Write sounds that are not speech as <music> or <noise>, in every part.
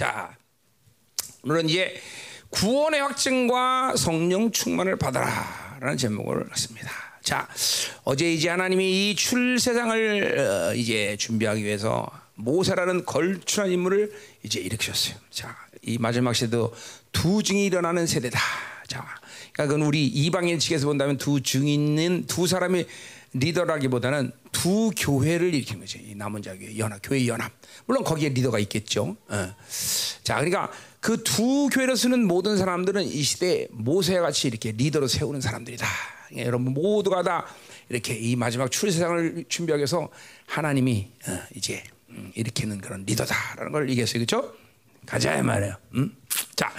자, 오늘은 이제 구원의 확증과 성령 충만을 받아라라는 제목을 했습니다. 자, 어제 이제 하나님이 이 출세상을 어, 이제 준비하기 위해서 모세라는 걸출한 인물을 이제 일으키셨어요. 자, 이 마지막 시대도 두 증이 일어나는 세대다. 자, 그러니까 그건 우리 이방인 측에서 본다면 두 증인은 두 사람이 리더라기보다는 두 교회를 일으킨 거죠. 이 남은 자교회 연합, 교회 연합. 물론 거기에 리더가 있겠죠. 어. 자, 그러니까 그 두 교회를 쓰는 모든 사람들은 이 시대에 모세와 같이 이렇게 리더로 세우는 사람들이다. 그러니까 여러분 모두가 다 이렇게 이 마지막 출세상을 준비하기 위해서 하나님이 어, 이제 음, 일으키는 그런 리더다라는 걸 얘기했어요. 그렇죠? 가자 이 말이에요. 음? 자,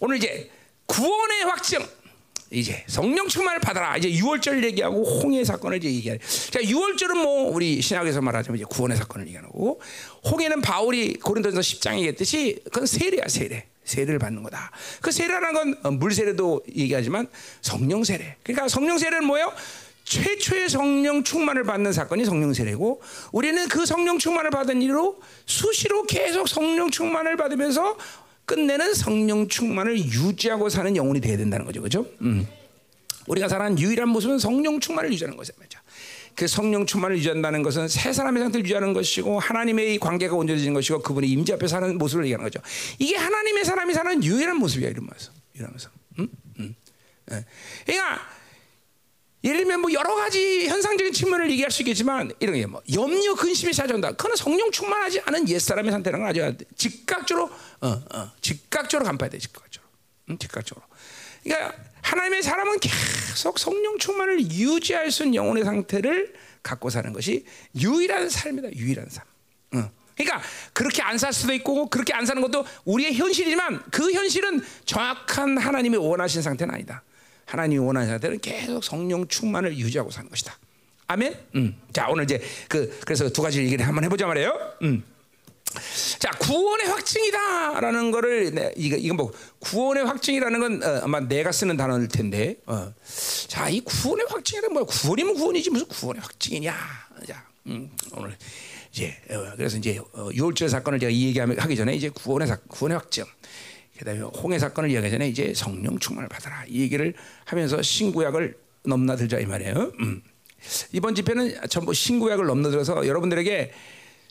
오늘 이제 구원의 확증. 이제 성령 충만을 받아라. 이제 6월절 얘기하고 홍해 사건을 이제 얘기해. 자, 6월절은 뭐 우리 신학에서 말하자면 이제 구원의 사건을 얘기하는 거고, 홍해는 바울이 고린도전서 10장에 얘기했듯이 그건 세례야, 세례. 세례를 받는 거다. 그 세례라는 건 어, 물세례도 얘기하지만 성령 세례. 그러니까 성령 세례는 뭐예요? 최초의 성령 충만을 받는 사건이 성령 세례고 우리는 그 성령 충만을 받은 이로 수시로 계속 성령 충만을 받으면서 끝내는 성령 충만을 유지하고 사는 영혼이 돼야 된다는 거죠, 그렇죠? 음. 우리가 살아가는 유일한 모습은 성령 충만을 유지하는 것이죠. 그 성령 충만을 유지한다는 것은 새 사람의 상태를 유지하는 것이고 하나님의 관계가 온전해지는 것이고 그분의 임재 앞에 사는 모습을 얘기하는 거죠. 이게 하나님의 사람이 사는 유일한 모습이야 모습. 이러면서. 음? 음. 예. 그러니까 예를 들면 뭐 여러 가지 현상적인 측면을 얘기할 수 있겠지만 이런 게 뭐 염려 근심이 찾아온다. 그거는 성령 충만하지 않은 옛 사람의 상태라는 걸 아주 즉각적으로 어, 어, 즉각적으로 간파해야 돼. 즉각적으로. 음, 즉각적으로. 그러니까 하나님의 사람은 계속 성령 충만을 유지할 수 있는 영혼의 상태를 갖고 사는 것이 유일한 삶이다. 유일한 삶. 어. 그러니까 그렇게 안 살 수도 있고 그렇게 안 사는 것도 우리의 현실이지만 그 현실은 정확한 하나님이 원하신 상태는 아니다. 하나님이 원하는 상태는 계속 성령 충만을 유지하고 사는 것이다. 아멘. 음. 자 오늘 이제 그 그래서 두 가지 얘기를 한번 해보자 말이에요. 음. 자 구원의 확증이다라는 거를 네, 이거 이건 뭐 구원의 확증이라는 건 어, 아마 내가 쓰는 단어일 텐데. 어. 자이 구원의 확증이란 뭐야? 구원이면 구원이지 무슨 구원의 확증이냐? 자 음, 오늘 이제 어, 그래서 이제 어, 유월절 사건을 제가 이 얘기하기 전에 이제 구원의 사, 구원의 확증. 그다음에 홍해 사건을 이야기하기 전에 이제 성령 충만을 받아라 이 얘기를 하면서 신구약을 넘나들자 이 말이에요. 음. 이번 집회는 전부 신구약을 넘나들어서 여러분들에게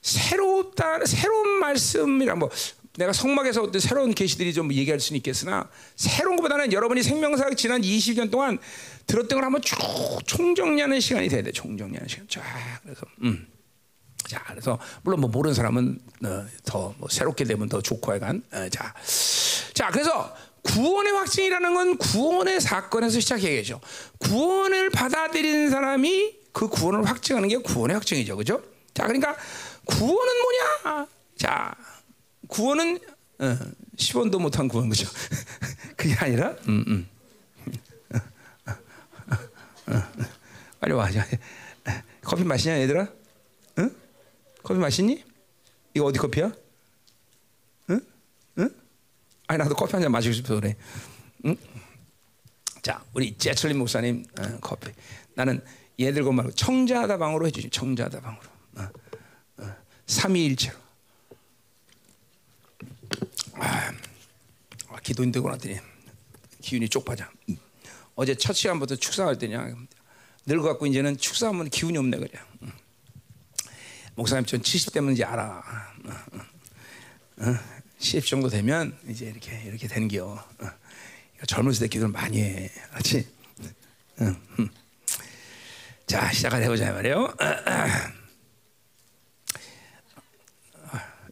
새롭다 새로운 말씀이랑 뭐 내가 성막에서 어떤 새로운 계시들이 좀 얘기할 수는 있겠으나 새로운 것보다는 여러분이 생명사 지난 20년 동안 들었던 걸 한번 쭉 총정리하는 시간이 돼야 돼. 총정리하는 시간. 쫙 그래서 음. 자, 그래서 물론 뭐 모르는 사람은 어, 더뭐 새롭게 되면 더 좋고 하간. 어, 자, 자, 그래서 구원의 확증이라는 건 구원의 사건에서 시작해야죠. 구원을 받아들이는 사람이 그 구원을 확증하는 게 구원의 확증이죠, 그죠? 자, 그러니까 구원은 뭐냐? 자, 구원은 어, 10원도 못한 구원 그죠? <laughs> 그게 아니라, 음, 음. <laughs> 빨리 와, 커피 마시냐, 얘들아? 응? 커피 마시니? 이거 어디 커피야? 응? 응? 아니 나도 커피 한 잔 마시고 싶어서 그래. 응? 자, 우리 제철린 목사님 어, 커피. 나는 얘들과 말고 청자다 방으로 해주지. 청자다 방으로. 어, 어, 삼위일체로. 아, 아, 기도 힘들고 났더니 기운이 쪽파져. 음. 어제 첫 시간부터 축사할 때냐 늙어갖고 이제는 축사하면 기운이 없네 그래. 음. 목사님 전 70대면 이제 알아. 어, 어, 어. 10 정도 되면 이제 이렇게 이렇게 되는겨. 어. 젊은이들 기도를 많이 해, 그렇지? 응. 음. 자 시작을 해보자 말이에요.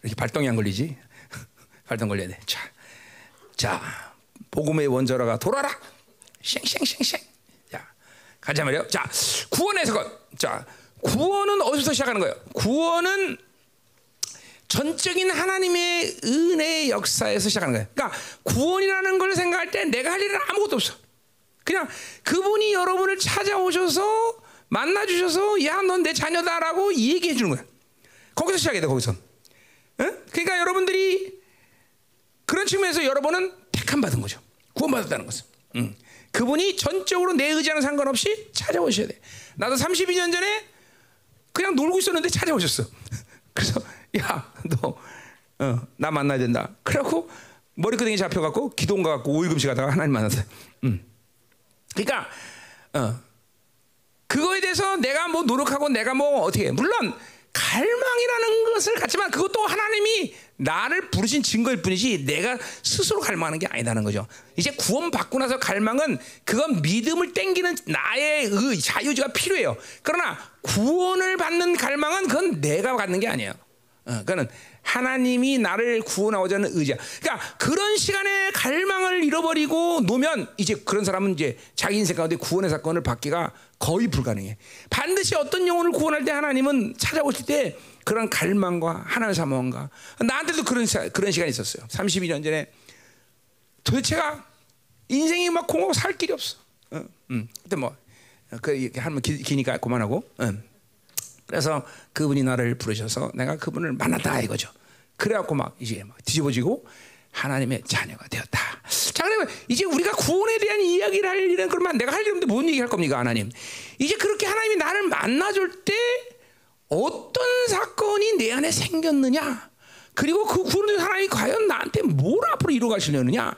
이렇게 발동이 안 걸리지? <laughs> 발동 걸려야 돼. 자, 자 복음의 원자로가 돌아라. 쉥쉥쉥쉥. 자 가자 말이요. 자 구원의 사건. 자 구원은 어디서 시작하는 거예요? 구원은 전적인 하나님의 은혜의 역사에서 시작하는 거예요. 그러니까 구원이라는 걸 생각할 때 내가 할 일은 아무것도 없어. 그냥 그분이 여러분을 찾아오셔서 만나 주셔서 야 넌 내 자녀다라고 얘기해 주는 거야. 거기서 시작해야 돼. 거기서. 응? 그러니까 여러분들이 그런 측면에서 여러분은 택함 받은 거죠. 구원받았다는 것은. 응. 그분이 전적으로 내 의지와는 상관없이 찾아오셔야 돼. 나도 32년 전에 그냥 놀고 있었는데 찾아오셨어. <laughs> 그래서 야, 너 어, 나 만나야 된다. 그래갖고 머리끄댕이 잡혀갖고 기도원 가갖고 오일금식 하다가 하나님 만났어요. 음. 그러니까 어, 그거에 대해서 내가 뭐 노력하고 내가 뭐 어떻게 해. 물론 갈망이라는 것을 갖지만 그것도 하나님이 나를 부르신 증거일 뿐이지 내가 스스로 갈망하는 게 아니다는 거죠. 이제 구원 받고 나서 갈망은 그건 믿음을 땡기는 나의 의, 자유지가 필요해요. 그러나 구원을 받는 갈망은 그건 내가 갖는 게 아니에요. 어, 그거는 하나님이 나를 구원하고자 하는 의지야. 그러니까 그런 시간에 갈망을 잃어버리고 놓으면 이제 그런 사람은 이제 자기 인생 가운데 구원의 사건을 받기가 거의 불가능해. 반드시 어떤 영혼을 구원할 때 하나님은 찾아오실 때 그런 갈망과 하나님의 사모함과 나한테도 그런 시- 그런 시간이 있었어요. 32년 전에 도대체가 인생이 막 공하고 살 길이 없어. 어, 음. 그때 뭐그 하면 기, 기니까 그만하고. 음. 그래서 그분이 나를 부르셔서 내가 그분을 만났다 이거죠. 그래갖고 막 이제 막 뒤집어지고 하나님의 자녀가 되었다. 자, 그러면 이제 우리가 구원에 대한 이야기를 할 일은 그러면 내가 할 일인데 뭔 얘기 할 겁니까, 하나님? 이제 그렇게 하나님이 나를 만나줄 때 어떤 사건이 내 안에 생겼느냐? 그리고 그 구원을 하나님이 과연 나한테 뭘 앞으로 이루어 가시려느냐?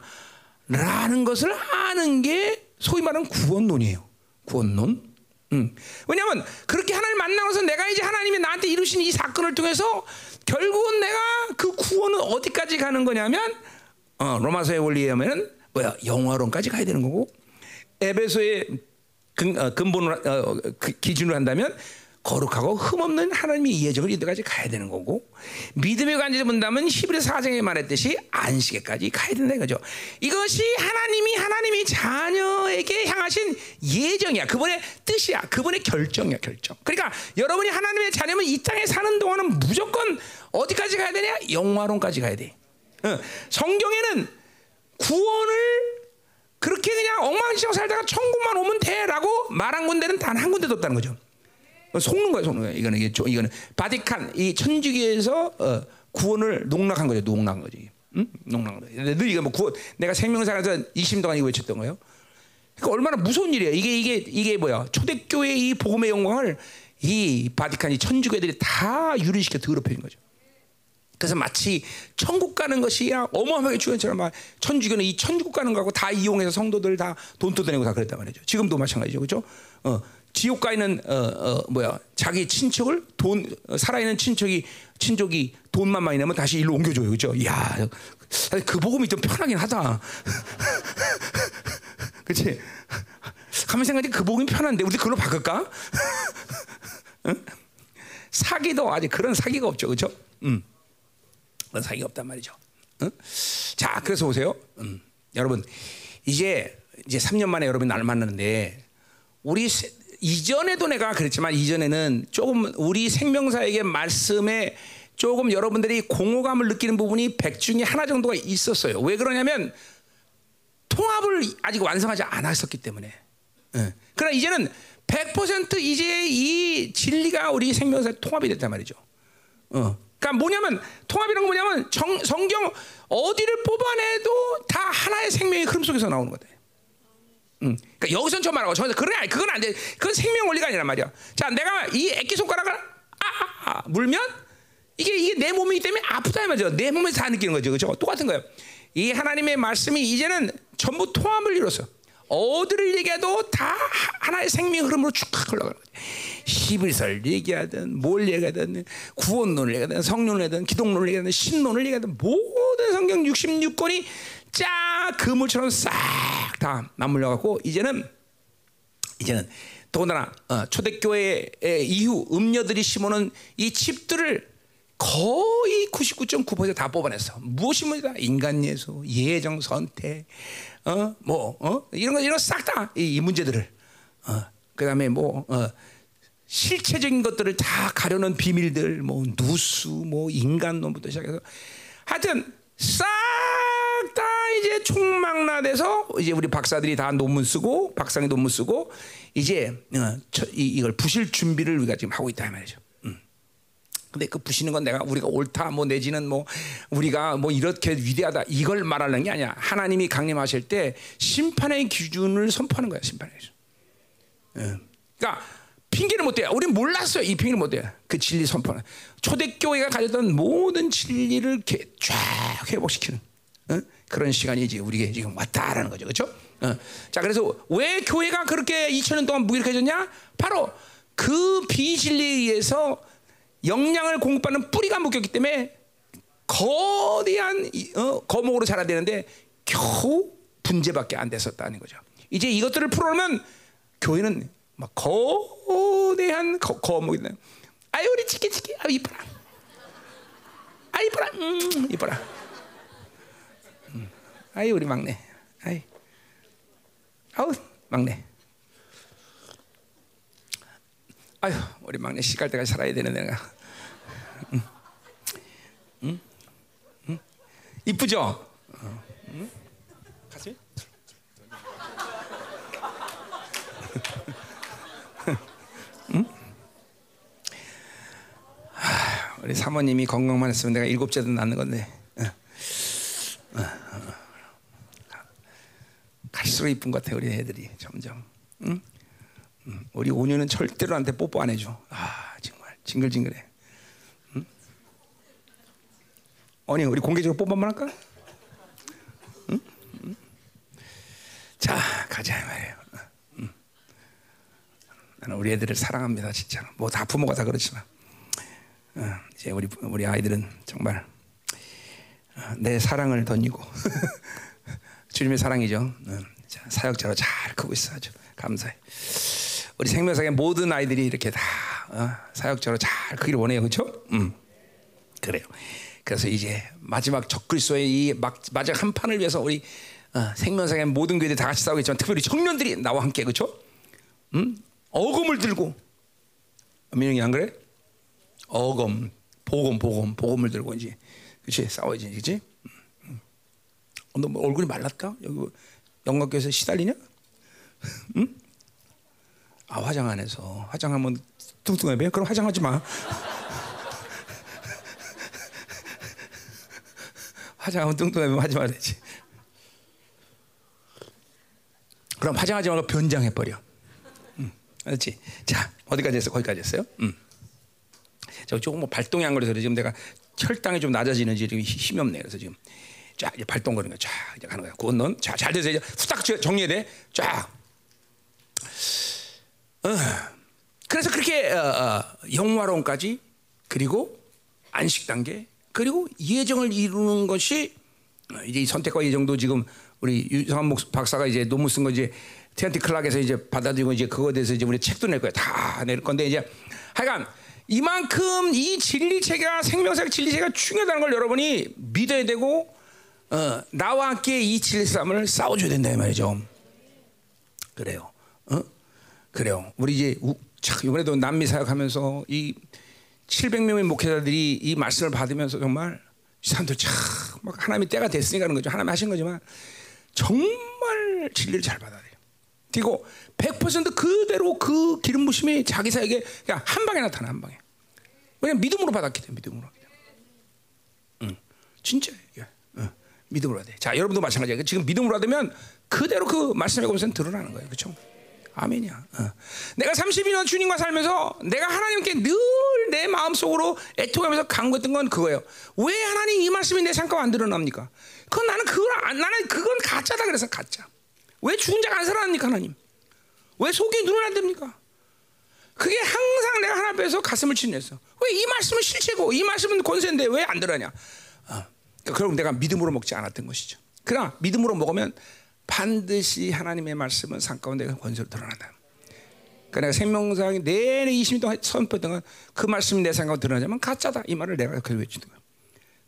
라는 것을 아는 게 소위 말하는 구원론이에요. 구원론. 음. 왜냐하면 그렇게 하나님 만나고서 내가 이제 하나님이 나한테 이루신 이 사건을 통해서 결국은 내가 그 구원은 어디까지 가는 거냐면 어, 로마서의 원리에 의하면 뭐야 영화론까지 가야 되는 거고 에베소의 근, 어, 근본을 어, 그 기준으로 한다면 거룩하고 흠없는 하나님의 예정을 이때까지 가야 되는 거고 믿음의 관점에서 본다면 히브리서 4장에 말했듯이 안식에까지 가야 된다 이거죠. 이것이 하나님이 하나님이 자녀에게 향하신 예정이야. 그분의 뜻이야. 그분의 결정이야, 결정. 그러니까 여러분이 하나님의 자녀면 이 땅에 사는 동안은 무조건 어디까지 가야 되냐? 영화론까지 가야 돼. 어, 성경에는 구원을 그렇게 그냥 엉망진창 살다가 천국만 오면 돼라고 말한 군데는 단 한 군데도 없다는 거죠. 속는 거야, 속는 거야. 이거는 이게 조- 이거는 바티칸 이 천주교에서 어, 구원을 농락한 거죠, 농락한 거지. 응? 농락한. 근데 늘 이거 뭐 구원, 내가 생명사에서 20년 동안 이거 외쳤던 거예요. 그러니까 얼마나 무서운 일이에요. 이게 이게 이게 뭐야? 초대교회 이 복음의 영광을 이 바티칸이 천주교들이 다 유리시켜 더럽혀진 거죠. 그래서 마치 천국 가는 것이 야 어마어마하게 중요한 처럼 막 천주교는 이 천국 가는 거하고 다 이용해서 성도들 다 돈 뜯어내고 다 그랬단 말이죠. 지금도 마찬가지죠, 그렇죠? 어, 지옥 가 있는 어, 어, 뭐야 자기 친척을 돈 어, 살아있는 친척이 친족이 돈만 많이 내면 다시 일로 옮겨줘요, 그렇죠? 이야, 그 복음이 좀 편하긴 하다. <laughs> 그렇지? 가만 생각해 그 복음이 편한데 우리 그걸로 바꿀까? 응? 사기도 아직 그런 사기가 없죠, 그렇죠? 음. 그런 사기가 없단 말이죠. 응? 자, 그래서 보세요. 음, 여러분 이제 이제 3년 만에 여러분 나를 만나는데 우리 세- 이전에도 내가 그랬지만 이전에는 조금 우리 생명사에게 말씀에 조금 여러분들이 공허감을 느끼는 부분이 100 중에 하나 정도가 있었어요. 왜 그러냐면 통합을 아직 완성하지 않았었기 때문에. 예. 그러나 이제는 100% 이제 이 진리가 우리 생명사에 통합이 됐단 말이죠. 어. 그러니까 뭐냐면 통합이라는 건 뭐냐면 정, 성경 어디를 뽑아내도 다 하나의 생명의 흐름 속에서 나오는 거다. 음. 그러니까 여기선 저 말하고 저기서 그래 그건 안 돼. 그건 생명 원리가 아니란 말이야. 자, 내가 이 액기 손가락을 아, 아, 아, 물면 이게 이게 내 몸이기 때문에 아프다 이 말이죠. 내 몸에서 다 느끼는 거죠. 그죠? 똑같은 거예요. 이 하나님의 말씀이 이제는 전부 통합을 이뤘어. 어디를 얘기해도 다 하나의 생명 흐름으로 쭉 흘러가는 거죠. 히브리서를 얘기하든 뭘 얘기하든 구원론을 얘기하든 성령을 얘기하든 기독론을 얘기하든 신론을 얘기하든 모든 성경 66권이 쫙 그물처럼 싹 다 맞물려 갖고 이제는 이제는 더군다나 어, 초대교회 이후 음녀들이 심어놓은 이 칩들을 거의 99.9%다 뽑아냈어. 무엇이 뭐다 인간 예수, 예정 선택, 어 뭐 어? 이런 거 이런 싹다이 문제들을 어, 그 다음에 뭐 어, 실체적인 것들을 다 가려는 비밀들, 뭐 누수, 뭐 인간론부터 시작해서 하여튼 싹 다 이제 총망라돼서 이제 우리 박사들이 다 논문 쓰고 박사님 논문 쓰고 이제 어, 저, 이, 이걸 부실 준비를 우리가 지금 하고 있다 이 말이죠. 음. 근데 그 부시는 건 내가 우리가 옳다 뭐 내지는 뭐 우리가 뭐 이렇게 위대하다 이걸 말하는 게 아니야. 하나님이 강림하실 때 심판의 기준을 선포하는 거야 심판의 기준. 예. 그러니까 핑계를 못 대요. 우리는 몰랐어요. 이 핑계를 못 대요. 그 진리 선포는 초대교회가 가졌던 모든 진리를 쫙 회복시키는 어? 그런 시간이 이제 우리에게 지금 왔다라는 거죠, 그렇죠? 어. 자, 그래서 왜 교회가 그렇게 2000년 동안 무기력해졌냐? 바로 그 비진리에 의해서 영양을 공급받는 뿌리가 묶였기 때문에 거대한 이- 어, 거목으로 자라야 되는데 겨우 분재밖에 안 됐었다는 거죠. 이제 이것들을 풀어놓으면 교회는 막 거대한 거, 거목이 돼. 아유 우리 치키 치키 아 이뻐라. 아 이뻐라. 음 이뻐라. 음. 아유 우리 막내. 아이. 아우 막내. 아유 우리 막내 시갈 때까지 살아야 되는 내가. 이쁘죠? 어. 음? 가지? <laughs> 우리 사모님이 건강만 했으면 내가 일곱째도 낳는 건데 어. 갈수록 이쁜 것 같아 우리 애들이 점점 응? 응. 우리 온유는 절대로 나한테 뽀뽀 안 해줘 아 정말 징글징글해 응? 아니 우리 공개적으로 뽀뽀 한번 할까? 자 가자 말이에요 응. 나는 우리 애들을 사랑합니다 진짜로 뭐 다 부모가 다 그렇지만 어, 이제 우리 우리 아이들은 정말 어, 내 사랑을 던지고 <laughs> 주님의 사랑이죠. 어, 자, 사역자로 잘 크고 있어 아주 감사해. 우리 생명사의 모든 아이들이 이렇게 다 어, 사역자로 잘 크기를 원해요, 그렇죠? 음, 그래요. 그래서 이제 마지막 적그리스도의 이 막, 마지막 한 판을 위해서 우리 어, 생명사의 모든 교회들 다 같이 싸우겠지만 특별히 청년들이 나와 함께 그렇죠? 음, 어금을 들고 민영이 안 그래? 어검, 보검, 보검, 보검을 들고 이제 그렇지 싸워야지, 그렇지? 어, 너뭐 얼굴이 말랐다? 여기 영광교에서 시달리냐? 응? <laughs> 아 화장 안 해서 화장하면 뚱뚱해 그럼 화장하지 마. 화장하면 뚱뚱하면 하지 말아야지. 그럼 화장하지 말고 변장해 버려. 응, 그렇지? 자 어디까지 했어? 거기까지 했어요? 응. 저 조금 뭐 발동이 안 걸려서. 지금 내가 혈당이 좀 낮아지는지 지금 힘이 없네. 그래서 지금 쫙 이제 발동 거리는 거야. 쫙 이제 가는 거야. 그건 넌 자, 잘 돼서 이제 후딱 정리해야 돼. 쫙. 어. 그래서 그렇게 어, 어, 영화로움까지 그리고 안식 단계 그리고 예정을 이루는 것이 어, 이제 이 선택과 예정도 지금 우리 유상한 목 박사가 이제 논문 쓴 거 이제 테안티 클락에서 이제 받아들이고 이제 그거에 대해서 이제 우리 책도 낼 거야. 다 낼 건데 이제 하여간 이만큼 이 진리 체계가 생명사 진리 체계가 중요하다는 걸 여러분이 믿어야 되고 어, 나와 함께 이 진리 싸움을 싸워줘야 된다 이 말이죠. 그래요. 어? 그래요. 우리 이제 우, 참 이번에도 남미 사역하면서 이 700명의 목회자들이 이 말씀을 받으면서 정말 이 사람들 참막 하나님의 때가 됐으니까 그런 거죠. 하나님 하신 거지만 정말 진리를 잘 돼요. 그리고 100% 그대로 그 기름 부심이 자기 사역에 그냥 한 방에 나타나 한 방에. 왜냐 면 믿음으로 받았기 때문에 믿음으로. 응, 진짜 이게 응, 믿음으로 받아. 자, 여러분도 마찬가지예요. 지금 믿음으로 받으면 그대로 그 말씀의 공세는 드러나는 거예요. 그렇죠? 아멘이야. 어. 내가 32년 주님과 살면서 내가 하나님께 늘 내 마음속으로 애통하면서 강구했던 건 그거예요. 왜 하나님 이 말씀이 내 삶과 안 드러납니까? 그건 나는 그걸 안, 나는 그건 가짜다 그래서 가짜. 왜 죽은 자가 안 살아납니까 하나님? 왜 속이 눈을 안 뜹니까? 그게 항상 내가 하나님 앞에서 가슴을 치냈어. 왜 이 말씀은 실체고 이 말씀은 권세인데 왜안 드러나냐? 어. 그러니까 결국 내가 믿음으로 먹지 않았던 것이죠. 그러나 믿음으로 먹으면 반드시 하나님의 말씀은 상 가운데 권세로 드러난다. 그러니까 생명상이 내내 20년 동안 선포했던 건 그 말씀이 내 생각으로 드러나자면 가짜다 이 말을 내가 그렇게 외치는 거야.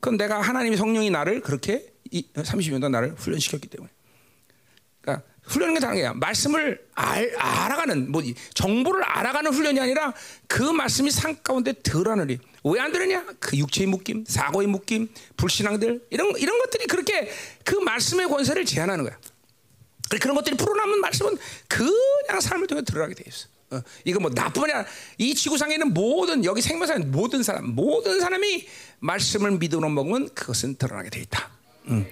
그럼 내가 하나님의 성령이 나를 그렇게 30년 동안 나를 훈련시켰기 때문에. 그러니까 훈련은 게 다른 거야. 말씀을 알, 알아가는 뭐 정보를 알아가는 훈련이 아니라 그 말씀이 상 가운데 드러나리. 왜안 드러냐? 그 육체의 묶임, 사고의 묶임, 불신앙들 이런 이런 것들이 그렇게 그 말씀의 권세를 제한하는 거야. 그런 것들이 풀어나면 말씀은 그냥 삶을 통해 드러나게 돼 있어. 어, 이거 뭐 아니라 이 지구상에 있는 모든 여기 생명사에 모든 사람 모든 사람이 말씀을 믿음으로 먹으면 그것은 드러나게 돼 있다. 음.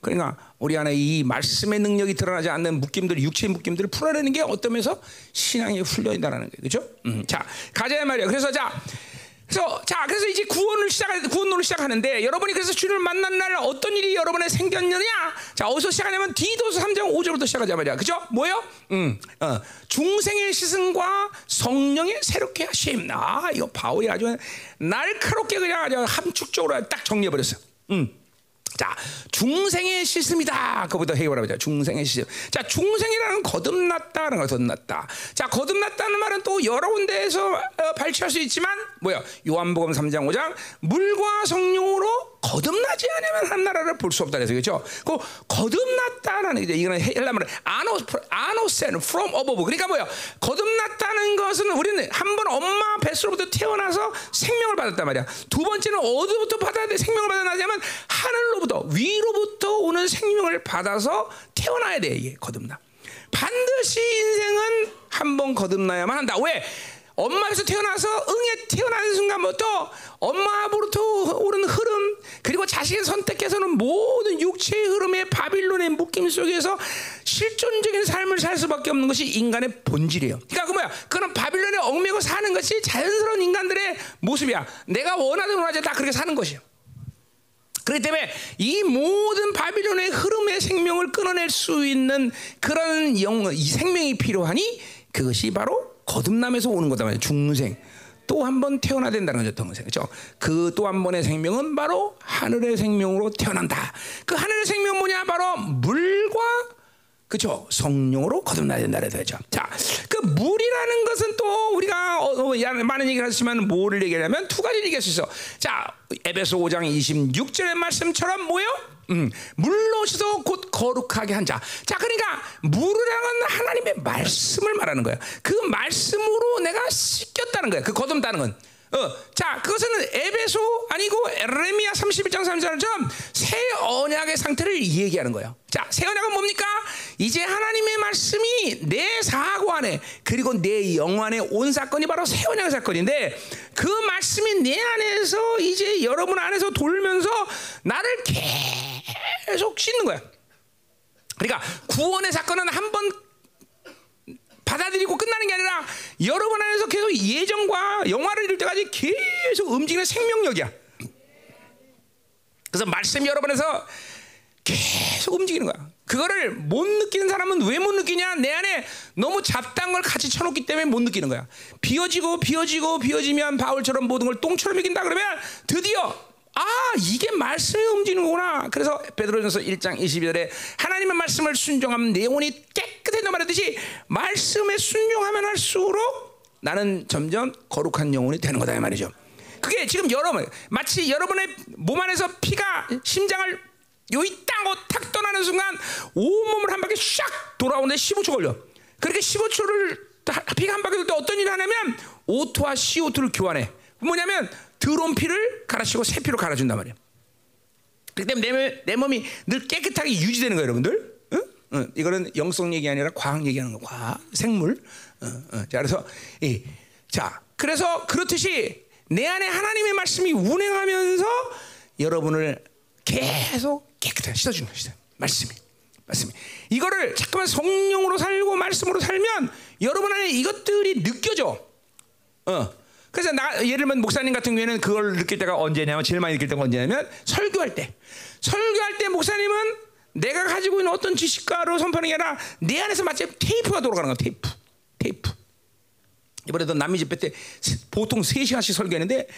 그러니까 우리 안에 이 말씀의 능력이 드러나지 않는 묶임들, 육체의 묶임들을 풀어내는 게 어떤 면에서 신앙의 훈련이다라는. 그렇죠? 음, 자, 가자 말이에요. 그래서 자, 그래서 자, 그래서 이제 구원을 시작 구원론을 시작하는데 여러분이 그래서 주를 만난 날 어떤 일이 여러분에 생겼느냐? 자, 어디서 시작하냐면 디도서 3장 5절부터 시작하자 말이야. 그죠? 뭐요? 음, 어, 중생의 시승과 성령의 새롭게 하심. 아, 이거 바울이 아주 날카롭게 그냥 아주 함축적으로 딱 정리해 버렸어. 음. 자, 중생의 시스입니다. 그거부터 해결해 보자. 중생의 시스. 자, 중생이라는 건 거듭났다는 거 거듭났다. 자, 거듭났다는 말은 또 여러 군데에서 어, 발췌할 수 있지만 뭐야? 요한복음 3장 5장 물과 성령으로 거듭나지 않으면 한 나라를 볼 수 없다 그래서 그렇죠? 그 거듭났다라는 게 이거는 헬라 말은 ano anothen from above. 그러니까 뭐야? 거듭났다는 것은 우리는 한 번 엄마 뱃속부터 태어나서 생명을 받았단 말이야. 두 번째는 어디부터 받아야 돼? 생명을 받아나냐면 하늘로 부터 위로부터 오는 생명을 받아서 태어나야 돼. 이게 거듭나. 반드시 인생은 한 번 거듭나야만 한다. 왜? 엄마에서 태어나서 응에 태어나는 순간부터 엄마로부터 오는 흐름 그리고 자식의 선택해서는 모든 육체의 흐름의 바빌론의 묶임 속에서 실존적인 삶을 살 수밖에 없는 것이 인간의 본질이에요. 그러니까 그 뭐야? 그는 바빌론에 얽매고 사는 것이 자연스러운 인간들의 모습이야. 내가 원하든 원하지 다 그렇게 사는 것이에요. 그렇기 때문에 이 모든 바빌론의 흐름의 생명을 끊어낼 수 있는 그런 영, 이 생명이 필요하니 그것이 바로 거듭남에서 오는 거다 말이에요. 중생. 또 한 번 태어나야 된다는 거죠. 동생. 그렇죠? 그 또 한 번의 생명은 바로 하늘의 생명으로 태어난다. 그 하늘의 생명 뭐냐? 바로 물과 그렇죠? 성령으로 거듭나야 된다 그래죠. 자, 그 물이라는 것은 또 우리가 어, 어, 야, 많은 얘기를 하지만 뭐를 얘기하냐면 두 가지를 얘기할 수 있어. 자, 에베소 5장 26절의 말씀처럼 뭐요? 음, 물로 씻어 곧 거룩하게 한 자. 자, 그러니까 물이라는 건 하나님의 말씀을 말하는 거야. 그 말씀으로 내가 씻겼다는 거야. 그 거듭다는 건. 어, 자, 그것은 에베소 아니고 에레미야 31장 3절처럼 새 언약의 상태를 얘기하는 거예요. 자, 새 언약은 뭡니까? 이제 하나님의 말씀이 내 사고 안에 그리고 내 영 안에 온 사건이 바로 새 언약의 사건인데 그 말씀이 내 안에서 이제 여러분 안에서 돌면서 나를 계속 씻는 거야. 그러니까 구원의 사건은 한번 받아들이고 끝나는 게 아니라 여러분 안에서 계속 예정과 영화를 이룰 때까지 계속 움직이는 생명력이야. 그래서 말씀 여러분에서 계속 움직이는 거야. 그거를 못 느끼는 사람은 왜 못 느끼냐? 내 안에 너무 잡다한 걸 같이 쳐놓기 때문에 못 느끼는 거야. 비워지고 비워지고 비워지면 바울처럼 모든 걸 똥처럼 이긴다 그러면 드디어 아 이게 말씀이 움직이는 거구나. 그래서 베드로전서 1장 22절에 하나님의 말씀을 순종하면 내 영혼이 깨끗해져 말하듯이 말씀에 순종하면 할수록 나는 점점 거룩한 영혼이 되는 거다 이 말이죠. 그게 지금 여러분 마치 여러분의 몸 안에서 피가 심장을 요이 땅고 탁 떠나는 순간 온몸을 한 바퀴 샥 돌아오는데 15초 걸려. 그렇게 15초를 피가 한 바퀴 돌 때 어떤 일을 하냐면 O2와 CO2를 교환해. 뭐냐면 들어온 피를 갈아치고 새 피로 갈아준단 말이야. 그렇기 때문에 내, 내 몸이 늘 깨끗하게 유지되는 거예요, 여러분들. 응? 응. 이거는 영성 얘기 아니라 과학 얘기하는 거, 과학, 생물. 응, 응. 자, 그래서 이, 자, 그래서 그렇듯이 내 안에 하나님의 말씀이 운행하면서 여러분을 계속 깨끗하게 씻어주는 것이다. 말씀이. 말씀이. 이거를 잠깐만 성령으로 살고 말씀으로 살면 여러분 안에 이것들이 느껴져. 어. 그래서 나 예를 들면 목사님 같은 경우에는 그걸 느낄 때가 언제냐면 제일 많이 느낄 때가 언제냐면 설교할 때. 설교할 때 목사님은 내가 가지고 있는 어떤 지식가로 선포하는 게 아니라 내 안에서 마치 테이프가 돌아가는 거야. 테이프. 테이프. 이번에도 남미 집회 때 보통 3시간씩 설교했는데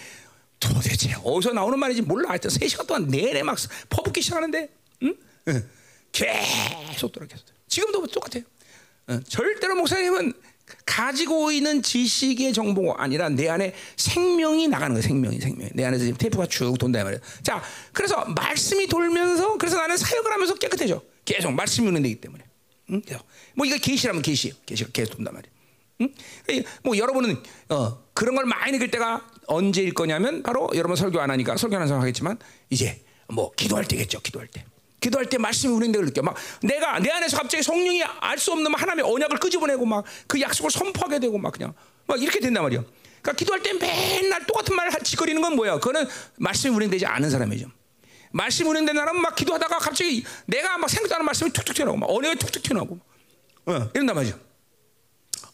도대체 어디서 나오는 말인지 몰라. 하여튼 3시간 동안 내내 막 퍼붓기 시작하는데 응? 응. 계속 돌아 계속. 지금도 똑같아요. 어, 절대로 목사님은 가지고 있는 지식의 정보가 아니라 내 안에 생명이 나가는 거예요. 생명이 생명이 내 안에서 지금 테이프가 쭉 돈다 말이에요. 자, 그래서 말씀이 돌면서 그래서 나는 사역을 하면서 깨끗해져. 계속 말씀이 운행되기 때문에. 응? 계속. 뭐 이거 계시라면 계시예요. 계시가 계속 돈단 말이에요. 응? 뭐 여러분은 어, 그런 걸 많이 느낄 때가 언제일 거냐면 바로 여러분 설교 안 하니까 설교 안 해서 하겠지만 이제 뭐 기도할 때겠죠. 기도할 때. 기도할 때 말씀이 운행되고 느껴. 막 내가 내 안에서 갑자기 성령이 알 수 없는 하나님의 언약을 끄집어내고 막 그 약속을 선포하게 되고 막 그냥 막 이렇게 된단 말이야. 그러니까 기도할 때 맨날 똑같은 말을 짓거리는 건 뭐야? 그거는 말씀이 운행되지 않은 사람이죠. 말씀 운행된 사람은 막 기도하다가 갑자기 내가 막 생각도 안 하는 말씀이 툭툭 튀어나오고 막 언어가 툭툭 튀어나오고 어, 이런단 말이죠.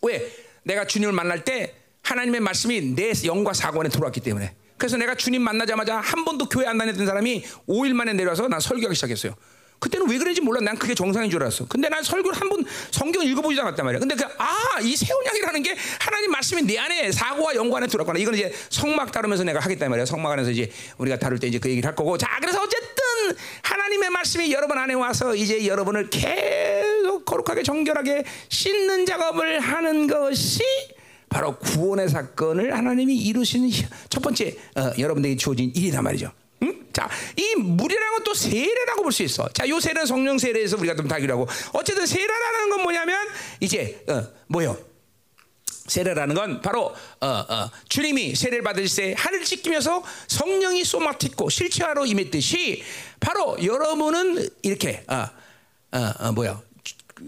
왜? 내가 주님을 만날 때 하나님의 말씀이 내 영과 사고 안에 들어왔기 때문에. 그래서 내가 주님 만나자마자 한 번도 교회 안 다녔던 사람이 5일 만에 내려와서 난 설교하기 시작했어요. 그때는 왜 그런지 몰라. 난 그게 정상인 줄 알았어. 근데 난 설교를 한 번 성경 읽어보지도 않았단 말이야. 근데 그, 아, 이 세운양이라는 게 하나님 말씀이 내 안에 사고와 연구 안에 들어갔구나. 이건 이제 성막 다루면서 내가 하겠단 말이야. 성막 안에서 이제 우리가 다룰 때 이제 그 얘기를 할 거고. 자, 그래서 어쨌든 하나님의 말씀이 여러분 안에 와서 이제 여러분을 계속 거룩하게 정결하게 씻는 작업을 하는 것이 바로 구원의 사건을 하나님이 이루시는 첫 번째 어, 여러분에게 주어진 일이란 말이죠. 응? 자, 이 물이라는 건 또 세례라고 볼 수 있어. 자, 요 세례는 성령 세례에서 우리가 좀 다기로 하고. 어쨌든 세례라는 건 뭐냐면 이제 어, 뭐요? 세례라는 건 바로 어, 어, 주님이 세례를 받으실 때 하늘 찢기면서 성령이 소마티고 실체화로 임했듯이 바로 여러분은 이렇게 어, 어, 어, 뭐야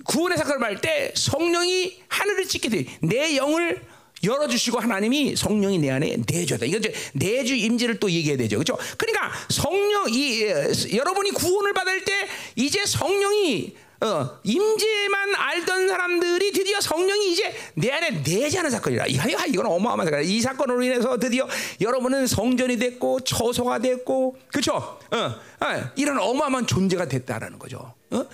구원의 사건을 받을 때 성령이 하늘을 찢게 돼내 영을 열어주시고 하나님이 성령이 내 안에 내줘다. 이거 이제 내주 임재를 또 얘기해야 되죠, 그렇죠? 그러니까 성령 이 예, 여러분이 구원을 받을 때 이제 성령이 어, 임재만 알던 사람들이 드디어 성령이 이제 내 안에 내재하는 사건이라. 이 이건 어마어마한 사건. 이 사건으로 인해서 드디어 여러분은 성전이 됐고 처소가 됐고, 그렇죠? 어, 어, 이런 어마어마한 존재가 됐다라는 거죠. 어?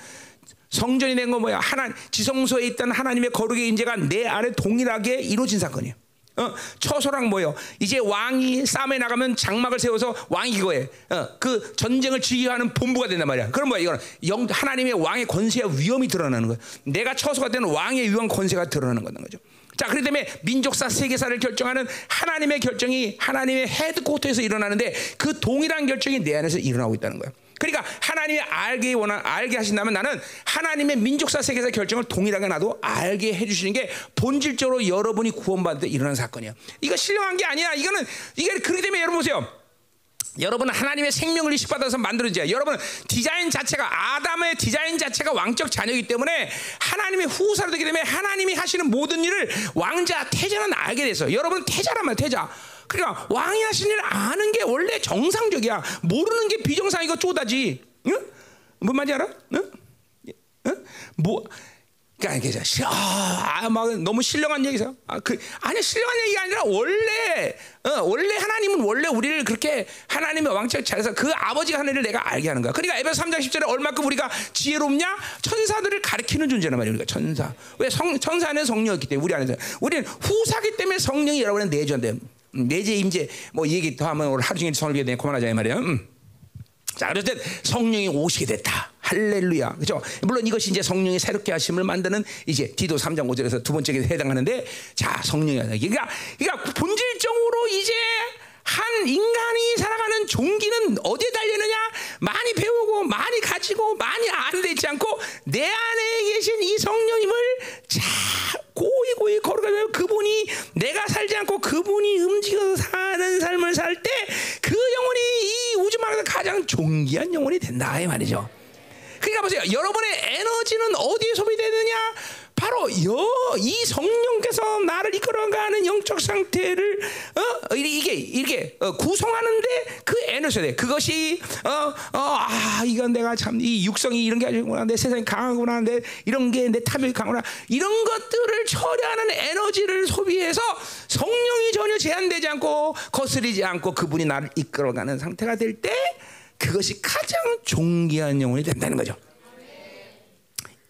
성전이 된 건 뭐야? 하나 지성소에 있던 하나님의 거룩의 인재가 내 안에 동일하게 이루어진 사건이에요. 어, 처소랑 뭐요? 이제 왕이 싸움에 나가면 장막을 세워서 왕이 이거에 어, 그 전쟁을 지휘하는 본부가 된단 말이야. 그럼 뭐야? 이거는 영 하나님의 왕의 권세와 위엄이 드러나는 거야. 내가 처소가 되는 왕의 위엄 권세가 드러나는 거죠. 자, 그렇기 때문에 민족사 세계사를 결정하는 하나님의 결정이 하나님의 헤드코트에서 일어나는데 그 동일한 결정이 내 안에서 일어나고 있다는 거야. 그러니까 하나님이 알게 원한 알게 하신다면 나는 하나님의 민족사 세계사 결정을 동일하게 나도 알게 해주시는 게 본질적으로 여러분이 구원받을 때 일어난 사건이야. 이거 신령한 게 아니야. 이거는 이게 그렇기 때문에 여러분 보세요. 여러분은 하나님의 생명을 이식받아서 만들어져요. 여러분 디자인 자체가 아담의 디자인 자체가 왕적 자녀이기 때문에 하나님의 후사로 되기 때문에 하나님이 하시는 모든 일을 왕자 태자는 알게 돼서 여러분 태자란 말 태자. 그러니까 왕이 하신 일을 아는 게 원래 정상적이야. 모르는 게 비정상이고 쪼다지. 응? 뭔 말인지 알아? 응? 응? 뭐 그러니까 이게 아, 막 너무 신령한 얘기죠. 아, 그 아니 신령한 얘기가 아니라 원래 어, 원래 하나님은 원래 우리를 그렇게 하나님의 왕적 잘해서 그 아버지가 하는 일을 내가 알게 하는 거야. 그러니까 에베소 3장 10절에 얼마큼 우리가 지혜롭냐? 천사들을 가리키는 존재란 말이야. 우리가 천사. 왜 성, 천사는 성령이기 때문에 우리 안에서 우리는 후사기 때문에 성령이 여러분의 내주한대. 내재 임재 뭐 얘기 더 하면 오늘 하루 종일 설교에 대해 그만하자 이 말이야. 음. 자, 어쨌든 성령이 오시게 됐다. 할렐루야. 그죠? 물론 이것이 이제 성령이 새롭게 하심을 만드는 이제 디도 3장 5절에서 두 번째에 해당하는데 자, 성령이 그러니까 그러니까 본질적으로 이제 한 인간이 살아가는 종기는 어디에 달리느냐? 많이 배우고 많이 가지고 많이 아는 있지 않고 내 안에 계신 이 성령님을 자 고이 고이 걸어가면 그분이 내가 살지 않고 그분이 움직여 사는 삶을 살 때 그 영혼이 이 우주만에서 가장 존귀한 영혼이 된다 이 말이죠. 그러니까 보세요. 여러분의 에너지는 어디에 소비되느냐? 바로 여, 이 성령께서 나를 이끌어가는 영적 상태를 어? 이게 이렇게 어, 구성하는데 그 에너지가 돼. 그것이 어, 어, 아 이건 내가 참 이 육성이 이런 게 아니구나. 내 세상이 강하구나. 내 이런 게 내 탐욕이 강하구나. 이런 것들을 처리하는 에너지를 소비해서 성령이 전혀 제한되지 않고 거스리지 않고 그분이 나를 이끌어가는 상태가 될 때 그것이 가장 존귀한 영혼이 된다는 거죠.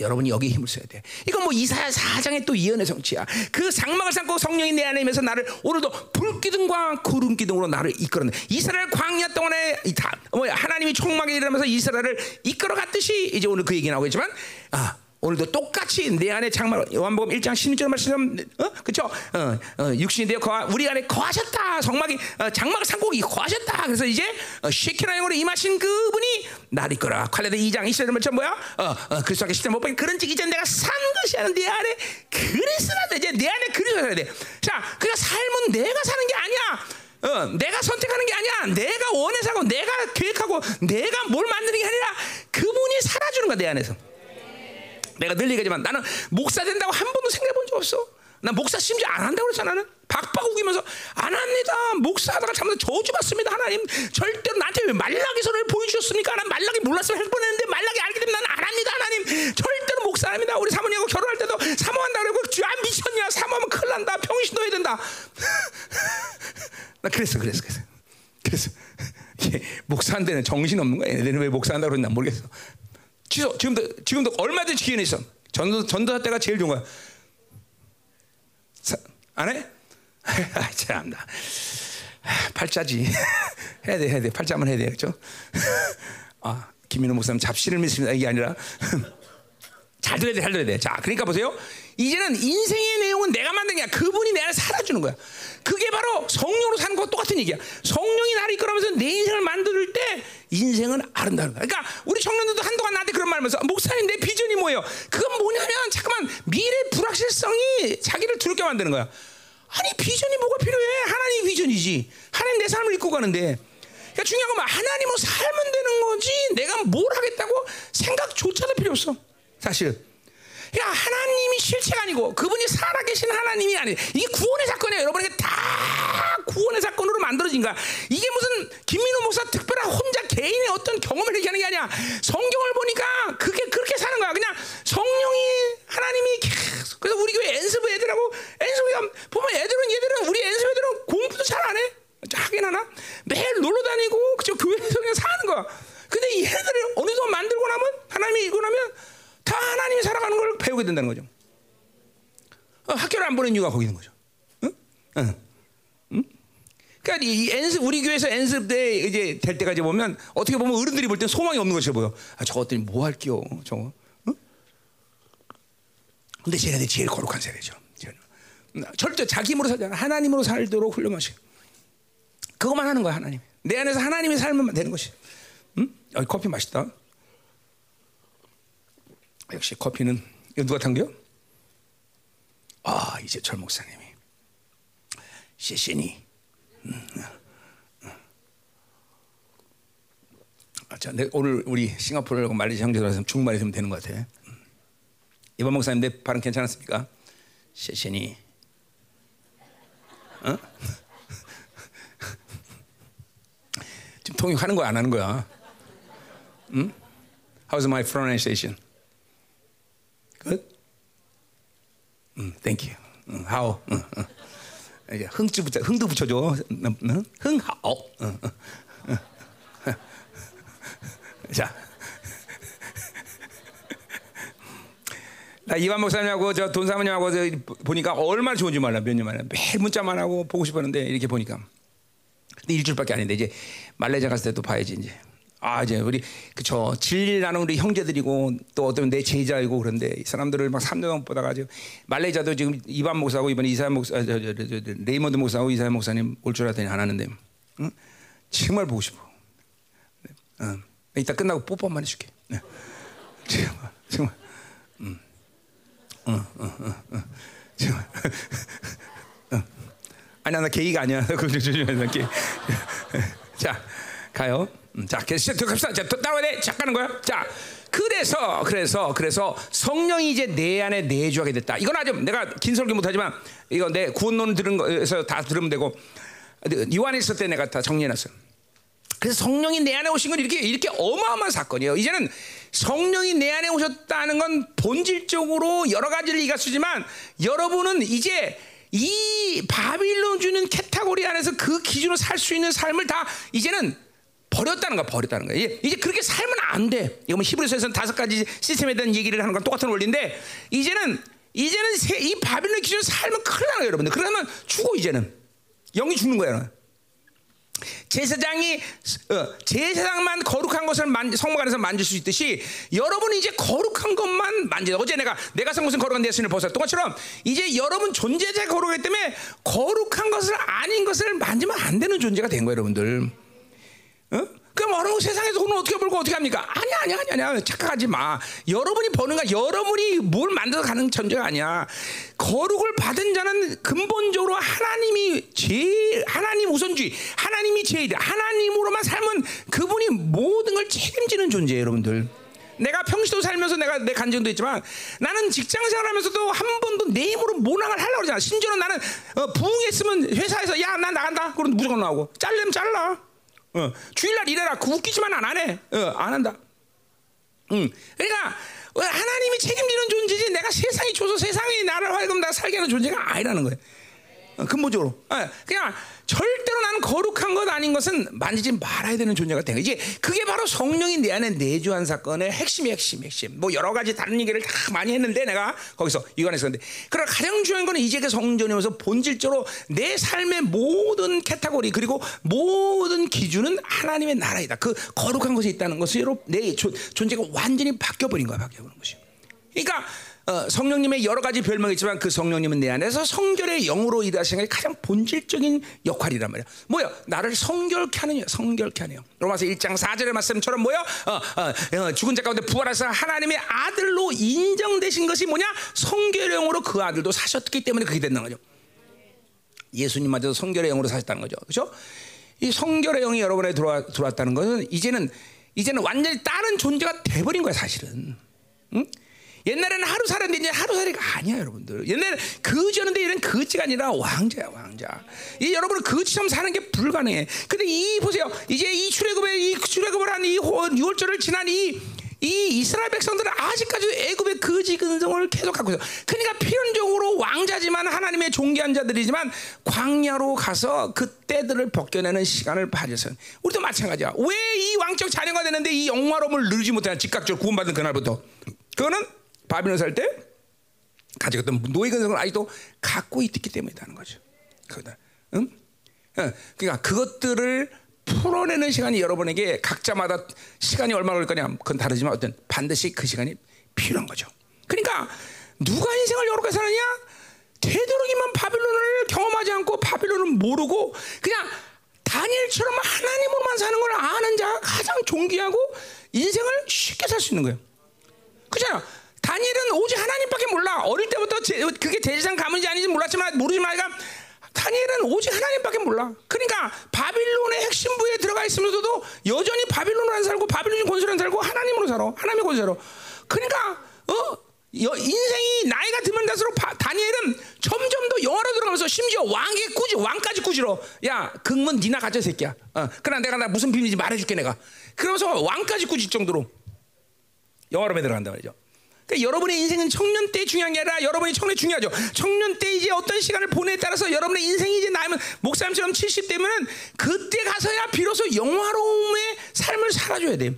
여러분이 여기 힘을 써야 돼. 이건 뭐 이사야 4장의 또 예언의 성취야. 그 장막을 삼고 성령이 내 안에 임해서 나를 오늘도 불기둥과 구름 기둥으로 나를 이끌어내. 이스라엘 광야 동안에 다, 뭐 하나님이 총막에 일어나면서 이스라엘을 이끌어 갔듯이 이제 오늘 그 얘기 나오겠지만 아 오늘도 똑같이 내 안에 장막 요한복음 1장 16절 말씀 어? 그렇죠? 어, 어, 육신이 되어 거하, 우리 안에 거하셨다. 성막이 어, 장막을 삼고 거하셨다. 그래서 이제 어, 시키나 영으로 임하신 그분이 나를 이끌어. 칼레드 2장 20절 말씀 뭐야? 어, 어, 그리스도께 십자 못 박힌 그런 즉 이제 내가 산 것이 아닌 내 안에 그리스도라 돼. 이제 내 안에 그리스도가 돼. 자, 그러니까 삶은 내가 사는 게 아니야. 어, 내가 선택하는 게 아니야. 내가 원해서 하고 내가 계획하고 내가 뭘 만드는 게 아니라 그분이 살아주는 거야 내 안에서. 내가 늘 얘기하지만 나는 목사 된다고 한 번도 생각해 본 적 없어. 나 목사 심지어 안 한다고 그랬잖아. 나는 박박 우기면서 안 합니다. 목사하다가 잘못 저주 받습니다. 하나님 절대로 나한테 왜 말라기서를 보여주셨습니까? 난 말라기 몰랐으면 할 뻔했는데 말라기 알게 되면 난안 합니다. 하나님 절대로 목사 안 합니다. 우리 사모님하고 결혼할 때도 사모한다 그러고 아 미쳤냐? 사모하면 큰일 난다. 평신도 해야 된다. <laughs> 나 그랬어, 그랬어, 그랬어. 그래서 이게 <laughs> 목사한테는 정신 없는 거야. 얘네들은 왜 목사한다 그러나 모르겠어. 취소. 지금도 지금도 얼마든지 기회는 있어. 전도 전도사 때가 제일 좋은 거야. 사, 안 해? <laughs> 아, 참나. 팔자지. <laughs> 해야 돼, 해야 돼. 팔자만 해야 돼, 그렇죠? <laughs> 아, 김민호 목사님 잡시를 믿습니다. 이게 아니라 잘 들어야 돼, 잘 들어야 돼. 자, 그러니까 보세요. 이제는 인생의 내용은 내가 만든 게 아니라 그분이 내 안에 살아주는 거야. 그게 바로 성령으로 사는 거 똑같은 얘기야. 성령이 나를 이끌어면서 내 인생을 만들 때 인생은 아름다운 거야. 그러니까 우리 청년들도 한동안 나한테 그런 말 하면서 목사님 내 비전이 뭐예요? 그건 뭐냐면 잠깐만 미래 불확실성이 자기를 두렵게 만드는 거야. 아니 비전이 뭐가 필요해? 하나님 비전이지. 하나님 내 삶을 이끌고 가는데. 그러니까 중요한 건 하나님으로 살면 되는 거지. 내가 뭘 하겠다고 생각조차도 필요 없어. 사실. 야 하나님이 실체가 아니고 그분이 살아계신 하나님이 아니 이게 구원의 사건이에요. 여러분에게 다 구원의 사건으로 만들어진 거야. 이게 무슨 김민호 목사 특별한 혼자 개인의 어떤 경험을 얘기하는 게 아니야. 성경을 보니까 그게 그렇게 사는 거야. 그냥 성령이 하나님이 계속. 그래서 우리 교회 엔스부 애들하고 엔스부가 보면 애들은 얘들은 우리 엔스부 애들은 공부도 잘 안 해. 하긴 하나? 매일 놀러 다니고 그저 교회에서 그냥 사는 거야. 근데 이 애들을 어느 정도 만들고 나면 하나님이 이고 나면 다 하나님이 살아가는 걸 배우게 된다는 거죠. 어, 학교를 안 보낸 이유가 거기 있는 거죠. 응? 응. 응? 그러니까 이 엔습 우리 교회에서 연습 때 이제 될 때까지 보면 어떻게 보면 어른들이 볼땐 소망이 없는 것이 보여. 아 저것들이 뭐 할게요, 저거. 응? 근데 쟤네들이 제일 거룩한 세대죠. 절대 자기 힘으로 살지 않아. 하나님으로 살도록 훈련하시. 그것만 하는 거야 하나님. 내 안에서 하나님이 살면 되는 것이. 응? 여기 커피 맛있다. 역시 커피는 이거 누가 탄겨? 아 이제 철 목사님이 시시니. 음, 아, 자, 내 오늘 우리 싱가포르하고 말레이시아 형제들한테 중말이 되면 되는 것 같아. 음. 이번 목사님 내 발음 괜찮았습니까? 시시니. 어? <laughs> 지금 통역하는 거야 안 하는 거야? 응? How's my pronunciation? Good? 음, thank you. 음, how? 음, 음. 이제 흥주 붙여, 흥도 붙여줘. 음, 음, 흥하오. 음, 음, 음. 자, 나 이완 목사님하고 저 돈 사모님하고 저 보니까 얼마나 좋은지 몰라 몇 년 만에 매일 문자만 하고 보고 싶었는데 이렇게 보니까 근데 일주일밖에 안 했는데 이제 말레이시아 갔을 때도 봐야지 이제 아 이제 우리 그저 진리 나는 우리 형제들이고 또 어떤 내 제자이고 그런데 이 사람들을 막 3년 동안 보다가 지금 말레이자도 지금 이반 목사하고 이번에 이사야 목사 아, 저, 저, 저, 저, 레이먼드 목사하고 이사야 목사님 올 줄 알았더니 안 하는데 응? 정말 보고 싶어. 네. 어. 이따 끝나고 뽀뽀 한번 해줄게. 네. 정말 정말. 음. 어, 어, 어, 어. 정말. <laughs> 어. 아니야 <laughs> 나 게이가 아니야. <laughs> 자 가요. 음, 자, 계속 갑시다. 자, 또 따라와야 돼. 자, 가는 거야. 자, 그래서 그래서 그래서 성령이 이제 내 안에 내주하게 됐다. 이건 아주 내가 긴 설교 못하지만 이거 내 구원론 들은 거에서 다 들으면 되고 요한일서 때 내가 다 정리해놨어요. 그래서 성령이 내 안에 오신 건 이렇게 이렇게 어마어마한 사건이에요. 이제는 성령이 내 안에 오셨다는 건 본질적으로 여러 가지를 얘기할 수 있지만 여러분은 이제 이 바빌론 주는 캐타고리 안에서 그 기준으로 살 수 있는 삶을 다 이제는 버렸다는 거야, 버렸다는 거야. 이제, 그렇게 살면 안 돼. 이거 뭐 히브리서에서는 다섯 가지 시스템에 대한 얘기를 하는 건 똑같은 원리인데 이제는 이제는 세, 이 바빌론 기준 살면 큰일 나는 거예요, 여러분들. 그러면 죽어 이제는 영이 죽는 거야. 제사장이 어, 제사장만 거룩한 것을 만, 성막 안에서 만질 수 있듯이 여러분이 이제 거룩한 것만 만지다. 어제 내가 내가 산 것은 거룩한 내 신을 벗어. 똑같처럼 이제 여러분 존재자가 거룩하기 때문에 거룩한 것을 아닌 것을 만지면 안 되는 존재가 된 거예요, 여러분들. 어? 그럼 여러분 세상에서 돈을 어떻게 벌고 어떻게 합니까? 아니야, 아니야, 아니야, 아니야. 착각하지 마. 여러분이 버는 거, 여러분이 뭘 만들어 가는 존재가 아니야. 거룩을 받은 자는 근본적으로 하나님이 제일, 하나님 우선주의, 하나님이 제일, 하나님으로만 살면 그분이 모든 걸 책임지는 존재예요, 여러분들. 내가 평시도 살면서 내가 내 간증도 있지만 나는 직장 생활하면서도 한 번도 내 힘으로 모낭을 하려고 그러잖아. 심지어는 나는 어, 부흥했으면 회사에서 야 나 나간다. 그럼 무조건 나오고 잘려면 잘라. 어, 주일날 일해라. 그 웃기지만 안 해. 어, 안 한다. 응. 그러니까 어, 하나님이 책임지는 존재지 내가 세상이 줘서 세상이 나를 하여금 나 살게 하는 존재가 아니라는 거예요. 어, 근본적으로. 어, 그냥 절대로 나는 거룩한 것 아닌 것은 만지지 말아야 되는 존재가 되는 거지. 그게 바로 성령이 내 안에 내주한 사건의 핵심이 핵심, 핵심. 뭐 여러 가지 다른 얘기를 다 많이 했는데 내가 거기서 이관에서 근데 그러나 가장 중요한 거는 이제 그 성전이면서 본질적으로 내 삶의 모든 카테고리 그리고 모든 기준은 하나님의 나라이다. 그 거룩한 것이 있다는 것으로 내 존- 존재가 완전히 바뀌어 버린 거야, 바뀌어 버린 것이. 그러니까 어, 성령님의 여러 가지 별명이 있지만 그 성령님은 내 안에서 성결의 영으로 일하시는 게 가장 본질적인 역할이란 말이야. 뭐야? 나를 성결케 하는 요 성결케 하는 요. 로마서 1장 4절의 말씀처럼 뭐야? 어, 어, 어, 죽은 자 가운데 부활해서 하나님의 아들로 인정되신 것이 뭐냐? 성결의 영으로 그 아들도 사셨기 때문에 그게 된다는 거죠. 예수님마저도 성결의 영으로 사셨다는 거죠. 그렇죠? 이 성결의 영이 여러분에 들어와, 들어왔다는 것은 이제는 이제는 완전히 다른 존재가 돼버린 거야 사실은. 응? 옛날에는 하루 살았는데 이제 하루 살이가 아니야 여러분들. 옛날에 거지였는데 이런 거지가 아니라 왕자야 왕자. 이 여러분은 거지처럼 사는 게 불가능해. 근데 이 보세요. 이제 이 출애굽의 이 출애굽을 한이 6월절을 지난 이이 이스라엘 백성들은 아직까지도 애굽의 거지 근성을 계속 갖고 있어. 그러니까 필연적으로 왕자지만 하나님의 존귀한 자들이지만 광야로 가서 그 때들을 벗겨내는 시간을 가져서 우리도 마찬가지야. 왜 이 왕적 자녀가 되는데 이 영화로움을 누리지 못하냐? 즉각적으로 구원받은 그날부터. 그거는 바빌론 살 때 가지고 있던 노예 근성을 아직도 갖고 있기 때문이라는 거죠. 그거다. 응? 어, 그러니까 그것들을 풀어내는 시간이 여러분에게 각자마다 시간이 얼마나 걸릴 거냐 그건 다르지만 어떤 반드시 그 시간이 필요한 거죠. 그러니까 누가 인생을 여러 개 사느냐? 되도록이면 바빌론을 경험하지 않고 바빌론을 모르고 그냥 다니엘처럼 하나님으로만 사는 걸 아는 자가 가장 존귀하고 인생을 쉽게 살 수 있는 거예요. 그잖아. 다니엘은 오직 하나님밖에 몰라. 어릴 때부터 제, 그게 대지상 가문인지 아닌지 몰랐지만 모르지만 그러니까 다니엘은 오직 하나님밖에 몰라. 그러니까 바빌론의 핵심부에 들어가 있으면서도 여전히 바빌론으로 안 살고 바빌론 권세로 안 살고 하나님으로 살아. 하나님의 권세로. 그러니까 어 여- 인생이 나이가 들면 갈수록 바- 다니엘은 점점 더 영화로 들어가면서 심지어 왕의 꾸지 왕까지 꾸지러. 야 극문 니나 가져 새끼야. 어, 그러나 내가 나 무슨 비밀인지 말해줄게 내가. 그러면서 왕까지 꾸질 정도로 영화로에 들어간단 말이죠. 그러니까 여러분의 인생은 청년 때 중요한 게 아니라 여러분이 청년 때 중요하죠. 청년 때 이제 어떤 시간을 보내에 따라서 여러분의 인생이 이제 나면 목사님처럼 70대면은 그때 가서야 비로소 영화로움의 삶을 살아줘야 돼.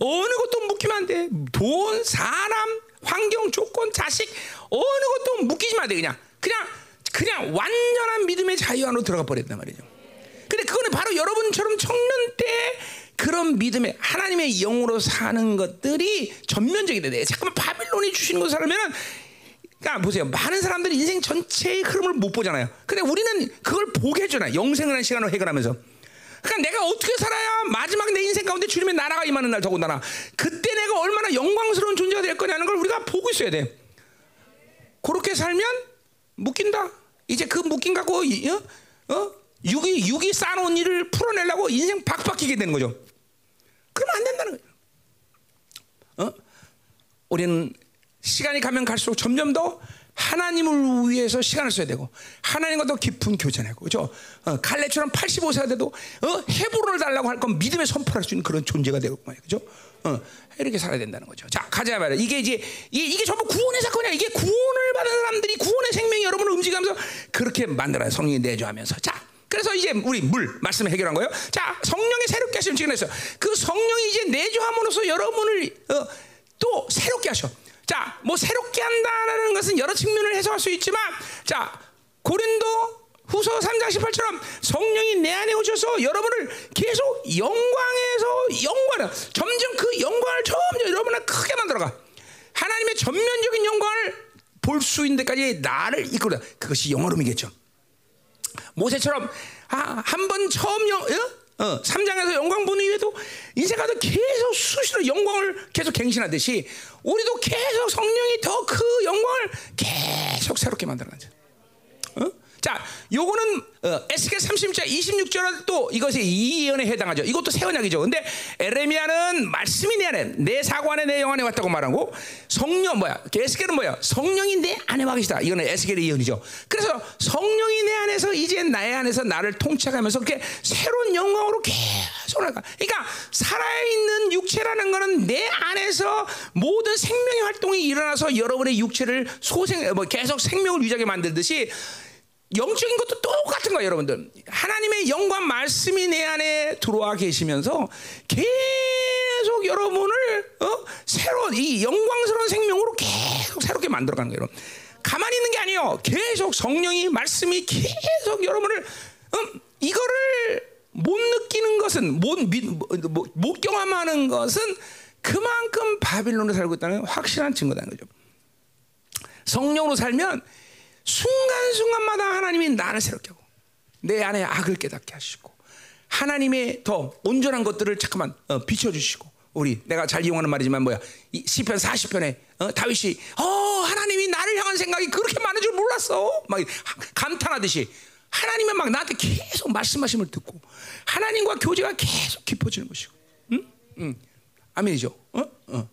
어느 것도 묶이면 안 돼. 돈, 사람, 환경, 조건, 자식 어느 것도 묶이지만 안 돼. 그냥 그냥 그냥 완전한 믿음의 자유 안으로 들어가 버렸단 말이죠. 근데 그거는 바로 여러분처럼 청년 때 그런 믿음의 하나님의 영으로 사는 것들이 전면적이 돼. 잠깐만 바빌론이 주시는 것을 살면은 그러니까 보세요. 많은 사람들이 인생 전체의 흐름을 못 보잖아요. 근데 우리는 그걸 보게 해주잖아요. 영생을 한 시간을 해결하면서. 그러니까 내가 어떻게 살아야 마지막 내 인생 가운데 주님의 나라가 임하는 날 더군다나 그때 내가 얼마나 영광스러운 존재가 될 거냐는 걸 우리가 보고 있어야 돼. 그렇게 살면 묶인다. 이제 그 묶인 갖고 이- 어? 어? 육이 육이 쌓아놓은 일을 풀어내려고 인생 박박히게 되는 거죠. 그러면 안 된다는 거예요. 어? 우리는 시간이 가면 갈수록 점점 더 하나님을 위해서 시간을 써야 되고 하나님과 더 깊은 교제하고 그죠? 어, 갈래처럼 85세가 돼도 어, 헤브론을 달라고 할 건 믿음의 선포할 수 있는 그런 존재가 되고 말이야, 그죠? 어, 이렇게 살아야 된다는 거죠. 자, 가자 말이야. 이게 이제 이게, 이게 전부 구원의 사건이야. 이게 구원을 받은 사람들이 구원의 생명이 여러분을 움직이면서 그렇게 만들어요. 성령이 내주하면서. 자, 그래서 이제 우리 물 말씀을 해결한 거예요. 자, 성령의 새롭게 하시면 지금 했어요. 그 성령이 이제 내주함으로써 여러분을 어, 또 새롭게 하셔. 자, 뭐 새롭게 한다는 것은 여러 측면을 해석할 수 있지만, 자, 고린도 후서 3장 18처럼 성령이 내 안에 오셔서 여러분을 계속 영광에서 영광을 점점 그 영광을 점점 여러분을 크게 만들어가. 하나님의 전면적인 영광을 볼 수 있는 데까지 나를 이끌어. 그것이 영어로이겠죠. 모세처럼 아, 한번 처음 영, 어? 어, 3장에서 영광 보는 이후에도 인생가도 계속 수시로 영광을 계속 갱신하듯이 우리도 계속 성령이 더 그 영광을 계속 새롭게 만들어가죠. 어? 자, 요거는 어, 에스겔 30장 26절은 또 이것이 이 예언에 해당하죠. 이것도 새 언약이죠. 근데 에레미야는 말씀이 내 안에 내 사고 안에 내 영 안에 왔다고 말하고 성령 뭐야? 에스겔은 뭐야? 성령이 내 안에 와 계시다. 이거는 에스겔의 예언이죠. 그래서 성령이 내 안에서 이제 나의 안에서 나를 통치하면서 그렇게 새로운 영광으로 계속 나가. 그러니까 살아있는 육체라는 거는 내 안에서 모든 생명의 활동이 일어나서 여러분의 육체를 소생 뭐 계속 생명을 유지하게 만들듯이 영적인 것도 똑같은 거예요, 여러분들. 하나님의 영광 말씀이 내 안에 들어와 계시면서 계속 여러분을 어? 새로운 이 영광스러운 생명으로 계속 새롭게 만들어가는 거예요. 가만히 있는 게 아니에요. 계속 성령이 말씀이 계속 여러분을 음, 이거를 못 느끼는 것은 못, 미- 못, 못 경험하는 것은 그만큼 바빌론에 살고 있다는 확실한 증거다는 거죠. 성령으로 살면 순간순간마다 하나님이 나를 새롭게 하고 내 안에 악을 깨닫게 하시고 하나님의 더 온전한 것들을 잠깐만 어, 비춰주시고 우리 내가 잘 이용하는 말이지만 뭐야 이 시편 40편에 어, 다윗이 어 하나님이 나를 향한 생각이 그렇게 많은 줄 몰랐어 막 감탄하듯이 하나님은 막 나한테 계속 말씀하심을 듣고 하나님과 교제가 계속 깊어지는 것이고 응? 응. 아멘이죠 어? 어?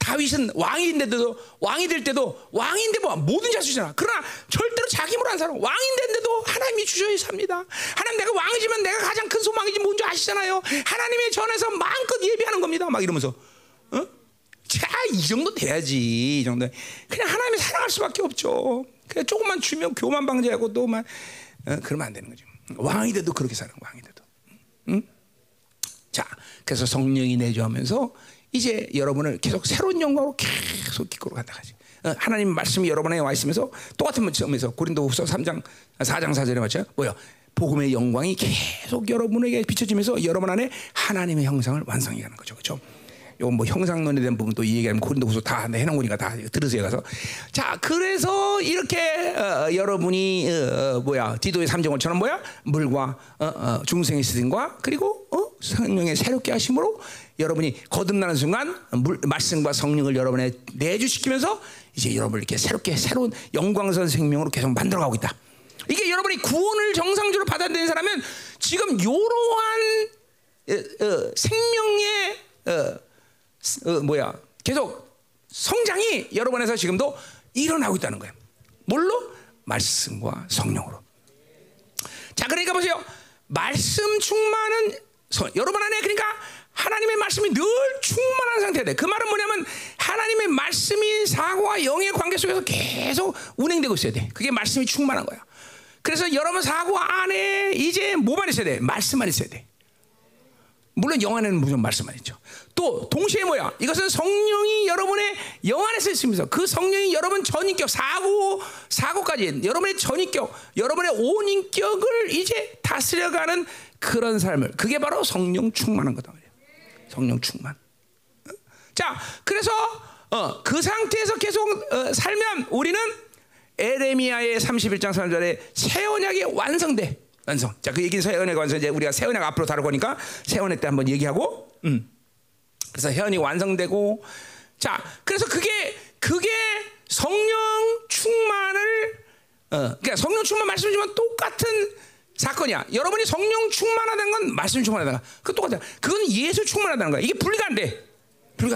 어? 다윗은 왕인데도 왕이 될 때도 왕인데 뭐수 있잖아. 그러나 절대로 자기 힘으로 안 살아. 왕인데도 하나님이 주셔야 삽니다. 하나님 내가 왕이지만 내가 가장 큰 소망이지 뭔지 아시잖아요. 하나님의 전에서 마음껏 예비하는 겁니다. 막 이러면서 어? 자, 이 정도 돼야지. 이 정도. 그냥 하나님이 사랑할 수밖에 없죠. 그냥 조금만 주면 교만 방지하고 또만 어, 그러면 안 되는 거죠. 왕이 돼도 그렇게 사는 왕이 돼도. 자, 그래서 성령이 내주하면서 이제 여러분을 계속 새로운 영광으로 계속 기끌어 간다 가지. 어, 하나님 말씀이 여러분 안에 와 있으면서 똑같은 점에서 고린도후서 3장 4장 4절에 맞죠? 뭐요? 복음의 영광이 계속 여러분에게 비춰지면서 여러분 안에 하나님의 형상을 완성해 가는 거죠. 그렇죠? 요건 뭐 형상론에 대한 부분 또이 얘기하면 고린도후서 다 해놓은 거니까 다 들으세요 가서 자 그래서 이렇게 어, 여러분이 어, 어, 뭐야 디도의 삼정을처럼 뭐야 물과 어, 어, 중생의 스승과 그리고 어, 성령의 새롭게 하심으로 여러분이 거듭나는 순간 물, 말씀과 성령을 여러분에 내주시키면서 이제 여러분을 이렇게 새롭게 새로운 영광선 생명으로 계속 만들어가고 있다. 이게 여러분이 구원을 정상적으로 받아들인 사람은 지금 이러한 어, 어, 생명의 어, 어, 뭐야 계속 성장이 여러분에서 지금도 일어나고 있다는 거예요. 뭘로? 말씀과 성령으로. 자, 그러니까 보세요. 말씀 충만은 성- 여러분 안에 그러니까 하나님의 말씀이 늘 충만한 상태야 돼. 그 말은 뭐냐면 하나님의 말씀이 사고와 영의 관계 속에서 계속 운행되고 있어야 돼. 그게 말씀이 충만한 거야. 그래서 여러분 사고 안에 이제 뭐만 있어야 돼? 말씀만 있어야 돼. 물론 영 안에는 무슨 말씀만 있죠. 또 동시에 뭐야? 이것은 성령이 여러분의 영 안에서 있으면서 그 성령이 여러분 전인격 사고 사고까지 여러분의 전인격, 여러분의 온 인격을 이제 다스려가는 그런 삶을 그게 바로 성령 충만한 거다. 성령 충만. 어? 자, 그래서 어, 그 상태에서 계속 어, 살면 우리는 에레미야의 31장 3절에 새 언약이 완성돼. 완성. 자, 그 얘기는 새 언약 완성. 이제 우리가 새 언약 앞으로 다룰 거니까 새 언약 때 한번 얘기하고. 음. 그래서 새 언약이 완성되고 자, 그래서 그게 그게 성령 충만을 어, 그러니까 성령 충만 말씀이지만 똑같은 사건이야. 여러분이 성령 충만하다는 건 말씀 충만하다는 거. 그 똑같아. 그건 예수 충만하다는 거야. 이게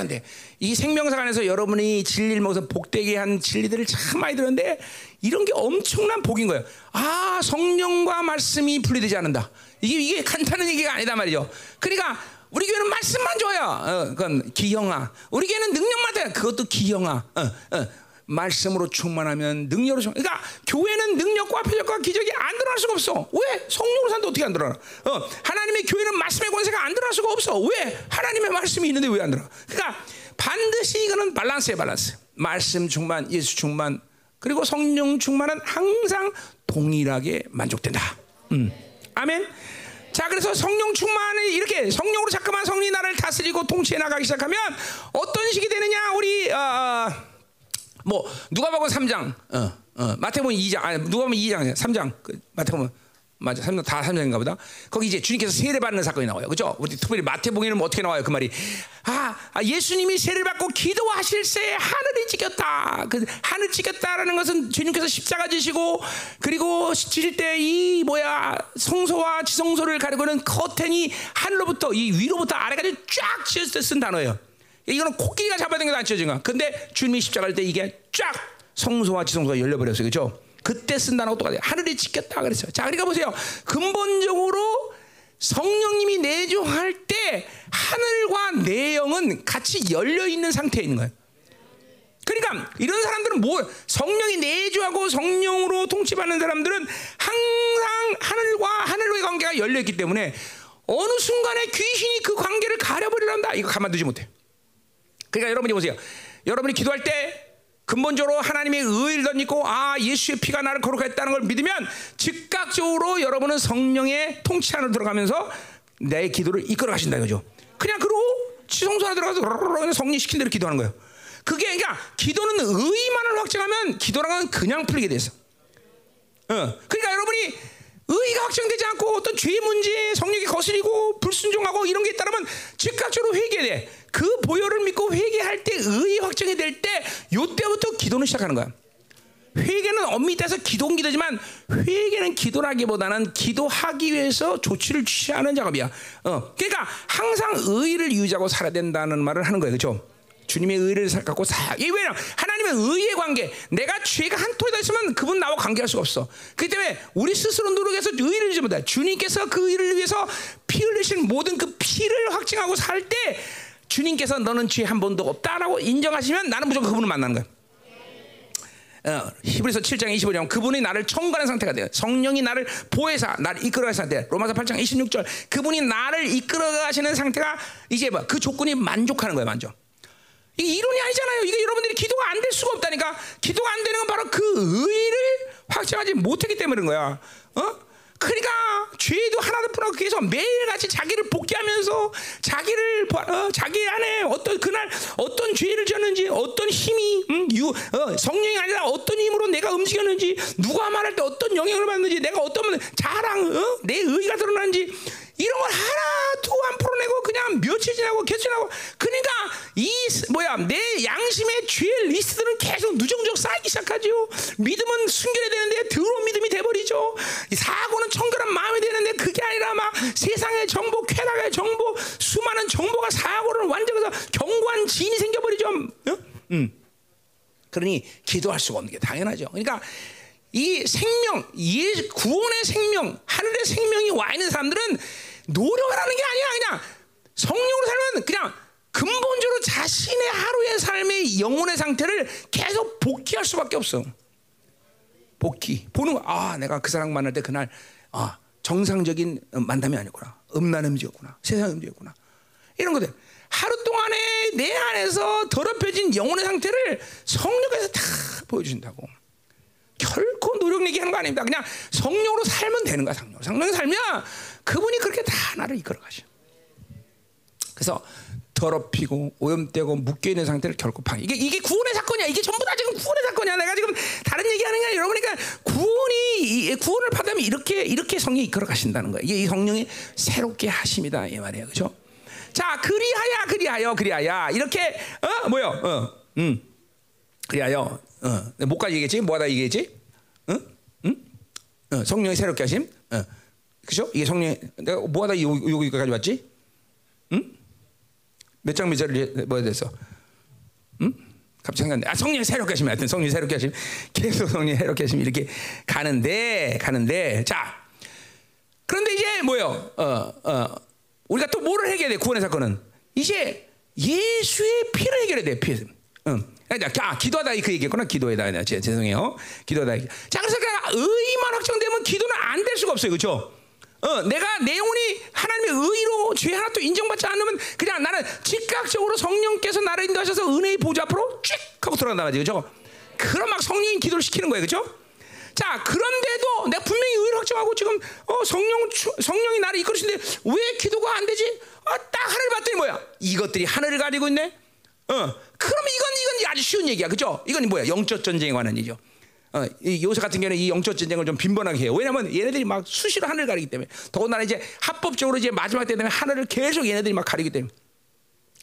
안 돼. 이 생명사 안에서 여러분이 진리를 먹어서 복되게 한 진리들을 참 많이 들었는데 이런 게 엄청난 복인 거예요. 아, 성령과 말씀이 분리되지 않는다. 이게 이게 간단한 얘기가 아니다 말이죠. 그러니까 우리 교회는 말씀만 줘요. 어, 그건 기형아. 우리 교회는 능력만 돼. 그것도 기형아. 어, 어. 말씀으로 충만하면 능력으로 충만. 그러니까 교회는 능력과 표적과 기적이 안 드러날 수가 없어. 왜? 성령으로 사는데 어떻게 안 드러나? 어, 하나님의 교회는 말씀의 권세가 안 드러날 수가 없어. 왜? 하나님의 말씀이 있는데 왜 안 드러나? 그러니까 반드시 이거는 밸런스의 밸런스. 말씀 충만, 예수 충만, 그리고 성령 충만은 항상 동일하게 만족된다. 음. 아멘. 자, 그래서 성령 충만을 이렇게 성령으로 자꾸만 성리 나를 다스리고 통치해 나가기 시작하면 어떤 식이 되느냐? 우리 어, 어, 뭐 누가 보고 3장, 어, 어, 마태복음 2장, 아니 누가 보면 2장, 3장, 그, 마태복음 맞아. 3장 다 3장인가 보다. 거기 이제 주님께서 세례 받는 사건이 나와요. 그죠? 우리 특별히 마태복음에는 어떻게 나와요? 그 말이. 아, 아, 예수님이 세례를 받고 기도하실 때 하늘이 찢겼다. 그 하늘 찢겼다라는 것은 주님께서 십자가 지시고 그리고 지실 때이 뭐야 성소와 지성소를 가리고는 커튼이 하늘로부터 이 위로부터 아래까지 쫙때쓴 단어예요. 이거는 코끼리가 잡아야 되는 게안 찢어진 거야. 근데 주님이 십자가 할 때 이게 쫙 성소와 지성소가 열려버렸어요. 그죠? 그때 쓴 단어가 똑같아요. 하늘이 찢겼다 그랬어요. 자, 그러니까 보세요. 근본적으로 성령님이 내주할 때 하늘과 내 영은 같이 열려 있는 상태에 있는 거예요. 그러니까 이런 사람들은 뭐 성령이 내주하고 성령으로 통치받는 사람들은 항상 하늘과 하늘과의 관계가 열려 있기 때문에 어느 순간에 귀신이 그 관계를 가려버리란다. 이거 가만두지 못해. 그러니까 여러분이 보세요. 여러분이 기도할 때 근본적으로 하나님의 의를 덧입고 아 예수의 피가 나를 거룩했다는 걸 믿으면 즉각적으로 여러분은 성령의 통치 안으로 들어가면서 내 기도를 이끌어 가신다 이거죠. 그냥 그러고 지성소 안에 들어가서 성령 시킨 대로 기도하는 거예요. 그게 그러니까 기도는 의만을 확증하면 기도랑은 그냥 풀리게 돼서. 어. 그러니까 여러분이 의가 확정되지 않고 어떤 죄 문제, 성령이 거스리고 불순종하고 이런 게 있다면 즉각적으로 회개돼. 그 보혈을 믿고 회개할 때 의의 확정이 될 때 요때부터 기도는 시작하는 거야. 회개는 엄밀히 따서 기도는 기도지만 회개는 기도라기보다는 기도하기 위해서 조치를 취하는 작업이야. 어, 그러니까 항상 의를 유지하고 살아야 된다는 말을 하는 거예요, 그렇죠? 주님의 의를 갖고 사. 이 왜냐? 하나님의 의의 관계. 내가 죄가 한 톨에다 있으면 그분 나와 관계할 수가 없어. 그렇기 때문에 우리 스스로 노력해서 의를 주지 못해. 주님께서 그 의를 위해서 피 흘리신 모든 그 피를 확증하고 살 때 주님께서 너는 죄 한 번도 없다라고 인정하시면 나는 무조건 그분을 만나는 거야. 어, 히브리서 7장 25절 그분이 나를 청구하는 상태가 돼요. 성령이 나를 보혜사 나를 이끌어가는 상태. 로마서 8장 26절 그분이 나를 이끌어가시는 상태가 이제 뭐 그 조건이 만족하는 거예요, 만족. 이게 이론이 아니잖아요. 이게 여러분들이 기도가 안 될 수가 없다니까. 기도가 안 되는 건 바로 그 의를 확정하지 못했기 때문인 거야. 어? 그러니까 죄도 하나도 풀어 그래서 매일같이 자기를 복기하면서 자기를 어, 자기 안에 어떤 그날 어떤 죄를 지었는지 어떤 힘이 음, 유, 어, 성령이 아니라 어떤 힘으로 내가 움직였는지 누가 말할 때 어떤 영향을 받는지 내가 어떤 자랑 어? 내 의가 드러나는지 이런 걸 하나도 안 풀어내고 그냥 며칠 지나고 계속 지나고 그러니까 이 뭐야 내 양심의 죄 리스트는 계속 누적적 쌓이기 시작하죠 믿음은 순결해야 되는데 더러운 믿음이 돼버리죠 이 사고는 청결한 마음이 되는데 그게 아니라 막 세상의 정보 쾌락의 정보 수많은 정보가 사고를 완전해서 견고한 지인이 생겨버리죠 어? 음. 그러니 기도할 수가 없는 게 당연하죠 그러니까 이 생명, 예, 구원의 생명, 하늘의 생명이 와 있는 사람들은 노력을 하는 게 아니야. 그냥 성령으로 살면 그냥 근본적으로 자신의 하루의 삶의 영혼의 상태를 계속 복귀할 수밖에 없어. 복귀. 보는 거. 아, 내가 그 사람 만날 때 그날 아, 정상적인 만남이 아니구나. 음란 음지였구나. 세상 음지였구나. 이런 것들. 하루 동안에 내 안에서 더럽혀진 영혼의 상태를 성령께서 다 보여준다고. 결코 노력 내기 하는 거 아닙니다. 그냥 성령으로 살면 되는 거야. 성령. 성령이 살면 그분이 그렇게 다 나를 이끌어 가셔. 그래서 더럽히고 오염되고 묶여 있는 상태를 결코 파. 이게 이게 구원의 사건이야. 이게 전부 다 지금 구원의 사건이야. 내가 지금 다른 얘기하는 게 아니라 여러분 그러니까 구원이 구원을 받으면 이렇게 이렇게 성령이 이끌어 가신다는 거예요. 이게 이 성령이 새롭게 하심이다 이 말이에요. 그렇죠? 자, 그리하야 그리하여 그리하야 이렇게 어 뭐요? 어. 음. 그리하여 어, 뭐까지 얘기했지? 뭐하다 얘기했지? 응? 응? 어, 성령이 새롭게 하심? 어. 그죠? 이게 성령 내가 뭐하다 여기까지 왔지? 응? 몇 장 몇 절을 뭐야 됐어? 응? 갑자기 생각나. 아 성령이 새롭게 하심 하여튼 성령이 새롭게 하심 계속 성령이 새롭게 하심 이렇게 가는데 가는데 자 그런데 이제 뭐요? 어, 어, 우리가 또 뭐를 해결해 구원의 사건은 이제 예수의 피를 해결해야 돼 피. 응. 아, 기도하다 그 얘기했구나. 기도에다. 죄송해요. 기도하다. 자, 그래서 그러니까 의만 확정되면 기도는 안 될 수가 없어요. 그렇죠? 어, 내가 내 영혼이 하나님의 의로 죄 하나도 인정받지 않으면 그냥 나는 즉각적으로 성령께서 나를 인도하셔서 은혜의 보좌 앞으로 쭉 하고 들어간다 말이죠. 그죠? 그럼 막 성령이 기도를 시키는 거예요. 그죠? 자, 그런데도 내가 분명히 의를 확정하고 지금 어, 성령 성령이 나를 이끌으시는데 왜 기도가 안 되지? 아, 딱 하늘 봤더니 뭐야? 이것들이 하늘을 가리고 있네. 어, 그럼 이건 이건 아주 쉬운 얘기야, 그죠? 이건 뭐야? 영적 전쟁에 관한 얘기죠. 어, 이 요새 같은 경우는 이 영적 전쟁을 좀 빈번하게 해요. 왜냐하면 얘네들이 막 수시로 하늘 가리기 때문에 더군다나 이제 합법적으로 이제 마지막 때 되면 하늘을 계속 얘네들이 막 가리기 때문에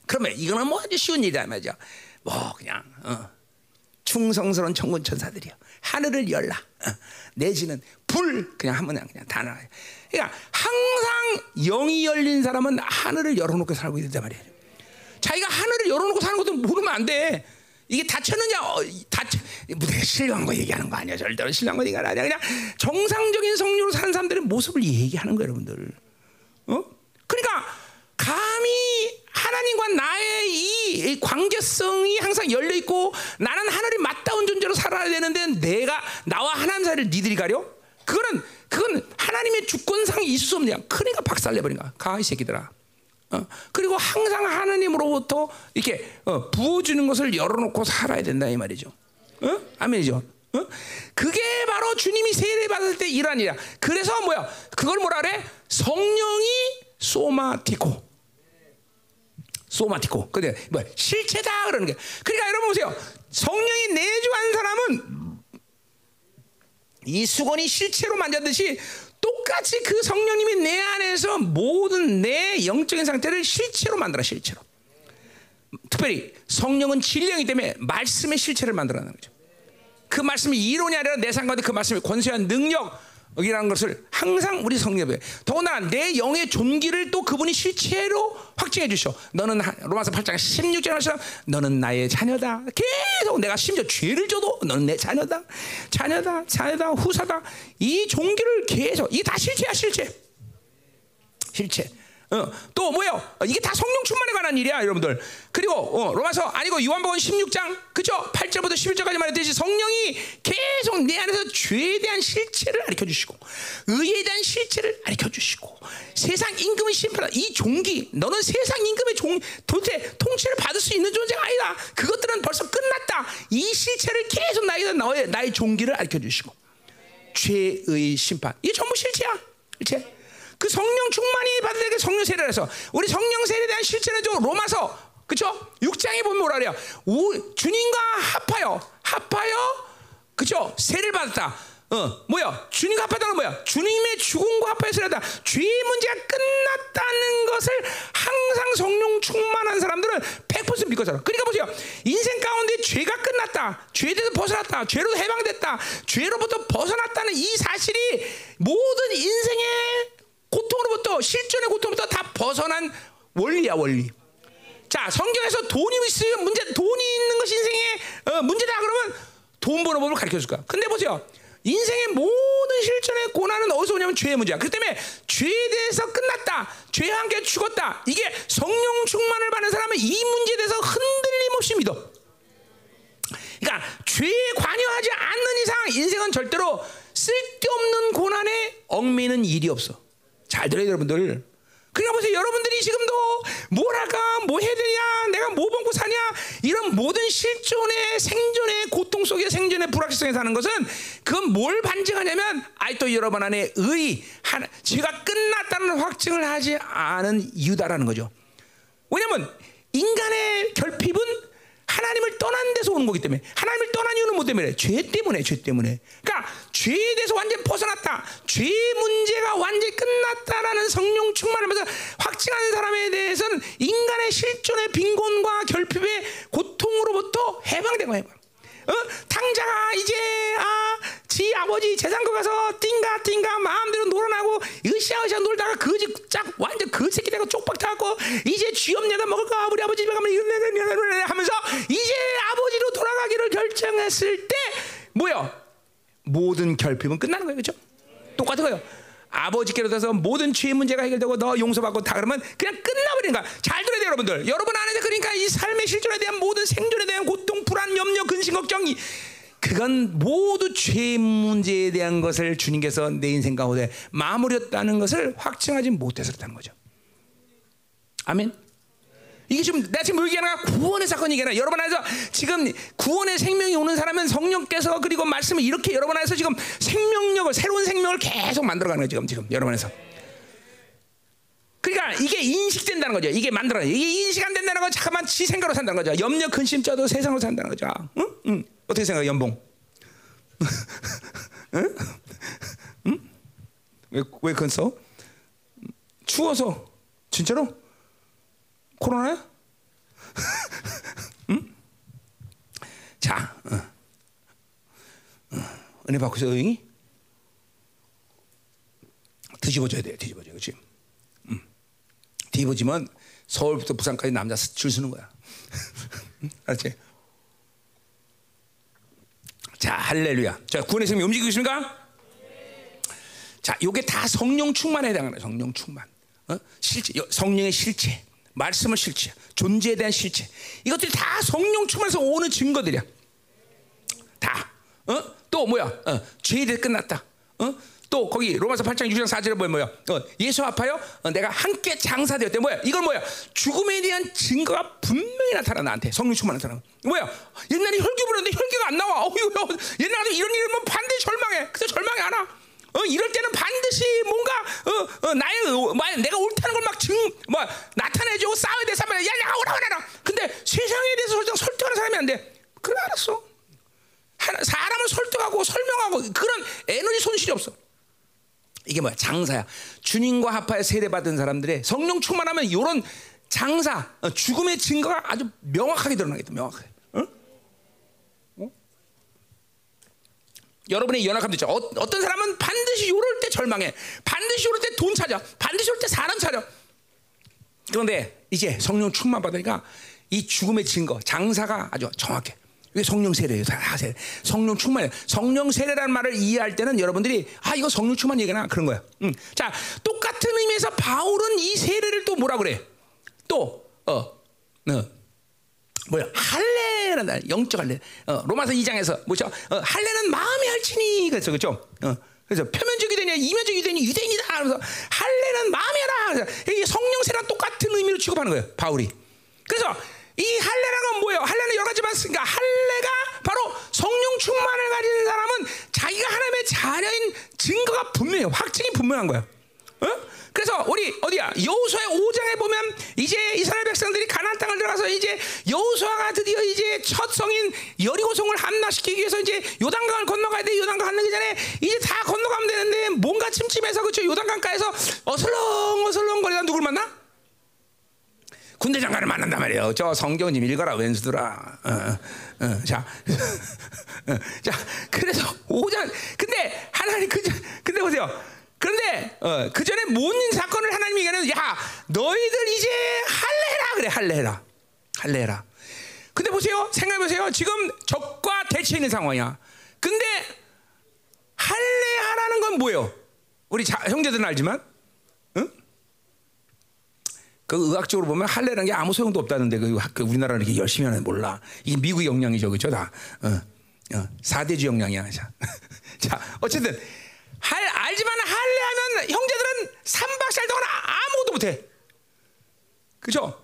그러면 이거는 뭐 아주 쉬운 일이란 말이죠. 뭐 그냥 어, 충성스러운 천군 천사들이요. 하늘을 열라. 어, 내지는 불 그냥 하면 그냥 다 나가요. 그러니까 항상 영이 열린 사람은 하늘을 열어놓고 살고 있단 말이에요. 열어놓고 사는 것도 모르면 안 돼. 이게 닫혔느냐, 어, 닫혀, 무대가 신령한 거 얘기하는 거 아니야. 절대로 신령한 거 얘기하는 거 아니야. 그냥 정상적인 성령으로 사는 사람들의 모습을 얘기하는 거예요, 여러분들. 어? 그러니까 감히 하나님과 나의 이, 이 관계성이 항상 열려 있고 나는 하늘이 맞다운 존재로 살아야 되는데 내가 나와 하나님 사이를 니들이 가려? 그거는 그건 하나님의 주권상이 있을 수 없냐. 그러니까 박살내버린 거야. 가이 새끼들아. 어, 그리고 항상 하나님으로부터 이렇게 어, 부어주는 것을 열어놓고 살아야 된다 이 말이죠. 어? 아멘이죠. 어? 그게 바로 주님이 세례 받을 때 일한 일이야. 그래서 뭐야? 그걸 뭐라 그래? 성령이 소마티코. 소마티코. 근데 뭐 실체다 그러는 게. 그러니까 여러분 보세요. 성령이 내주한 사람은 이 수건이 실체로 만졌듯이 똑같이 그 성령님이 내 안에서 모든 내 영적인 상태를 실체로 만들어 실체로. 특별히 성령은 진령이기 때문에 말씀의 실체를 만들어내는 거죠. 그 말씀이 이론이 아니라 내 상관에 그 말씀의 권세한 능력 이라는 것을 항상 우리 성령에 더군다나 내 영의 존귀를 또 그분이 실체로 확증해 주셔. 너는 하- 로마서 8장 16절에 하시면 너는 나의 자녀다. 계속 내가 심지어 죄를 져도 너는 내 자녀다. 자녀다. 자녀다. 후사다. 이 존귀를 계속 이게 다 실체야 실체. 실체. 어, 또? 어, 이게 다 성령 충만에 관한 일이야, 여러분들. 그리고 어, 로마서 아니고 요한복음 16장 그죠? 8절부터 11절까지 말했듯이 성령이 계속 내 안에서 죄에 대한 실체를 가르쳐 주시고 의에 대한 실체를 가르쳐 주시고 세상 임금의 심판 이 종기 너는 세상 임금의 종 도대체 통치를 받을 수 있는 존재가 아니다. 그것들은 벌써 끝났다. 이 실체를 계속 나에게 너의 나의 종기를 가르쳐 주시고 죄의 심판. 이게 전부 실체야. 실체. 그 성령 충만이 받을 때 성령 세례를 해서 우리 성령 세례에 대한 실체는 저 로마서 그쵸? 6장에 보면 뭐라 그래요? 우, 주님과 합하여 합하여 그쵸? 세례를 받았다. 어, 뭐야? 주님과 합하다는 뭐야? 주님의 죽음과 합하여 세례다. 죄의 문제가 끝났다는 것을 항상 성령 충만한 사람들은 100% 믿고 살아. 그러니까 보세요. 인생 가운데 죄가 끝났다. 죄에 대해서 벗어났다. 죄로 해방됐다. 죄로부터 벗어났다는 이 사실이 모든 인생의 고통으로부터 실존의 고통부터 다 벗어난 원리야 원리. 자 성경에서 돈이 있으면 문제 돈이 있는 것이 인생의 어, 문제다 그러면 돈 버는 법을 가르쳐 줄 거야. 근데 보세요. 인생의 모든 실존의 고난은 어디서 오냐면 죄의 문제야. 그렇기 때문에 죄에 대해서 끝났다. 죄와 함께 죽었다. 이게 성령 충만을 받는 사람은 이 문제에 대해서 흔들림 없이 믿어. 그러니까 죄에 관여하지 않는 이상 인생은 절대로 쓸데없는 고난에 얽매이는 일이 없어. 잘 들어요, 여러분들. 그러니까 보세요, 여러분들이 지금도 뭘 할까, 뭐 해야 되냐, 내가 뭐 먹고 사냐, 이런 모든 실존의 생존의 고통 속에 생존의 불확실성에 사는 것은 그건 뭘 반증하냐면, 아이 또 여러분 안에 의, 하나, 죄가 끝났다는 확증을 하지 않은 이유다라는 거죠. 왜냐면 인간의 결핍은 하나님을 떠난 데서 오는 거기 때문에 하나님을 떠난 이유는 뭐 때문에? 죄 때문에 죄 때문에. 그러니까 죄에 대해서 완전히 벗어났다. 죄의 문제가 완전히 끝났다라는 성령 충만하면서 확증하는 사람에 대해서는 인간의 실존의 빈곤과 결핍의 고통으로부터 해방되고 해방. 어? 탕자가 이제 아, 지 아버지 재산거 가서 띵가 띵가 마음대로 놀아나고 으쌰으쌰 놀다가 거지 짝 완전 그 새끼 되고 쪽박 타고 이제 쥐엄내다 먹을까 우리 아버지 집에 가면 이거 하면서 이제 아버지로 돌아가기를 결정했을 때 뭐야 모든 결핍은 끝나는 거예요 그렇죠? 똑같은 거예요 아버지께로 돼서 모든 죄의 문제가 해결되고 너 용서받고 다 그러면 그냥 끝나버리는 거야. 잘 들어야 돼요, 여러분들. 여러분 안에서 그러니까 이 삶의 실존에 대한 모든 생존에 대한 고통, 불안, 염려, 근심, 걱정 이 그건 모두 죄의 문제에 대한 것을 주님께서 내 인생 가운데 마무리했다는 것을 확증하지 못해서 그렇다는 거죠. 아멘. 이게 지금 내가 지금 뭐 얘기하는 거 구원의 사건이 얘기하나 여러분 안에서 지금 구원의 생명이 오는 사람은 성령께서 그리고 말씀을 이렇게 여러분 안에서 지금 생명력을 새로운 생명을 계속 만들어가는 거예요 지금 지금 여러분 안에서 그러니까 이게 인식된다는 거죠 이게 만들어 이게 인식 안 된다는 건 잠깐만 지 생각으로 산다는 거죠 염려 근심 쪄도 세상으로 산다는 거죠 응? 응. 어떻게 생각해 연봉 <laughs> 응? 응? 왜, 왜 그건 써? 추워서 진짜로? 코로나야? <laughs> 응? 자, 어. 어. 은혜 받고 있어 여행이? 뒤집어져야 돼, 뒤집어져, 그렇지? 음. 뒤집어지면 서울부터 부산까지 남자 줄 서는 거야. <laughs> 알았지? 자, 할렐루야. 자, 구원의 생명 움직이고 있습니까? 자, 요게 다 성령 충만에 해당하는. 성령 충만. 어? 실체, 요- 성령의 실체, 말씀의 실체, 존재에 대한 실체. 이것들이 다 성령 충만에서 오는 증거들이야. 다. 어? 또 뭐야? 어, 죄에 대해 끝났다. 어? 또 거기 로마서 8장 6장 4절에 뭐야? 뭐야? 어, 예수 아파요? 어, 내가 함께 장사되었대. 뭐야? 이걸 뭐야? 죽음에 대한 증거가 분명히 나타나 나한테 성령 충만 나타나. 뭐야? 옛날에 혈기 부렸는데 혈기가 안 나와. 어휴, 옛날에 이런 일이면 반드시 절망해. 근데 절망이 안 와. 어, 이럴 때는 반드시 뭔가 어, 어, 나의 어, 뭐, 내가 옳다는 걸 막증뭐 나타내주고 싸워야 돼. 사람 야, 야, 오라 오라. 근데 세상에 대해서 설정 설득하는 사람이 안 돼. 그래 알았어. 사람을 설득하고 설명하고 그런 에너지 손실이 없어. 이게 뭐야? 장사야. 주님과 합하여 세례받은 사람들의 성령 충만하면 이런 장사, 어, 죽음의 증거가 아주 명확하게 드러나겠다. 명확하게. 응? 어? 여러분의 연약함도 있죠. 어, 어떤 사람은 반드시 요럴 때 절망해. 반드시 요럴 때 돈 찾아. 반드시 요럴 때 사람 찾아. 그런데 이제 성령 충만 받으니까 이 죽음의 증거, 장사가 아주 정확해. 이게 성령 세례예요. 다 세례. 성령 충만이에요. 성령 세례라는 말을 이해할 때는 여러분들이 아 이거 성령 충만 얘기나 그런 거야. 음. 자 똑같은 의미에서 바울은 이 세례를 또 뭐라 그래? 또 어, 어. 뭐야 할례란다 영적 할례 어, 로마서 2장에서 뭐죠 어, 할례는 마음의 할지니 그래서 그죠 어, 그래서 표면적이 되냐 이면적이 되니 유대인이다 하면서 할례는 마음이라 그래서 이게 성령세랑 똑같은 의미로 취급하는 거예요 바울이 그래서 이 할례라는 건 뭐예요? 할례는 여러 가지 봤으니까 할례가 바로 성령 충만을 가진 사람은 자기가 하나님의 자녀인 증거가 분명해요. 확증이 분명한 거야 어? 그래서 우리 어디야? 여호수아의 5장에 보면 이제 이스라엘 백성들이 가나안 땅을 들어가서 이제 여호수아가 드디어 이제 첫 성인 여리고성을 함락시키기 위해서 이제 요단강을 건너가야 돼. 요단강 건너기 전에 이제 다 건너가면 되는데 뭔가 침침해서 그쵸? 요단강가에서 어슬렁 어슬렁 거리다 누굴 만나? 군대 장관을 만난단 말이에요. 저 성경 좀 읽어라 왼수들아. 어, 어, 자, <laughs> 어, 자, 그래서 오장. 근데 하나님 그 전- 근데 보세요. 그런데 어, 그 전에 모든 사건을 하나님이 얘기하는 야 너희들 이제 할례라 그래 할례라 할례라. 근데 보세요 생각해 보세요 지금 적과 대치 있는 상황이야. 근데 할례하라는 건 뭐예요? 우리 자, 형제들은 알지만 응? 그 의학적으로 보면 할례라는 게 아무 소용도 없다는데 그, 그 우리나라는 이렇게 열심히 하는 몰라. 이게 미국의 영향이죠, 그죠? 다 어, 어, 사대주 영향이야. 자, <laughs> 자, 어쨌든 할 알지만 할례하면 형제들은 3박 4일 동안 아무것도 못해. 그죠?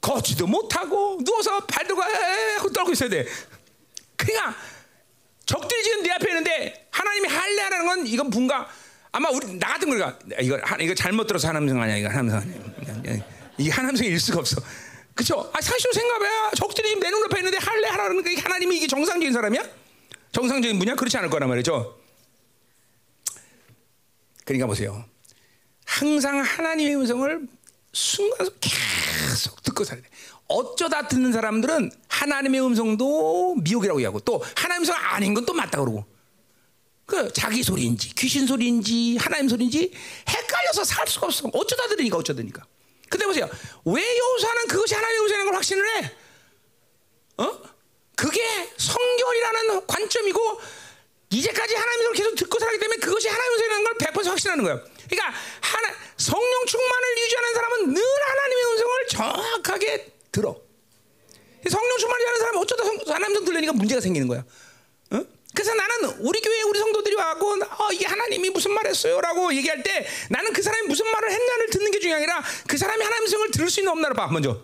걷지도 못하고 누워서 발들고 하고 떨고 있어야 돼. 그러니까 적들이 지금 내 앞에 있는데 하나님이 할례하라는 건 이건 뭔가 아마 우리 나 같은 거가 이거 하- 이거 잘못 들어서 하나님성 아니야 이거 하나님성 아니야 이게 하나님성일 수가 없어 그렇죠? 아 사실 생각해봐야 적들이 지금 내 눈앞에 있는데 할례하라는 게 하나님이 이게 정상적인 사람이야? 정상적인 분이야? 그렇지 않을 거란 말이죠. 그러니까 보세요. 항상 하나님의 음성을 순간 계속 듣고 살아야 돼. 어쩌다 듣는 사람들은 하나님의 음성도 미혹이라고 얘기하고 또 하나님 음성 아닌 건 또 맞다 그러고 그 자기 소리인지 귀신 소리인지 하나님 소리인지 헷갈려서 살 수가 없어. 어쩌다 들으니까 어쩌다니까. 근데 보세요. 왜 여호수아는 그것이 하나님의 음성인 걸 확신을 해? 어? 그게 성결이라는 관점이고 이제까지 소리를 계속 듣고 살기 때문에 그것이 하나님의 소리라는 걸 100% 확신하는 거예요. 그러니까 하나, 성령 충만을 유지하는 사람은 늘 하나님의 음성을 정확하게 들어. 성령 충만을 하는 사람은 어쩌다 성- 하나님 성 들으니까 문제가 생기는 거야. 어? 그래서 나는 우리 교회 우리 성도들이 와고 어, 이게 하나님이 무슨 말했어요라고 얘기할 때 나는 그 사람이 무슨 말을 했냐를 듣는 게 중요한 게 아니라 그 사람이 하나님의 성을 들을 수 있는 없나를 봐 먼저.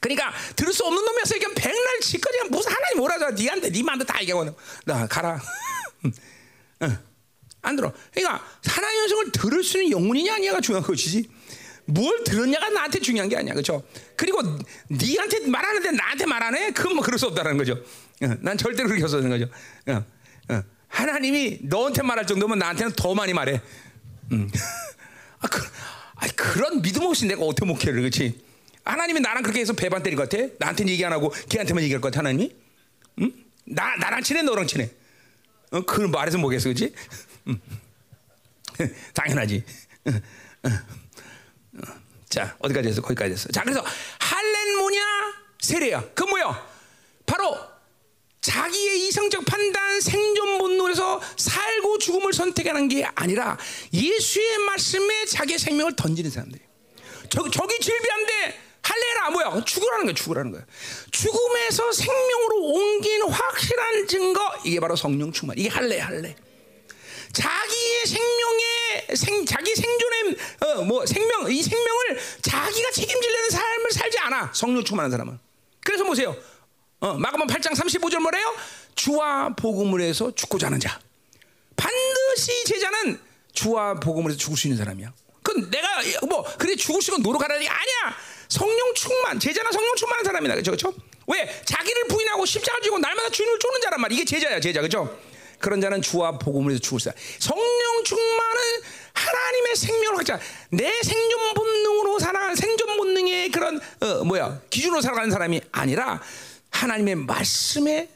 그러니까 들을 수 없는 놈이었어. 이게 백날 짓거리가 무슨 하나님 뭐라자 니한테 니 마음대로 다 얘기하고 나 가라. <laughs> 응. 안 들어. 그러니까 하나님의 성을 들을 수 있는 영혼이냐 아니냐가 중요한 것이지. 뭘 들었냐가 나한테 중요한 게 아니야, 그렇죠? 그리고 니한테 말하는데 나한테 말하네? 그건 뭐 그럴 수 없다는 거죠. 응, 난 절대로 그렇게 없어는 거죠. 응. 어. 하나님이 너한테 말할 정도면 나한테는 더 많이 말해. 음. <laughs> 아, 그, 아, 그 런 믿음 없이 내가 어떻게 목회를 그렇지? 하나님이 나랑 그렇게 해서 배반 때릴 것 같아? 나한테는 얘기 안 하고 걔한테만 얘기할 것 같아 하나님이? 응? 나 나랑 친해 너랑 친해? 어, 그 말해서 뭐겠어, 그렇지? 음. <laughs> 당연하지. 자 어디까지 했어? 거기까지 했어. 자 그래서 할렐모냐 세례야. 그 뭐야? 바로 자기의 이성적 판단, 생존 본능에서 살고 죽음을 선택하는 게 아니라 예수의 말씀에 자기의 생명을 던지는 사람들. 저 저기 질비한데 할례라 뭐야? 죽으라는 거야, 죽으라는 거야. 죽음에서 생명으로 옮긴 확실한 증거 이게 바로 성령 충만. 이게 할례, 할례. 자기의 생명의 생 자기 생존의 어 뭐 생명 이 생명을 자기가 책임지려는 삶을 살지 않아 성령 충만한 사람은 그래서 보세요 어 마가복음 8장 35절 뭐래요? 주와 복음을 해서 죽고자 하는 자. 반드시 제자는 주와 복음을 해서 죽을 수 있는 사람이야. 그건 내가 뭐 그래 죽을 수 있는 노력하라는 게 아니야. 성령 충만 제자는 성령 충만한 사람이다. 그렇죠 그렇죠 왜? 자기를 부인하고 십자가 지고 날마다 주님을 쫓는 자란 말이야. 이게 제자야 제자. 그렇죠 그런 자는 주와 복음을 해서 죽을 수 있다. 성령 충만은 하나님의 생명을 갖자. 내 생존 본능으로 살아가는 생존 본능의 그런 어, 뭐야? 기준으로 살아가는 사람이 아니라 하나님의 말씀에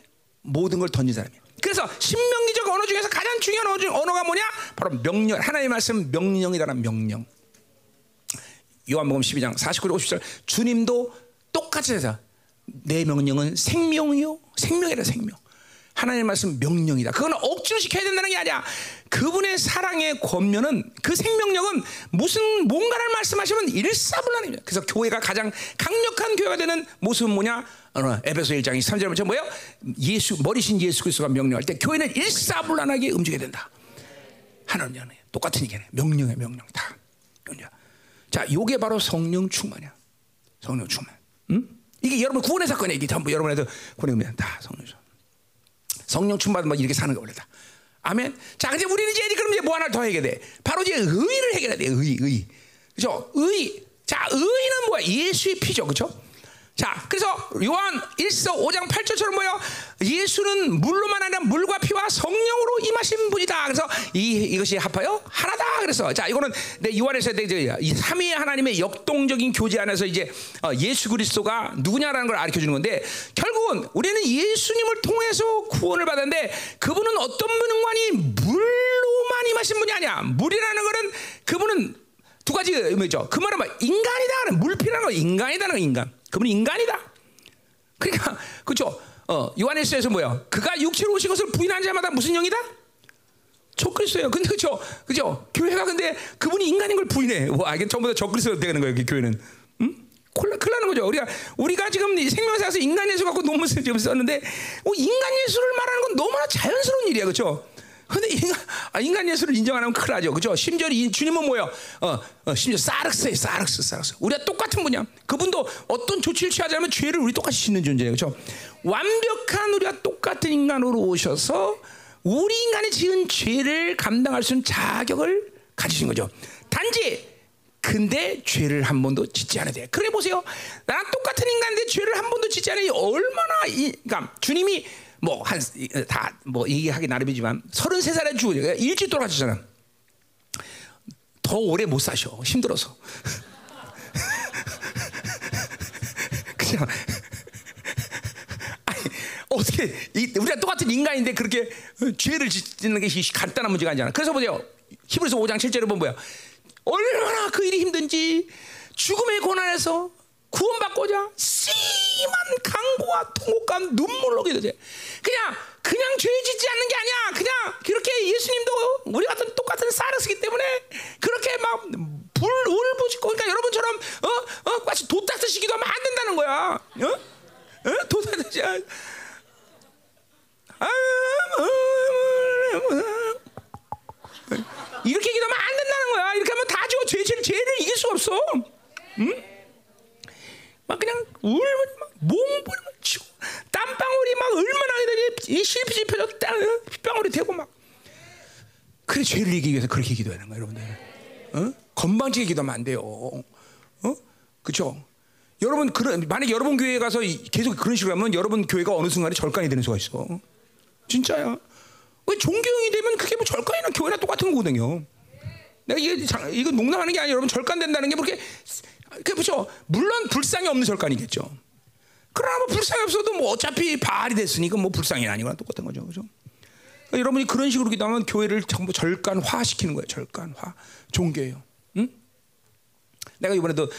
모든 걸 던진 사람이야. 그래서 신명기적 언어 중에서 가장 중요한 언어 중 언어가 뭐냐? 바로 명령. 하나님의 말씀 명령이라는 명령. 요한복음 12장 49절 50절 주님도 똑같이 해서 내 명령은 생명이요 생명이라 생명. 하나님의 말씀 명령이다. 그건 억지로 시켜야 된다는 게 아니야. 그분의 사랑의 권면은 그 생명력은 무슨 뭔가를 말씀하시면 일사불란입니다. 그래서 교회가 가장 강력한 교회가 되는 모습은 뭐냐? 어, 에베소 1장 3절 보면 뭐예요? 예수 머리신 예수 그리스도가 명령할 때 교회는 일사불란하게 움직여야 된다. 하나님 안에 똑같은 얘기네. 명령의 명령 다. 명령. 자, 요게 바로 성령 충만이야. 성령 충만. 응? 이게 여러분 구원의 사건이야. 이게 전부 여러분에도 구원의 의미야. 다 성령 충만. 성령 충만은 뭐 이렇게 사는 거 원래 다. 아멘. 자, 이제 우리는 이제 그럼 이제 뭐 하나 더 해야 돼. 바로 이제 의를 해결해야 돼. 의, 의. 그죠? 의. 자, 의는 뭐야? 예수의 피죠. 그죠? 자, 그래서 요한 1서 5장 8절처럼 뭐요? 예수는 물로만 아니라 물과 피와 성령으로 임하신 분이다. 그래서 이 이것이 합하여 하나다. 그래서 자, 이거는 내 요한에서 이 삼위의 하나님의 역동적인 교제 안에서 이제 어, 예수 그리스도가 누구냐라는 걸 알려 주는 건데 결국은 우리는 예수님을 통해서 구원을 받았는데 그분은 어떤 분과니 물로만 임하신 분이 아니야. 물이라는 거는 그분은 두 가지 의미죠. 그 말은 뭐 인간이다. 물피라는 거 인간이다는 거 인간. 그분은 인간이다. 그러니까 그렇죠. 어, 요한일서에서 뭐야? 그가 육체로 오신 것을 부인한 자마다 무슨 영이다? 적그리스도예요. 근데 그죠, 그죠. 교회가 근데 그분이 인간인 걸 부인해. 와, 이게 전부 다 적그리스도 되는 거예요. 교회는. 음? 큰일 나는 거죠. 우리가 우리가 지금 생명사에서 인간 예수 갖고 논문 지금 썼는데 뭐 인간 예수를 말하는 건 너무나 자연스러운 일이야, 그렇죠? 근데 인간, 아, 인간 예수를 인정 안 하면 큰일 나죠. 그죠? 심지어 이 주님은 뭐예요? 어, 어, 심지어 사르스에 사르스, 사르스. 우리가 똑같은 분이야. 그분도 어떤 조치를 취하자면 죄를 우리 똑같이 짓는 존재예요. 그죠? 완벽한 우리가 똑같은 인간으로 오셔서 우리 인간이 지은 죄를 감당할 수 있는 자격을 가지신 거죠. 단지 근데 죄를 한 번도 짓지 않아야 돼. 그래 보세요. 나랑 똑같은 인간인데 죄를 한 번도 짓지 않아야 얼마나 이, 그러니까 주님이 뭐 한 다 뭐 얘기하기 나름이지만 33살에 죽으니까 그러니까 일찍 돌아가셨잖아. 더 오래 못 사셔. 힘들어서. <laughs> 그냥 아니 어떻게 이, 우리가 똑같은 인간인데 그렇게 죄를 짓는 게 간단한 문제가 아니잖아. 그래서 보세요. 히브리서 5장 7절에 보면 뭐야? 얼마나 그 일이 힘든지 죽음의 고난에서 구원받고자 심한 강고와 통곡과 눈물로 기도해. 그냥 그냥 죄 짓지 않는 게 아니야. 그냥 그렇게 예수님도 우리 같은 똑같은 사르스기 때문에 그렇게 막 불 울부짖고 그러니까 여러분처럼 어 어 마치 도 닦으시기도 하면 안 된다는 거야. 어? 어? 도 닦으시. 아, 이렇게 기도하면 안 된다는 거야. 이렇게 하면 다 죽어. 죄, 죄, 죄를 이길 수 없어. 응? 막 그냥 울고 막 몸부림 치고 땀방울이 막 얼마나 이 실핏이 펴졌 다 핏방울이 되고 막. 그래 죄를 이기기 위해서 그렇게 기도하는 거야 여러분들. 어? 건방지게 기도하면 안 돼요. 어? 그렇죠 여러분 그런 만약 여러분 교회에 가서 계속 그런 식으로 하면 여러분 교회가 어느 순간에 절간이 되는 수가 있어. 진짜야. 왜 종교형이 되면 그게 뭐 절간이나 교회나 똑같은 거거든요. 내가 이게 장- 이거 농담하는 게 아니라 여러분 절간 된다는 게 그렇게 그 그렇죠. 물론 불상이 없는 절간이겠죠. 그러나 뭐 불상이 없어도 뭐 어차피 바알이 됐으니까 뭐 불상이 아니거나 똑같은 거죠, 그렇죠? 그러니까 여러분이 그런 식으로 기도하면 교회를 전부 절간화 시키는 거예요. 절간화 종교예요. 응? 내가 이번에도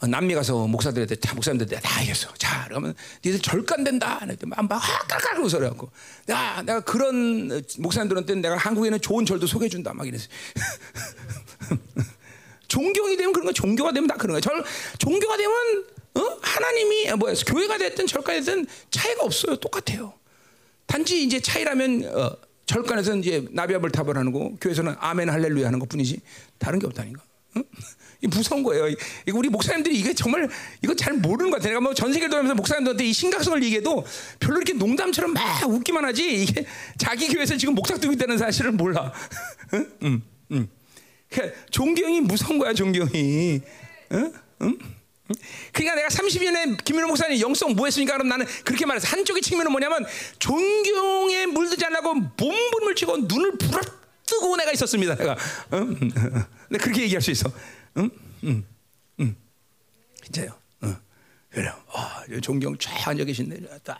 어, 남미 가서 목사들한테 자 목사님들한테 다 얘기했어. 자 그러면 니들 절간된다. 그랬더니 막 깔깔깔 웃어 그래갖고 야 내가 그런 어, 목사님들한테 내가 한국에는 좋은 절도 소개해 준다 막 이랬어. <laughs> 종교이 되면 그런 거 종교가 되면 다 그런 거야. 절 종교가 되면 어? 하나님이 아, 뭐야 교회가 됐든 절가 됐든 차이가 없어요. 똑같아요. 단지 이제 차이라면 어, 절간에서는 이제 나비아벌 탑을 하는 거, 교회에서는 아멘 할렐루야 하는 것뿐이지 다른 게 없다니까. 응? <laughs> 이 무서운 거예요. 이- 이거 우리 목사님들이 이게 정말 이거 잘 모르는 것 같아요. 내가 뭐 전 세계를 돌면서 목사님들한테 이 심각성을 얘기해도 별로 이렇게 농담처럼 막 웃기만 하지 이게 자기 교회에서 지금 목사 뜨고 있다는 사실을 몰라. <laughs> 응? 응, 응. 그러니까 존경이 무서운 거야, 존경이. 응? 응? 그러니까 내가 30년에 김민호 목사님 영성 뭐 했으니까 그럼 나는 그렇게 말했어. 한쪽의 측면은 뭐냐면 존경에 물들지 않고 몸부림을 치고 눈을 부라뜨고 내가 있었습니다. 내가. 응? 근데 그렇게 얘기할 수 있어. 응? 응. 응. 진짜요. 응. 그래요. 아, 존경 쫙 앉아 계신데. 딱.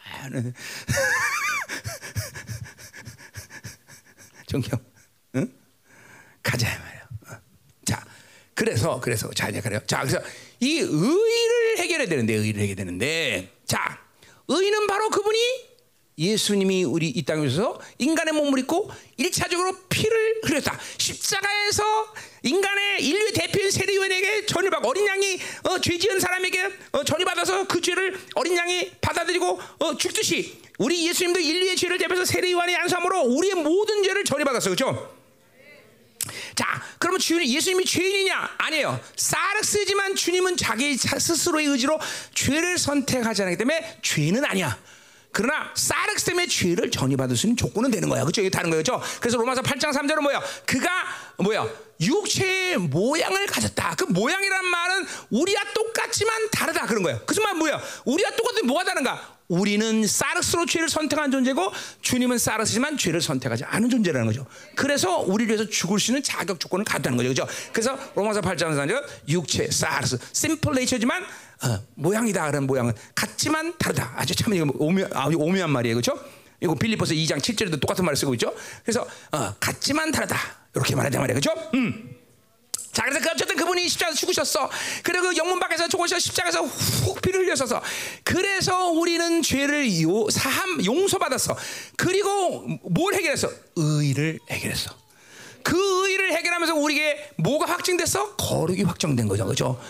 존경. 응? 가자. 어. 자, 그래서 그래서 자 이제 그래요. 자, 그래서 이 의를 해결해야 되는데 의를 해결해야 되는데 자, 의는 바로 그분이 예수님이 우리 이 땅에 오셔서 인간의 몸을 입고 일차적으로 피를 흘렸다. 십자가에서 인간의 인류의 대표인 세리요인에게 전을 받고 어린 양이 어, 죄 지은 사람에게 어, 전을 받아서 그 죄를 어린 양이 받아들이고 어, 죽듯이 우리 예수님도 인류의 죄를 대표해서 세리요한의 안수함으로 우리의 모든 죄를 전이 받았어요. 그렇죠? 자, 그러면 주님 예수님이 죄인이냐? 아니에요. 사르스지만 주님은 자기 자- 스스로의 의지로 죄를 선택하지 않기 때문에 죄는 아니야. 그러나 사르스 때문에 죄를 전이받을 수 있는 조건은 되는 거야. 그렇죠? 이게 다른 거죠. 그래서 로마서 8장 3절은 뭐야? 그가 뭐야? 육체의 모양을 가졌다. 그 모양이란 말은 우리와 똑같지만 다르다 그런 거예요. 그말 뭐야? 우리와 똑같은 뭐가 다른가? 우리는 사르스로 죄를 선택한 존재고 주님은 사르스지만 죄를 선택하지 않은 존재라는 거죠. 그래서 우리를 위해서 죽을 수 있는 자격 조건을 갖다는 거죠. 그죠? 그래서 로마서 8장 4절 육체 사르스 심플 네이처지만 어, 모양이다 그런 모양은 같지만 다르다. 아주 참 이거 오묘, 아, 오묘한 말이에요. 그렇죠? 이거 빌리포스 2장 7절에도 똑같은 말을 쓰고 있죠. 그래서 어, 같지만 다르다. 이렇게 말하자 말이에요. 그렇죠? 음. 자, 그래서 그 어쨌든 그분이 십자가에서 죽으셨어. 그리고 그 영문 밖에서 죽으셔 십자가에서 훅 피를 흘렸어서. 그래서 우리는 죄를 요, 사함 용서받았어. 그리고 뭘 해결했어? 의를 해결했어. 그 의를 해결하면서 우리에게 뭐가 확증됐어? 거룩이 확정된 거죠. 그죠?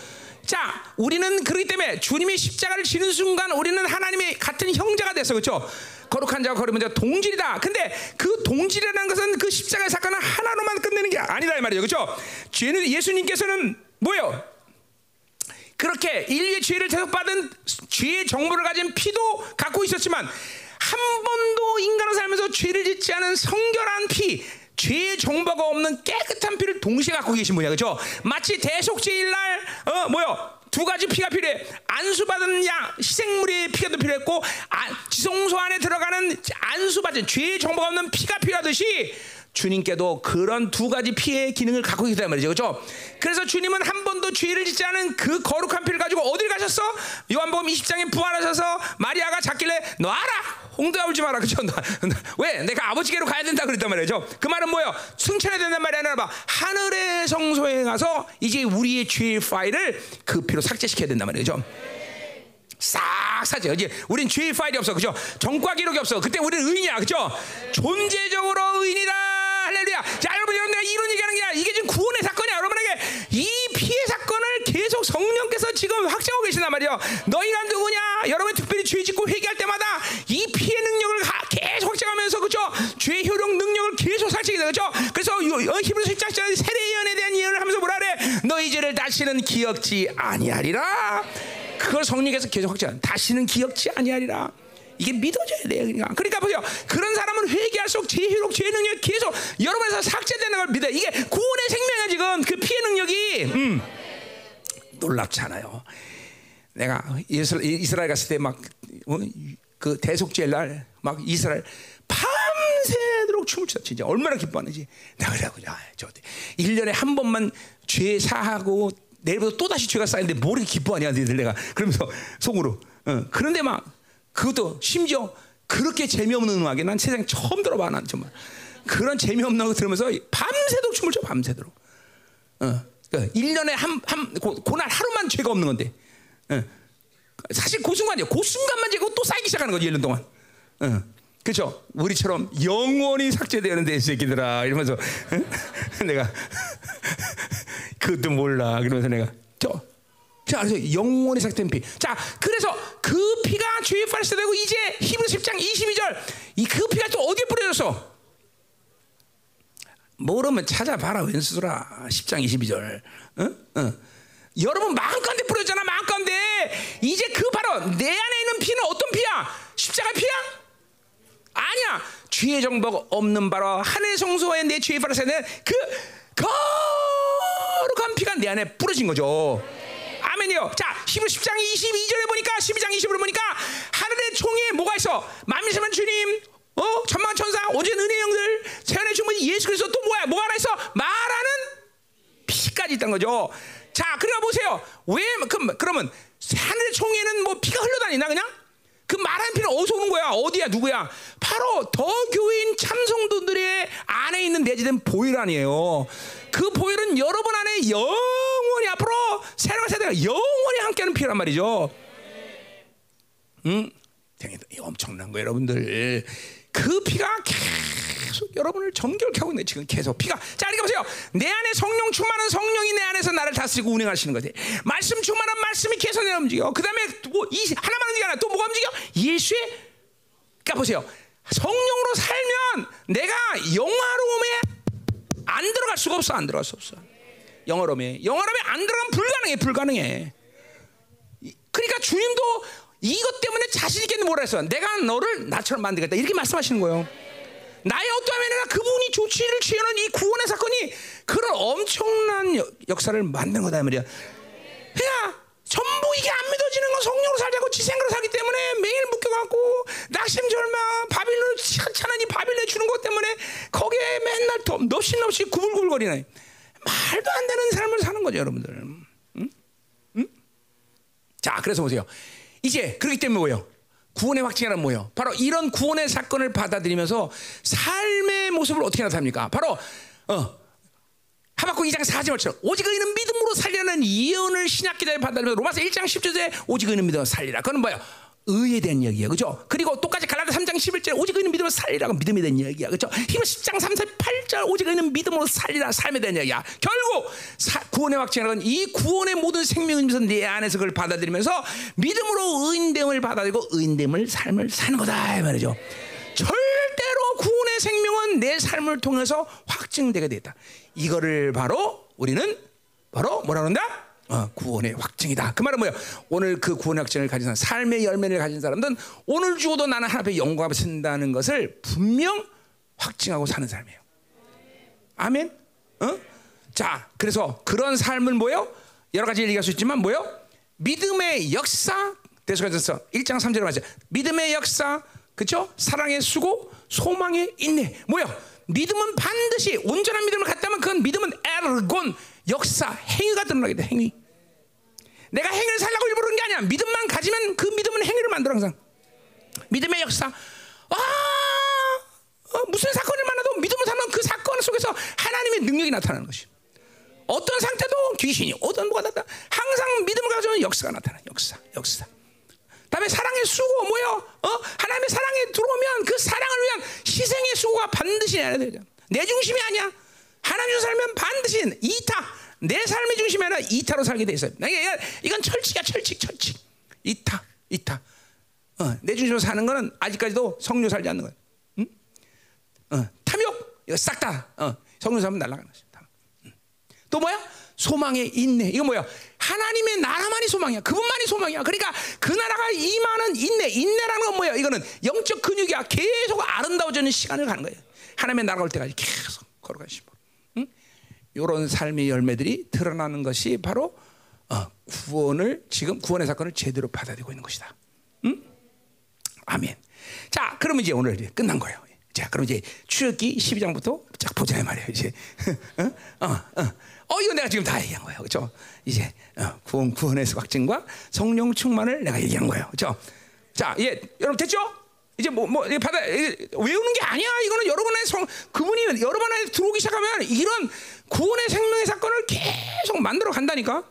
자, 우리는 그렇기 때문에 주님이 십자가를 지는 순간 우리는 하나님의 같은 형제가 됐어. 그렇죠? 거룩한 자와 거룩한 자 동질이다. 근데 그 동질이라는 것은 그 십자가의 사건을 하나로만 끝내는 게 아니다 이 말이에요. 그렇죠? 죄는 예수님께서는 뭐예요? 그렇게 인류의 죄를 대속받은 죄의 정보를 가진 피도 갖고 있었지만 한 번도 인간을 살면서 죄를 짓지 않은 성결한 피 죄의 정보가 없는 깨끗한 피를 동시에 갖고 계신 분이야 그죠 마치 대속죄일 날 어 뭐요 두 가지 피가 필요해 안수받은 양 희생물의 피가 더 필요했고 아, 지성소 안에 들어가는 안수받은 죄의 정보가 없는 피가 필요하듯이 주님께도 그런 두 가지 피의 기능을 갖고 있단 말이죠. 그렇죠? 그래서 주님은 한 번도 죄를 짓지 않은 그 거룩한 피를 가지고 어딜 가셨어? 요한복음 20장에 부활하셔서 마리아가 잡길래 놔라. 홍도야 울지 마라. 그죠? 왜? 내가 아버지께로 가야 된다 그랬단 말이죠. 그 말은 뭐예요? 승천해야 된단 말이 아니라 봐. 하늘의 성소에 가서 이제 우리의 죄의 파일을 그 피로 삭제시켜야 된단 말이죠. 싹 사죠. 이제 우린 죄의 파일이 없어, 그죠? 정과 기록이 없어. 그때 우리는 의인이야, 그죠? 존재적으로 의인이다. 할렐루야. 자, 여러분, 여러분, 내가 이런 얘기하는 게 아니라 이게 지금 구원의 사건이야. 여러분에게 이 피해 사건을 계속 성령께서 지금 확정하고 계신단 말이에요. 너희가 누구냐? 여러분 특별히 죄 짓고 회개할 때마다 이 피해 능력을 가- 계속 확정하면서, 그죠? 죄 효력 능력을 계속 살찌게 돼, 그죠? 그래서 요- 어, 히브리서 10장 세례 예언에 대한 예언을 하면서 뭐라 그래? 너희 죄를 다시는 기억지 아니하리라. 그걸 성령께서 계속 확증. 다시는 기억지 아니하리라. 이게 믿어져야 돼요. 그러니까, 그러니까 보세요. 그런 사람은 회개할수록 제희록 죄 능력이 계속 여러분에서 삭제되는 걸 믿어. 이게 구원의 생명이야 지금 그 피해 능력이. 음. 놀랍잖아요. 내가 이스라엘, 갔을 때 막 그 대속죄 날막 이스라엘 밤새도록 춤을 춰 진짜 얼마나 기뻐하는지 내가 그래갖고 야저 1년에 한 번만 죄 사하고 내일부터 또 다시 죄가 쌓이는데 뭘 이렇게 기뻐하냐 너희들 내가 그러면서 속으로 어, 그런데 막 그것도 심지어 그렇게 재미없는 음악에 난 세상 처음 들어봐 난 정말 그런 재미없는 거 들으면서 밤새도록 춤을 춰 밤새도록 어, 그 1년에 한, 한, 고, 그날 하루만 죄가 없는 건데. 어. 사실 그 순간이요. 그 순간만 죄가 또 쌓이기 시작하는 거지, 1년 동안. 어. 그죠? 우리처럼 영원히 삭제되는데, 이 새끼들아. 이러면서. 어? <laughs> 내가. <laughs> 그것도 몰라. 그러면서 내가. 저. 자, 그래서 영원히 삭제된 피. 자, 그래서 그 피가 죄의 파리스 되고 이제 히브리 10장 22절. 이 그 피가 또 어디에 뿌려졌어? 모르면 찾아봐라 왼수들아 10장 22절 어? 어. 여러분 마음 가운데 뿌렸잖아 마음 가운데 이제 그 바로 내 안에 있는 피는 어떤 피야 십자가 피야 아니야 죄의 정복 없는 바로 하늘 성소에 내 죄의 바로 세는 그 거룩한 피가 내 안에 뿌려진 거죠 아멘이요 자 히브리 10장 22절에 보니까 12장 20절에 보니까 하늘의 총에 뭐가 있어 만미세만 주님 어 천만 천사 오직 은혜 영들 세안의 주문 예수 그리스도 또 뭐야 뭐가 하나 있어 말하는 피까지 있다는 거죠. 자, 그러니까 보세요. 왜 그럼 그러면 하늘의 총에는 뭐 피가 흘러다니나 그냥? 그 말하는 피는 어디서 오는 거야? 어디야? 누구야? 바로 더 교인 참성도들의 안에 있는 내재된 보혈 아니에요. 그 보혈은 여러분 안에 영원히 앞으로 새로운 세대가 영원히 함께하는 피란 말이죠. 응? 엄청난 거 여러분들. 그 피가 계속 여러분을 정결케 하고 있네 지금 계속 피가. 자 이렇게 보세요. 내 안에 성령 충만한 성령이 내 안에서 나를 다스리고 운행하시는 거지. 말씀 충만한 말씀이 계속 내 움직여. 그 다음에 뭐 이 하나만 움직이 또 뭐가 움직여? 예수의 그러니까 보세요. 성령으로 살면 내가 영화로움에 안 들어갈 수가 없어 안 들어갈 수 없어. 영화로움에 영화로움에 안 들어가면 불가능해 불가능해. 그러니까 주님도 이것 때문에 자신 있게 뭐라 했어? 내가 너를 나처럼 만들겠다. 이렇게 말씀하시는 거예요. 나의 내가 그분이 조치를 취하는 이 구원의 사건이 그런 엄청난 여- 역사를 만든 거다 말이야. 그냥 전부 이게 안 믿어지는 건 성령으로 살자고 지생으로 살기 때문에 매일 묶여갖고 낙심 절망 바빌론 찬찬한 이 바빌론에 주는 것 때문에 거기에 맨날 더 넙신넙신 구불구불거리네. 말도 안 되는 삶을 사는 거죠, 여러분들. 응? 응? 자, 그래서 보세요. 이제 그렇기 때문에 뭐예요? 구원의 확증이란 뭐예요? 바로 이런 구원의 사건을 받아들이면서 삶의 모습을 어떻게 나타납니까? 바로 어, 하박국 2장 4절처럼 오직 의는 믿음으로 살려는 예언을 신약 기자에 받아들이면서 로마서 1장 10절에 오직 의는 믿음으로 살리라. 그건 뭐예요? 의에 대한 얘기예요. 그죠? 그리고 똑같이 갈라디 3장 11절 오직 의는 믿음으로 살리라고 믿음에 대한 얘기야. 그죠? 히브리 10장 3, 8절 오직 의는 믿음으로 살리라 삶에 대한 얘기야. 결국 사, 구원의 확증이라는 건이 구원의 모든 생명을 위해서 내 안에서 그걸 받아들이면서 믿음으로 의인됨을 받아들이고 의인됨을 삶을 사는 거다 이 말이죠. 절대로 구원의 생명은 내 삶을 통해서 확증되게 되다. 이거를 바로 우리는 바로 뭐라 그런다? 어, 구원의 확증이다. 그 말은 뭐예요? 오늘 그 구원의 확증을 가진 사람, 삶의 열매를 가진 사람들은 오늘 죽어도 나는 하나님 앞에 영광 앞에 쓴다는 것을 분명 확증하고 사는 삶이에요. 아멘. 어? 자, 그래서 그런 삶은 뭐요? 여러 가지 얘기할 수 있지만 뭐요? 믿음의 역사. 대속에서 1장 3절에 말하죠. 믿음의 역사, 그렇죠? 사랑의 수고, 소망의 인내. 뭐요? 믿음은 반드시 온전한 믿음을 갖다면 그건 믿음은 에르곤 역사 행위가 드러나게 돼 행위. 내가 행위를 살라고 일부러 그런 게 아니야. 믿음만 가지면 그 믿음은 행위를 만들어 항상. 믿음의 역사. 아 어, 무슨 사건을 만나도 믿음을 사면 그 사건 속에서 하나님의 능력이 나타나는 것이. 어떤 상태도 귀신이 어떤 뭐가 나타 항상 믿음을 가지면 역사가 나타나. 역사, 역사. 다음에 사랑의 수고 뭐요? 어? 하나님의 사랑에 들어오면 그 사랑을 위한 희생의 수고가 반드시 해야 되죠. 내 중심이 아니야. 하나님으로 살면 반드시 이타. 내 삶의 중심이 아니라 이타로 살게 돼 있어요. 이게 이건 철칙이야, 철칙, 철칙. 이타, 이타. 어, 내 중심으로 사는 거는 아직까지도 성료 살지 않는 거야. 응? 어, 탐욕 이거 싹다 어, 성령 살면 날아가는 것이. 음. 또 뭐야? 소망의 인내. 이거 뭐야? 하나님의 나라만이 소망이야. 그분만이 소망이야. 그러니까 그 나라가 임하는 인내. 인내라는 건 뭐야? 이거는 영적 근육이야. 계속 아름다워지는 시간을 가는 거예요. 하나님의 나라가 올 때까지 계속 걸어가는 시 응? 이런 삶의 열매들이 드러나는 것이 바로 어, 구원을 지금 구원의 사건을 제대로 받아들이고 있는 것이다. 응? 아멘. 자, 그러면 이제 오늘 이제 끝난 거예요. 자, 그럼 이제 출애굽기 12장부터 쫙 보자 이 말이에요. 이제 <laughs> 어, 어, 어. 어, 이거 내가 지금 다 얘기한 거예요, 그렇죠? 이제 어, 구원 구원의 확증과 성령 충만을 내가 얘기한 거예요, 그렇죠? 자, 예, 여러분 됐죠? 이제 뭐, 뭐, 받아, 외우는 게 아니야. 이거는 여러분의 성, 그분이 여러분 안에 들어오기 시작하면 이런 구원의 생명의 사건을 계속 만들어 간다니까.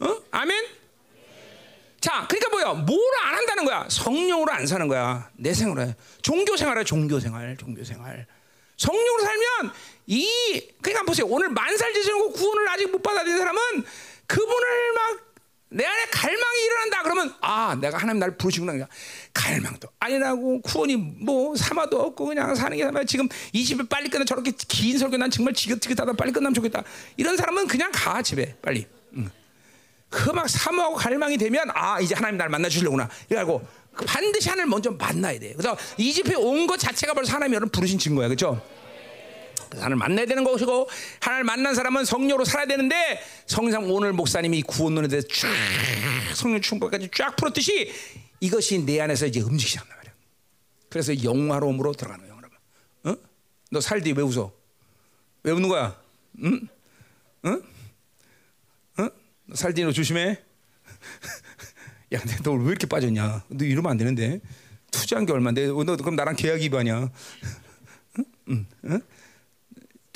어? 아멘? 자, 그러니까 뭐야? 뭘안 한다는 거야? 성령으로 안 사는 거야. 내 생활에. 종교 생활에 종교 생활, 종교 생활. 성령으로 살면 이 그러니까 보세요. 오늘 만살 지지고 구원을 아직 못 받아들인 사람은 그분을 막 내 안에 갈망이 일어난다. 그러면 아 내가 하나님 나를 부르시구나. 갈망도 아니라고 구원이 뭐 사마도 없고 그냥 사는 게 사마 지금 이 집에 빨리 끝나 저렇게 긴 설교 난 정말 지긋지긋하다. 빨리 끝나면 좋겠다. 이런 사람은 그냥 가 집에. 빨리. 응. 그막 사모하고 갈망이 되면 아 이제 하나님 나를 만나 주려구나. 이래고 반드시 하나님 먼저 만나야 돼. 그래서 이 집에 온 것 자체가 벌써 하나님 여러분 부르신 증거야. 그렇죠 하나님을 만나야 되는 것이고 하나님을 만난 사람은 성령으로 살아야 되는데 성상 오늘 목사님이 구원론에 대해서 쫙 성령 충분까지 쫙 풀었듯이 이것이 내 안에서 이제 움직이지 않나 말이야. 그래서 영화로움으로 들어가는 거야. 어? 너 살디 왜 웃어? 왜 웃는 거야? 응? 응? 응? 너 살디 너 조심해. <laughs> 야, 근데 너 왜 이렇게 빠졌냐? 너 이러면 안 되는데. 투자한 게 얼마인데? 너 그럼 나랑 계약 위반이야. <laughs> 응? 응? 응?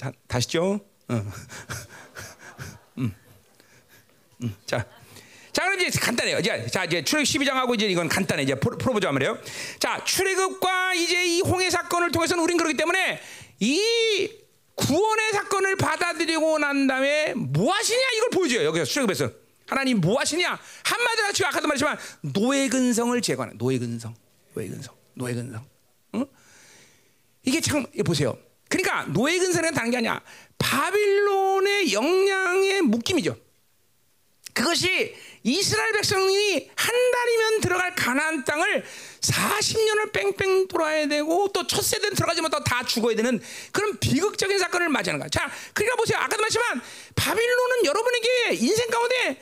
자, 다시죠? 어. <laughs> 음. 음. 자. 자, 그럼 이제 간단해요. 이제 자, 이제 출애굽 12장하고 이제 이건 간단해. 이제 풀- 풀어보자 말이에요. 자, 출애굽과 이제 이 홍해 사건을 통해서는 우린 그렇기 때문에 이 구원의 사건을 받아들이고 난 다음에 뭐 하시냐 이걸 보여줘요. 여기서 출애굽에서. 하나님 뭐 하시냐? 한마디로 지금 아까도 말했지만 노예 근성을 제거하는 노예 근성. 노예 근성. 노예 근성. 응? 이게 참 보세요. 그러니까 노예 근성은 다른 게 아니야. 바빌론의 영향의 묶임이죠. 그것이 이스라엘 백성이 한 달이면 들어갈 가나안 땅을 40년을 뺑뺑 돌아야 되고 또 첫 세대는 들어가지 못하고 다 죽어야 되는 그런 비극적인 사건을 맞이하는 거야. 자, 그러니까 보세요. 아까도 말했지만 바빌론은 여러분에게 인생 가운데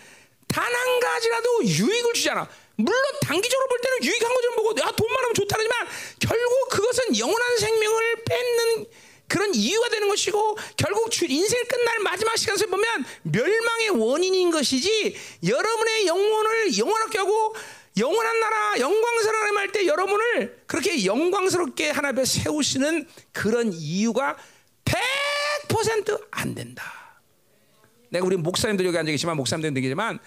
단 한 가지라도 유익을 주잖아. 물론 단기적으로 볼 때는 유익한 것처럼 보고 야, 돈 많으면 좋다하지만 결국 그것은 영원한 생명을 뺏는 그런 이유가 되는 것이고 결국 주 인생 끝날 마지막 시간에 보면 멸망의 원인인 것이지 여러분의 영혼을 영원하게 하고 영원한 나라 영광스러운 하나님 할 때 여러분을 그렇게 영광스럽게 하나님 앞에 세우시는 그런 이유가 100%안 된다. 내가 우리 목사님들 여기 앉아 계시지만 목사님들 얘기지만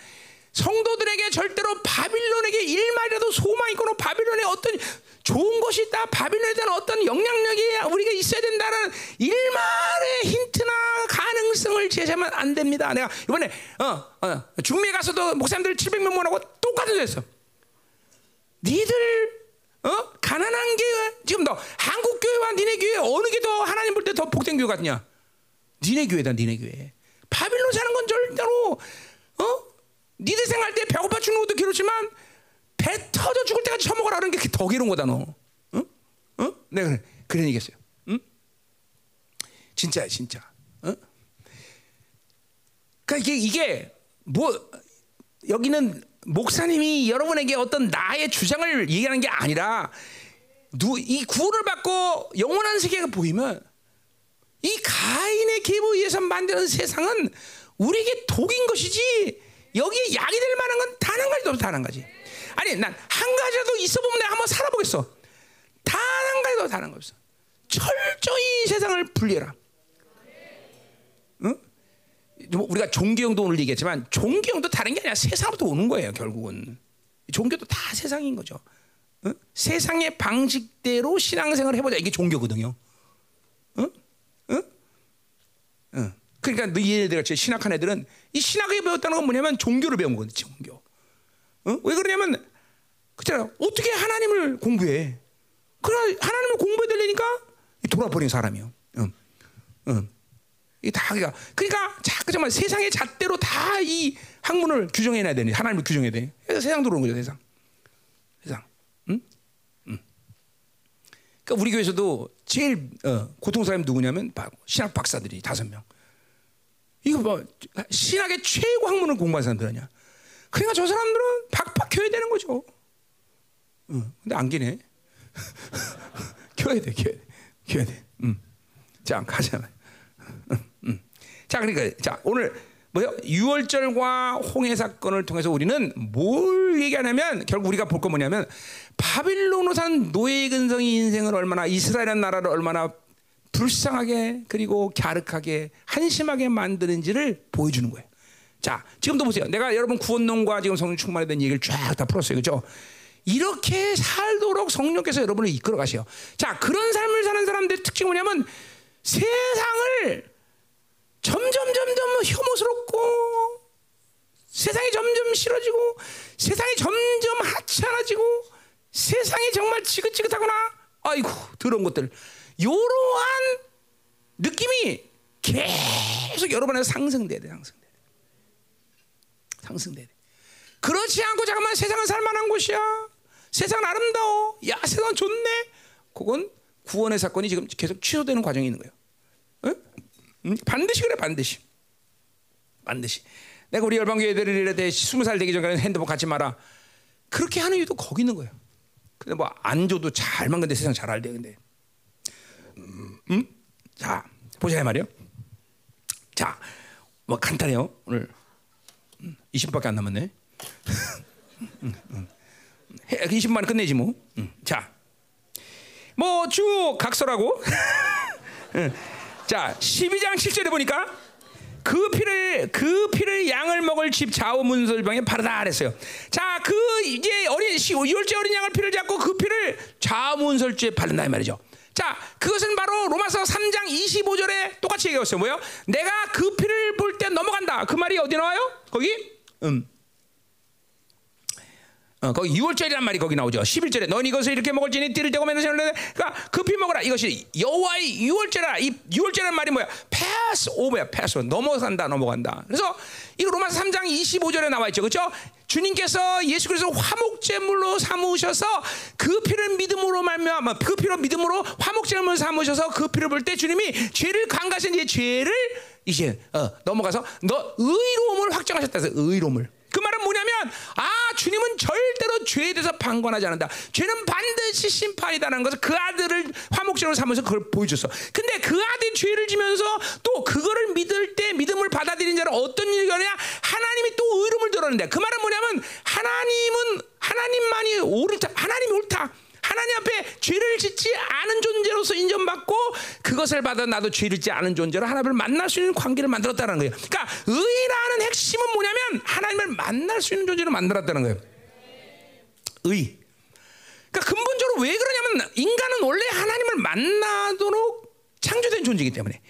성도들에게 절대로 바빌론에게 일말이라도 소망 있거나 바빌론에 어떤 좋은 것이 있다. 바빌론에 대한 어떤 영향력이 우리가 있어야 된다는 일말의 힌트나 가능성을 제시하면 안 됩니다. 내가 이번에 어, 어, 중미에 가서도 목사님들 700명 모아고 똑같은 소리 했어. 니들 어? 가난한 게 지금 너 한국 교회와 니네 교회 어느 게 더 하나님 볼 때 더 복된 교회 같냐? 니네 교회다, 니네 교회. 바빌론 사는 건 절대로 어? 니들 생각할 때 배고파 죽는 것도 괴롭지만 배 터져 죽을 때까지 처먹어라 그런 게더 괴로운 거다 너. 응? 어? 내가 그래, 그런 얘기했어요. 응? 진짜야 진짜. 어? 그러니까 이게 이게 뭐 여기는 목사님이 여러분에게 어떤 나의 주장을 얘기하는 게 아니라 누, 이 구원을 받고 영원한 세계가 보이면 이 가인의 계보에 의해서 만드는 세상은 우리에게 독인 것이지 여기에 약이 될 만한 건 단 한 가지도 없어 단한 가지 아니 난 한 가지라도 있어 보면 내가 한번 살아보겠어 단 한 가지도 단한거 없어 철저히 세상을 분리해라 응? 뭐 우리가 종교형도 오늘 얘기했지만 종교형도 다른 게 아니라 세상부터 오는 거예요 결국은 종교도 다 세상인 거죠 응? 세상의 방식대로 신앙생활을 해보자 이게 종교거든요 응? 응? 응. 그러니까 너희 애들 같이 신학한 애들은 이 신학을 배웠다는 건 뭐냐면 종교를 배운 거거든 종교 응? 왜 그러냐면 그잖아 어떻게 하나님을 공부해 그래 하나님을 공부해 되려니까 돌아버린 사람이요 응. 응. 이다 그러니까 그러니까 자꾸 정말 세상의 잣대로 다 이 학문을 규정해놔야 되니 하나님을 규정해야 돼. 그래서 세상 들어오는 거죠 세상. 세상. 응? 응. 그러니까 우리 교회에서도 제일 어, 고통스러운 누구냐면 바- 신학 박사들이 다섯 명. 이거 뭐 신학의 최고 학문을 공부한 사람들 아니야. 그러니까 저 사람들은 박박 켜야 되는 거죠. 응. 근데 안 기네. <laughs> 켜야 돼, 켜야 돼. 해야 돼. 음. 자, 가자. 음, 음. 자, 그러니까 자 오늘 뭐요? 유월절과 홍해 사건을 통해서 우리는 뭘 얘기하냐면 결국 우리가 볼거 뭐냐면 바빌론으로 산 노예 근성이 인생을 얼마나 이스라엘이라는 나라를 얼마나 불쌍하게 그리고 갸륵하게 한심하게 만드는지를 보여주는 거예요. 자, 지금도 보세요. 내가 여러분 구원론과 지금 성령 충만에 대한 얘기를 쫙 다 풀었어요. 그죠? 이렇게 살도록 성령께서 여러분을 이끌어 가세요. 자, 그런 삶을 사는 사람들의 특징이 뭐냐면 세상을 점점 점점 혐오스럽고 세상이 점점 싫어지고 세상이 점점 하찮아지고 세상이 정말 지긋지긋하거나 아이고 더러운 것들 이러한 느낌이 계속 여러분에서 상승돼야 돼 상승돼 상승돼야 돼. 그렇지 않고 잠깐만 세상은 살만한 곳이야. 세상은 아름다워. 야 세상 좋네. 그건 구원의 사건이 지금 계속 취소되는 과정이 있는 거예요. 응? 응? 반드시 그래 반드시. 반드시. 내가 우리 열방교회들을 이래 스무 살 되기 전까지 핸드폰 갖지 마라. 그렇게 하는 이유도 거기 있는 거예요. 근데 뭐 안 줘도 잘만 근데 세상 잘 알대 근데. 음? 자 보자 이 말이요. 자 뭐 간단해요 오늘 20분밖에 안 남았네 20분만 끝내지 뭐자뭐 쭉 각설하고 <laughs> 자 12장 7절에 보니까 그 피를 그 피를 양을 먹을 집 좌우 문설방에 바르다 그랬어요. 자, 그 이제 어린 시 유월째 어린 양을 피를 잡고 그 피를 좌우 문설주에 바른다 이 말이죠. 자, 그것은 바로 로마서 3장 25절에 똑같이 얘기했어요. 뭐요? 내가 그 피를 볼 때 넘어간다. 그 말이 어디 나와요? 거기? 음. 어, 거기 6월절이란 말이 거기 나오죠. 11절에 너는 이것을 이렇게 먹을지니 띠를 대고 맨날 그러니까 급히 먹어라. 이것이 여호와의 6월절이라. 이 6월절이란 말이 뭐야? 패스 오버야. 패스 넘어간다. 넘어간다. 그래서 이거 로마서 3장 25절에 나와 있죠. 그렇죠? 주님께서 예수 그리스도 화목제물로 삼으셔서 그 피를 믿음으로 말미암아 그 피로 믿음으로 화목제물로 삼으셔서 그 피를 볼 때 주님이 죄를 강가하신 이제 죄를 이제 어, 넘어가서 너 의로움을 확정하셨다 해서 의로움을 그 말은 뭐냐면 아 주님은 절대로 죄에 대해서 방관하지 않는다. 죄는 반드시 심판이다라는 것을 그 아들을 화목제로 삼아서 그걸 보여줬어. 근데 그 아들이 죄를 지면서 또 그거를 믿을 때 믿음을 받아들인 자는 어떤 일이 냐 하나님이 또 의로움을 드러낸다. 그 말은 뭐냐면 하나님은 하나님만이 옳다. 하나님이 옳다. 하나님 앞에 죄를 짓지 않은 존재로서 인정받고 그것을 받아 나도 죄를 짓지 않은 존재로 하나님을 만날 수 있는 관계를 만들었다는 거예요. 그러니까 의라는 핵심은 뭐냐면 하나님을 만날 수 있는 존재로 만들었다는 거예요. 의. 그러니까 근본적으로 왜 그러냐면 인간은 원래 하나님을 만나도록 창조된 존재이기 때문에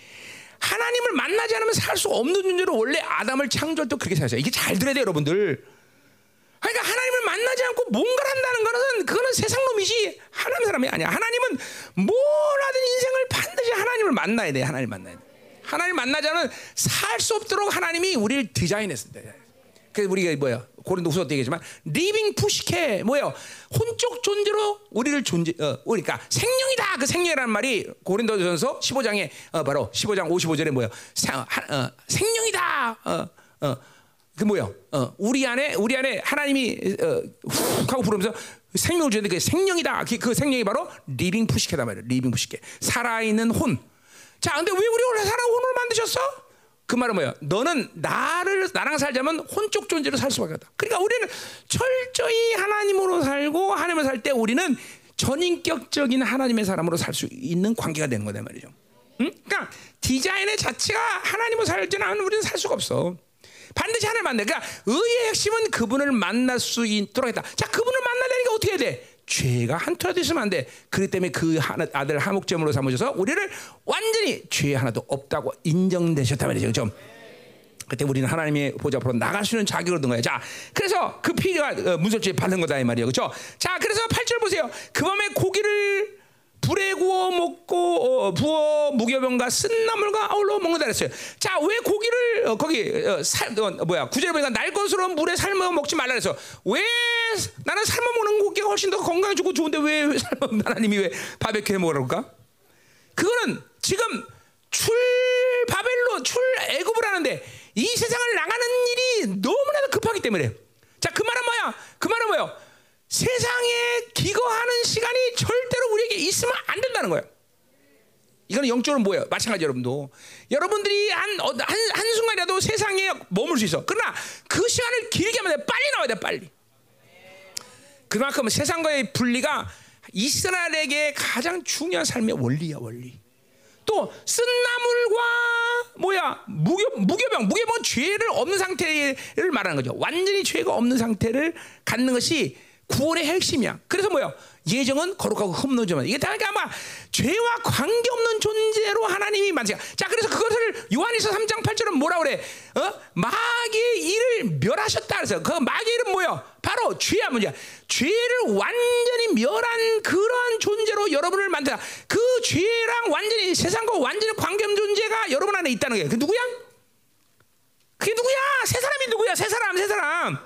하나님을 만나지 않으면 살 수 없는 존재로 원래 아담을 창조할 때 그렇게 살았어요. 이게 잘 들어야 돼요, 여러분들. 그러니까 하나님을 만나지 않고 뭔가를 한다는 것은 그거는 세상 놈이지 하나님 사람이 아니야. 하나님은 뭘 하든 인생을 반드시 하나님을 만나야 돼. 하나님 만나야 돼. 하나님 않으면 살수 없도록 하나님이 우리를 디자인했습니다. 그래서 우리가 뭐야 고린도후서 때 얘기했지만 living psyche 뭐예요? 혼적 존재로 우리를 존재 어 그러니까 생명이다 그 생명이라는 말이 고린도전서 15장에 어, 바로 15장 55절에 뭐예요? 사, 어, 생명이다 어, 어. 그 뭐요? 어, 우리 안에 우리 안에 하나님이 어, 훅 하고 부르면서 생명을 주는데 그 생명이다. 그, 그 생명이 바로 living psyche다 말이에요. living psyche. 살아있는 혼. 자, 근데 왜 우리 원래 살아 혼을 만드셨어? 그 말은 뭐야? 너는 나를 나랑 살자면 혼적 존재로 살 수밖에 없다. 그러니까 우리는 철저히 하나님으로 살고 하나님을 살 때 우리는 전인격적인 하나님의 사람으로 살 수 있는 관계가 되는 거다 말이죠. 응? 그러니까 디자인의 자체가 하나님으로 살지 않으면 우리는 살 수가 없어. 반드시 하나님 만나. 그러니까 의의 핵심은 그분을 만날 수 있도록 했다. 자, 그분을 만나려니까 어떻게 해야 돼? 죄가 한투라도 있으면 안 돼. 그렇기 때문에 그 아들 하목제물로 삼으셔서 우리를 완전히 죄 하나도 없다고 인정되셨단 말이죠. 그죠? 그때 우리는 하나님의 보좌 앞으로 나갈 수 있는 자격을 얻은 거예요. 자, 그래서 그 피가 어, 문설주에 바른 거다 이 말이에요. 그렇죠? 자, 그래서 8절 보세요. 그 밤에 고기를 불에 구워 먹고 어, 부어 무교병과 쓴나물과 아울러 먹는다 그랬어요. 자, 왜 고기를 어, 거기 어, 살 어, 뭐야 구절에 보니까 날 것으로 물에 삶아 먹지 말라 그래서 왜 나는 삶아 먹는 고기가 훨씬 더 건강 좋고 좋은데 왜 삶아 하나님이 왜 바베큐 해 그럴까? 그거는 지금 출 바벨론 출 애굽을 하는데 이 세상을 나가는 일이 너무나도 급하기 때문에 자 그 말은 뭐야? 그 말은 뭐야? 세상에 기거하는 시간이 절대로 우리에게 있으면 안 된다는 거예요. 이거는 영적으로 뭐예요? 마찬가지 여러분도 여러분들이 한, 어, 한, 한 순간이라도 세상에 머물 수 있어. 그러나 그 시간을 길게 하면 돼. 빨리 나와야 돼, 빨리. 그만큼 세상과의 분리가 이스라엘에게 가장 중요한 삶의 원리야, 원리. 또 쓴나물과 뭐야 무교 무교병 무교병 죄를 없는 상태를 말하는 거죠. 완전히 죄가 없는 상태를 갖는 것이 구원의 핵심이야. 그래서 뭐야 예정은 거룩하고 흠노지만 이게 다 아마 죄와 관계없는 존재로 하나님이 만드자. 자 그래서 그것을 요한일서 3장 8절은 뭐라 그래? 어? 마귀의 일을 멸하셨다 그래서 그 마귀의 일은 뭐야? 바로 죄야 문제야. 죄를 완전히 멸한 그러한 존재로 여러분을 만드다. 그 죄랑 완전히 세상과 완전히 관계없는 존재가 여러분 안에 있다는 거예요. 그 누구야? 그게 누구야? 새 사람이 누구야? 새 사람, 새 사람.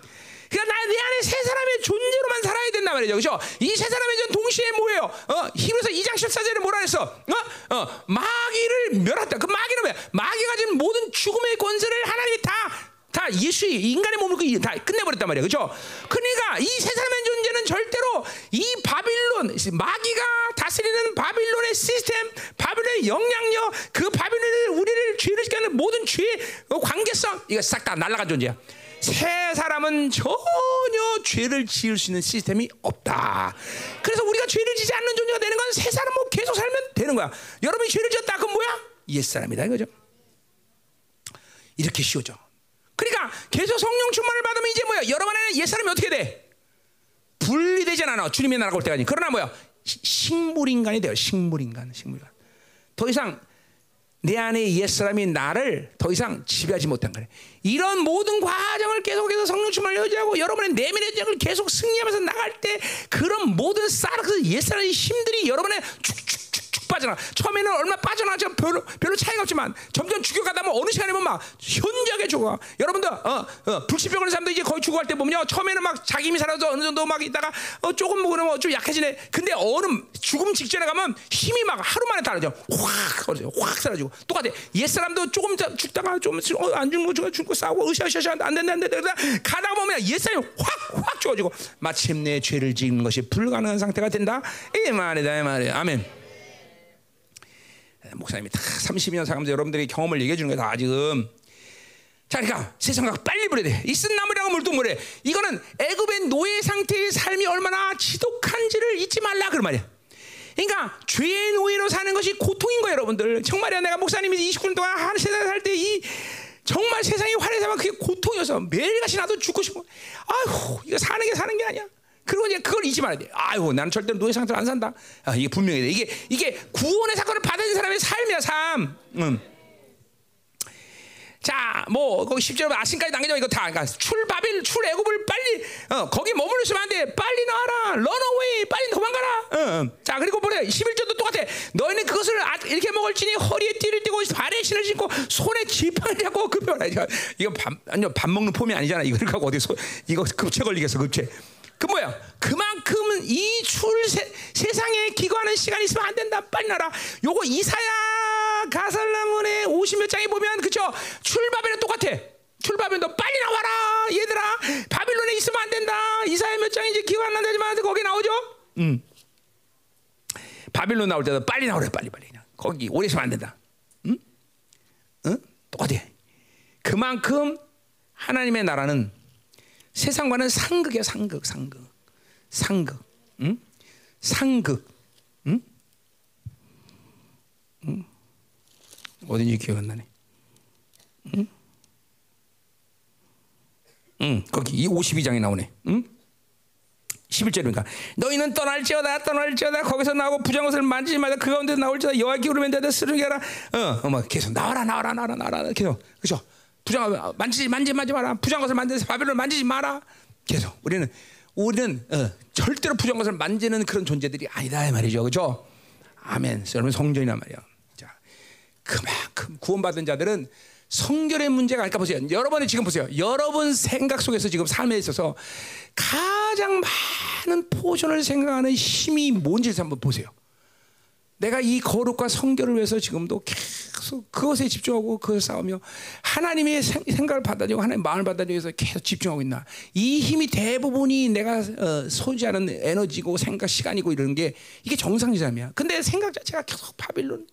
그러니까 나 내 안에 새 사람의 존재로만 살아야 된단 말이죠. 그렇죠? 이 새 사람의 존 동시에 뭐예요? 어, 히브리서 2장 14절에 뭐라 했어? 어? 어, 마귀를 멸했다. 그 마귀는 뭐야? 마귀가 지금 모든 죽음의 권세를 하나님이 다 다 예수의 인간의 몸을 그다 끝내버렸단 말이야, 그렇죠? 그러니까 이 새 사람의 존재는 절대로 이 바빌론 마귀가 다스리는 바빌론의 시스템, 바빌론의 영향력, 그 바빌론을 우리를 죄를 하는 모든 죄의 관계성 이거 싹 다 날아간 존재야. 새 사람은 전혀 죄를 지을 수 있는 시스템이 없다. 그래서 우리가 죄를 지지 않는 존재가 되는 건 새 사람 뭐 계속 살면 되는 거야. 여러분이 죄를 지었다, 그건 뭐야? 옛 사람이다 이거죠. 이렇게 쉬워져. 그러니까 계속 성령 충만을 받으면 이제 뭐야? 여러분 안에 옛 사람이 어떻게 돼? 분리되지 않아. 주님의 나라가 올 때까지. 그러나 뭐야? 시- 식물 인간이 돼요. 식물 인간, 식물 인간. 더 이상 내 안에 옛 사람이 나를 더 이상 지배하지 못한 거래. 이런 모든 과정을 계속해서 성령 충만을 유지하고 여러분의 내면의 적을 계속 승리하면서 나갈 때 그런 모든 쌀, 그옛 사람의 힘들이 여러분의 쭉쭉 빠져나. 처음에는 얼마 빠져나죠. 별로 별로 차이가 없지만 점점 죽여가다 보면 어느 시간에 보면 막 현저하게 죽어. 여러분들 어, 어, 불치병 는 사람들 이제 거의 죽어갈 때 보면요. 처음에는 막 자기 힘이 살아서 어느 정도 막 있다가 어, 조금 뭐 그러면 좀 약해지네. 근데 어느 죽음 직전에 가면 힘이 막 하루 만에 달라져. 확 사라져. 확 사라지고 똑같아. 옛 사람도 조금 자- 죽다가 좀안 죽는 거 죽고 죽고 싸우고 으쌰으쌰 안 된다 안 된다 가다가 보면 옛 사람이 확확 죽어지고 마침내 죄를 지는 것이 불가능한 상태가 된다. 이 말이다 이 말이야. 아멘. 목사님이 다 30년 살면서 여러분들이 경험을 얘기해 주는 거야 다 지금. 자, 그러니까 세상과 빨리 버려야 돼. 이 쓴나무라고 물도 뭐래? 이거는 애굽의 노예 상태의 삶이 얼마나 지독한지를 잊지 말라 그 말이야. 그러니까 죄의 노예로 사는 것이 고통인 거예요, 여러분들. 정말이야. 내가 목사님이 29년 동안 한 세상에 살때 이 정말 세상이 화려하면 그게 고통이어서 매일같이 나도 죽고 싶어. 아휴, 이거 사는 게 사는 게 아니야. 그리고 이제 그걸 잊지 말아야 돼. 아유, 나는 절대로 노예 상태로 안 산다. 아, 이게 분명히 돼. 이게 이게 구원의 사건을 받은 사람의 삶이야, 삶. 음. 자, 뭐 거기 10절 아신까지 남겨져 이거 다. 그러니까 출바빌 출애굽을 빨리 어, 거기 머물러 있으면 안 돼. 빨리 나와라. 런어웨이. 빨리 도망가라. 어, 어. 자, 그리고 뭐래? 11절도 똑같아. 너희는 그것을 아- 이렇게 먹을지니 허리에 띠를 띠고 발에 신을 신고 손에 지팡이를 잡고 급여라. 이거 밥 아니요 밥 먹는 폼이 아니잖아. 이거 갖고 어디 서 이거 급체 걸리겠어 급체. 그 뭐야? 그만큼 이출 세상에 기거하는 시간이 있으면 안 된다. 빨리 나라. 요거 이사야 가살라문의 50몇 장에 보면 그쵸? 출바벨은 똑같아. 출바벨 너 빨리 나와라 얘들아. 바빌론에 있으면 안 된다. 이사야 몇 장인지 기억 안 난다지만 거기 나오죠? 음. 바빌론 나올 때도 빨리 나오래 빨리 빨리. 거기 오래 있으면 안 된다. 응? 응? 똑같아. 그만큼 하나님의 나라는 세상과는 상극이야 상극 상극. 상극. 응? 상극. 응? 응? 어딘지 기억 안 나네. 응? 응 거기 이 52장에 나오네. 응? 11절이니까 너희는 떠날지어다 떠날지어다. 거기서 나오고 부정한 것을 만지지 말라 그 가운데 나올지어다. 여호와 기울으면 되다 쓰르게 하라. 어, 어, 뭐 계속 나와라 나와라 나와라 나와라. 계속. 그죠 부정 만지지 만지지 마지 마라. 부정한 것을 만지지 바벨론 만지지 마라. 계속. 우리는 우리는 어, 절대로 부정한 것을 만지는 그런 존재들이 아니다 이 말이죠. 그죠? 아멘. 여러분 성전이란 말이야. 자 그만큼 구원받은 자들은 성결의 문제가 아닐까 보세요. 여러분이 지금 보세요. 여러분 생각 속에서 지금 삶에 있어서 가장 많은 포션을 생각하는 힘이 뭔지 한번 보세요. 내가 이 거룩과 성결을 위해서 지금도 계속 그것에 집중하고 그것에 싸우며 하나님의 생- 생각을 받아들이고 하나님의 마음을 받아들이기 위해서 계속 집중하고 있나. 이 힘이 대부분이 내가 어, 소지하는 에너지고 생각 시간이고 이런 게 이게 정상이잖아요. 근데 생각 자체가 계속 바빌론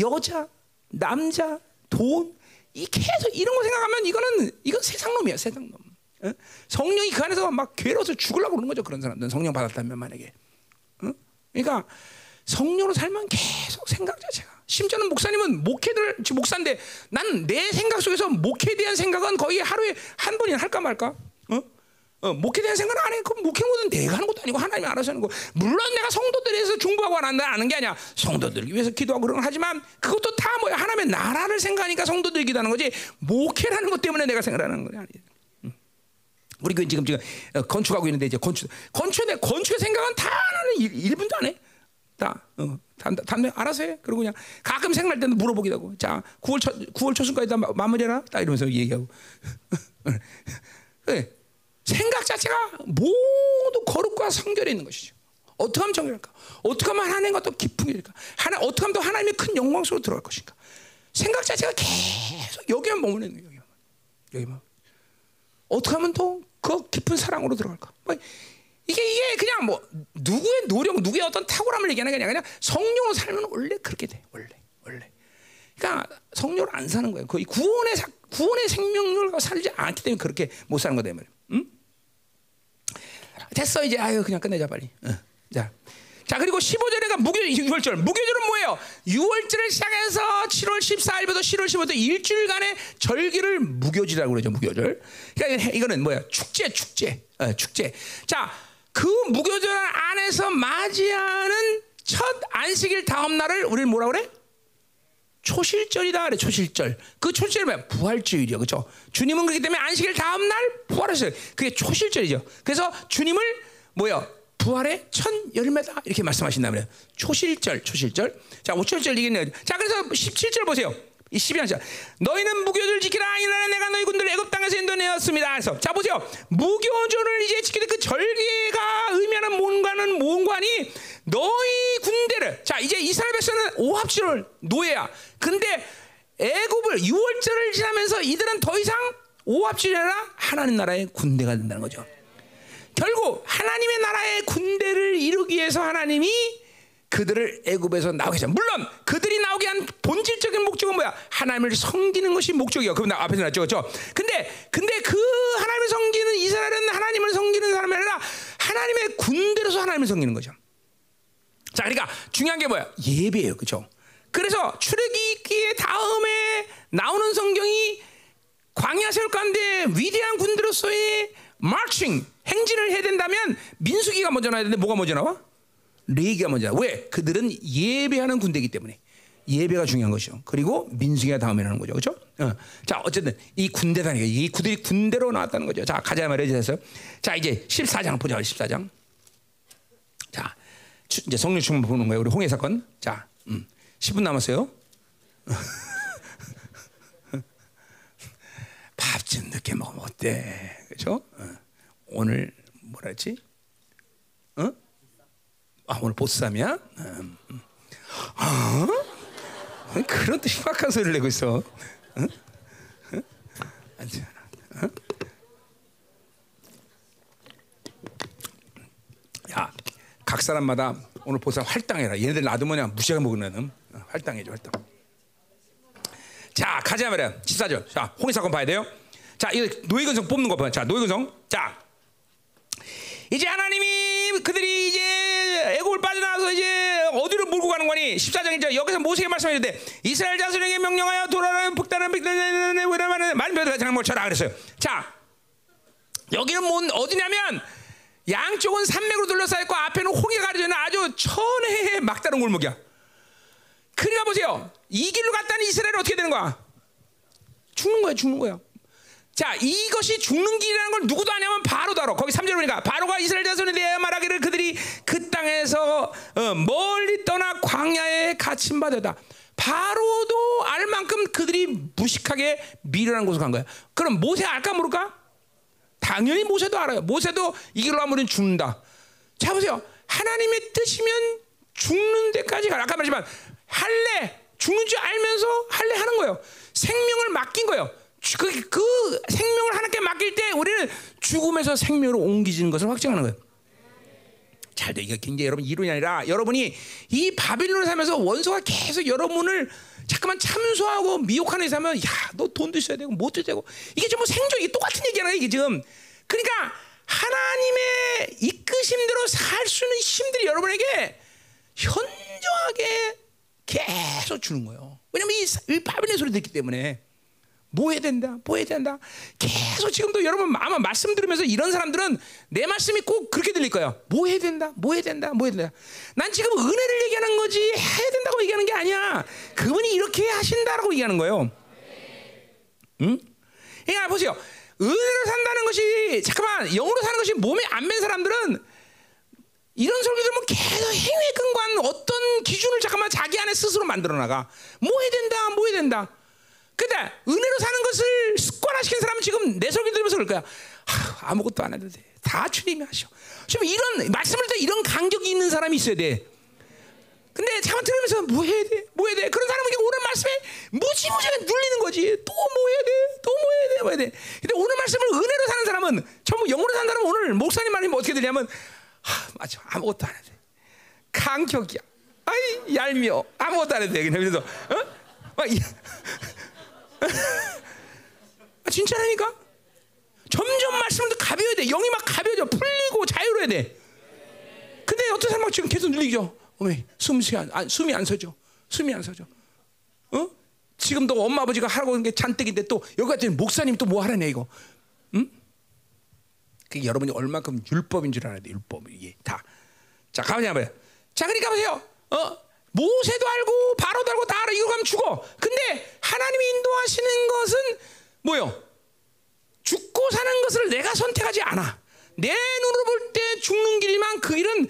여자 남자 돈 이 계속 이런 거 생각하면 이거는 이건 세상 놈이야 세상 놈. 어? 성령이 그 안에서 막 괴로워서 죽으려고 그러는 거죠 그런 사람들은. 성령 받았다면 만약에. 응? 그러니까 성령으로 살면 계속 생각 자체가. 심지어는 목사님은 목회들 목사인데 난 내 생각 속에서 목회에 대한 생각은 거의 하루에 한 번이나 할까 말까. 어? 어, 목회에 대한 생각은 안 해. 그 목회는 것은 내가 하는 것도 아니고 하나님이 알아서 하는 거. 물론 내가 성도들에 대해서 중보하고 안 한다 아는 게 아니야. 성도들 위해서 기도하고 그런 건 하지만 그것도 다 뭐야. 하나님의 나라를 생각하니까 성도들 기도하는 거지. 목회라는 것 때문에 내가 생각하는 건 아니야. 우리 교회 지금 지금 어, 건축하고 있는데 이제 건축 건축에 건축의 생각은 다 나는 일, 일분도 안 해. 다 어, 담, 담, 알아서 해. 그리고 그냥 가끔 생각날 때는 물어보기도 하고. 자, 9월 초 9월 초순까지 다 마- 마무리해라. 딱 이러면서 얘기하고. 네. <laughs> 생각 자체가 모두 거룩과 성결에 있는 것이죠. 어떻게 하면 정결할까? 어떻게 하면 하나님과 또 깊은 일까? 하나 어떻게 하면 또 하나님의 큰 영광 속으로 들어갈 것인가? 생각 자체가 계속 여기만 머무는 거예요. 여기만. 여기만. 어떻게 하면 또그 깊은 사랑으로 들어갈까? 뭐 이게 이게 그냥 뭐 누구의 노력, 누구의 어떤 탁월함을 얘기하는 게 아니라 그냥 성령으로 살면 원래 그렇게 돼. 원래 원래. 그러니까 성령으로 안 사는 거예요. 거의 구원의 사, 구원의 생명력을 살지 않기 때문에 그렇게 못 사는 거다 말이에요. 응? 됐어 이제 아유 그냥 끝내자 빨리. 어. 자. 자 그리고 15절에가 무교 6월절 무교절은 뭐예요? 6월절을 시작해서 7월 14일부터 10월 15일 일주일간의 절기를 무교지라고 그러죠 무교절. 그러니까 이거는 뭐야 축제 축제 어, 축제. 자 그 무교절 안에서 맞이하는 첫 안식일 다음 날을 우리는 뭐라 그래? 초실절이다 그래 초실절. 그 초실절이 뭐야? 부활주일이요. 그렇죠 주님은 그렇기 때문에 안식일 다음 날 부활하셨어요. 그게 초실절이죠. 그래서 주님을 뭐요? 부활의 첫 열매다. 이렇게 말씀하신다 말이에요 초실절 초실절. 자 5절절 얘기는 자 그래서 17절 보세요 이 12절 너희는 무교절 지키라 이날에 내가 너희 군들을 애굽 땅에서 인도내었습니다. 그래서 자 보세요. 무교절을 이제 지키는 그 절기가 의미하는 뭔가는 뭔가니 너희 군대를 자 이제 이스라엘 백성은 오합지를 노예야. 근데 애굽을 6월절을 지나면서 이들은 더 이상 오합지이 아니라? 하나님 나라의 군대가 된다는 거죠. 결국 하나님의 나라의 군대를 이루기 위해서 하나님이 그들을 애굽에서 나오게 하죠. 물론 그들이 나오게 한 본질적인 목적은 뭐야? 하나님을 섬기는 것이 목적이야. 그럼 나 앞에서 나왔죠, 그렇죠? 근데 근데 그 하나님을 섬기는 이스라엘은 하나님을 섬기는 사람이 아니라 하나님의 군대로서 하나님을 섬기는 거죠. 자, 그러니까 중요한 게 뭐야? 예배예요, 그렇죠? 그래서 출애굽기의 다음에 나오는 성경이 광야 세울 가운데 위대한 군대로서의 마칭 행진을 해야 된다면 민수기가 먼저 나야 되는데 뭐가 먼저 나와? 레기가 먼저 나와. 왜? 그들은 예배하는 군대이기 때문에 예배가 중요한 것이죠. 그리고 민수기가 다음에 나오는 거죠. 그렇죠? 어. 자, 어쨌든 이 군대다니까 이 군들이 군대로 나왔다는 거죠. 자, 가자 말이야 됐어요. 자, 이제 14장 보자. 14장. 자, 추- 이제 성령 충만 보는 거예요. 우리 홍해 사건. 자, 음, 10분 남았어요. <laughs> 밥 좀 늦게 먹으면 어때? 그렇죠? 어. 오늘 뭐라 했지? 어? 아 오늘 보쌈이야? 음, 음. 어? 그런 또 심각한 소리를 내고 있어. 어? 어? 앉아. 어? 야, 각 사람마다 오늘 보쌈 활당해라. 얘네들 놔두면 무시하게 먹으면 어, 활당해줘, 활당. 자, 가자 말이야. 14절. 자, 홍해 사건 봐야 돼요. 자, 이거 노예근성 뽑는 거 봐. 자, 노예근성. 자, 이제 하나님이 그들이 이제 애굽을 빠져나와서 이제 어디로 몰고 가는 거니? 14장이죠. 여기서 모세에게 말씀하셨는데 이스라엘 자손에게 명령하여 돌아라는 북다른 백달의 외람하는 말별을 장뭘 쳐라 그랬어요. 자, 여기는 뭔 어디냐면 양쪽은 산맥으로 둘러싸여 있고 앞에는 홍해가 가려져 있는 아주 천혜의 막다른 골목이야. 그러니까 보세요. 이 길로 갔다는 이스라엘은 어떻게 되는 거야? 죽는 거야, 죽는 거야. 자, 이것이 죽는 길이라는 걸 누구도 아냐면 바로도 알아. 거기 3절 보니까 바로가 이스라엘 자손에 대해 말하기를 그들이 그 땅에서 어, 멀리 떠나 광야에 갇힌 바 되다. 바로도 알 만큼 그들이 무식하게 미련한 곳으로 간 거야. 그럼 모세 알까 모를까? 당연히 모세도 알아요. 모세도 이 길로 하면 죽는다. 자 보세요. 하나님의 뜻이면 죽는 데까지 가. 아까 말했지만 할래 죽는 줄 알면서 할래 하는 거예요. 생명을 맡긴 거예요. 주- 그, 그 생명을 하나님께 맡길 때 우리는 죽음에서 생명으로 옮기지는 것을 확증하는 거예요. 잘 돼. 이게 굉장히 여러분 이론이 아니라 여러분이 이 바빌론을 살면서 원수가 계속 여러분을 잠깐만 참소하고 미혹하는 데 살면 야, 너 돈도 있어야 되고 뭐도 되고 이게 전부 생존 이게 똑같은 얘기잖아요, 이게 지금. 그러니까 하나님의 이끄심대로 살 수 있는 힘들이 여러분에게 현저하게 계속 주는 거예요. 왜냐면 이, 사- 이 바빌론 소리 듣기 때문에 뭐 해야 된다, 뭐 해야 된다. 계속 지금도 여러분 아마 말씀 들으면서 이런 사람들은 내 말씀이 꼭 그렇게 들릴 거예요. 뭐 해야 된다, 뭐 해야 된다, 뭐 해야 된다. 난 지금 은혜를 얘기하는 거지 해야 된다고 얘기하는 게 아니야. 그분이 이렇게 하신다라고 얘기하는 거예요. 응? 그러니까 보세요. 은혜로 산다는 것이 잠깐만 영으로 사는 것이 몸에 안밴 사람들은 이런 소리 들으면 계속 행위에 근거한 어떤 기준을 잠깐만 자기 안에 스스로 만들어 나가. 뭐 해야 된다, 뭐 해야 된다. 근데 은혜로 사는 것을 습관화시킨 사람은 지금 내 소리 들으면서 그럴 거야. 하, 아무것도 안 해도 돼. 다 주님이 하셔. 지금 이런 말씀을 때 이런 간격이 있는 사람이 있어야 돼. 근데 잠깐 들으면서 뭐 해야 돼? 뭐 해야 돼? 그런 사람은 오늘 말씀에 무지무지하게 눌리는 거지. 또 뭐 해야 돼? 또 뭐 해야 돼? 뭐 해야 돼? 근데 오늘 말씀을 은혜로 사는 사람은 전부 영으로 사는 사람은 오늘 목사님 말이 어떻게 되냐면 하, 맞아. 아무것도 안 해도 돼. 간격이야. 아이 얄미워. 아무것도 안 해도 돼. 그냥 그래서 어? 막 <laughs> 진짜라니까? 점점 말씀을 가벼워야 돼. 영이 막 가벼워져. 풀리고 자유로워야 돼. 근데 어떤 사람은 지금 계속 눌리죠. 어머, 숨이 안, 안 숨이 안 서죠. 숨이 안 서죠. 어? 지금도 엄마 아버지가 하라고 하는 게 잔뜩인데 또 여기 같은 목사님 또 뭐 하라네 이거. 응? 그게 여러분이 얼마큼 율법인 줄 알아야 돼. 율법 이게 다. 자, 가만히 봐요. 자, 그러니까 보세요. 어? 모세도 알고 바로도 알고 다 알아. 이거 가면 죽어. 근데 하나님이 인도하시는 것은 뭐요? 죽고 사는 것을 내가 선택하지 않아. 내 눈으로 볼 때 죽는 길이만 그 길은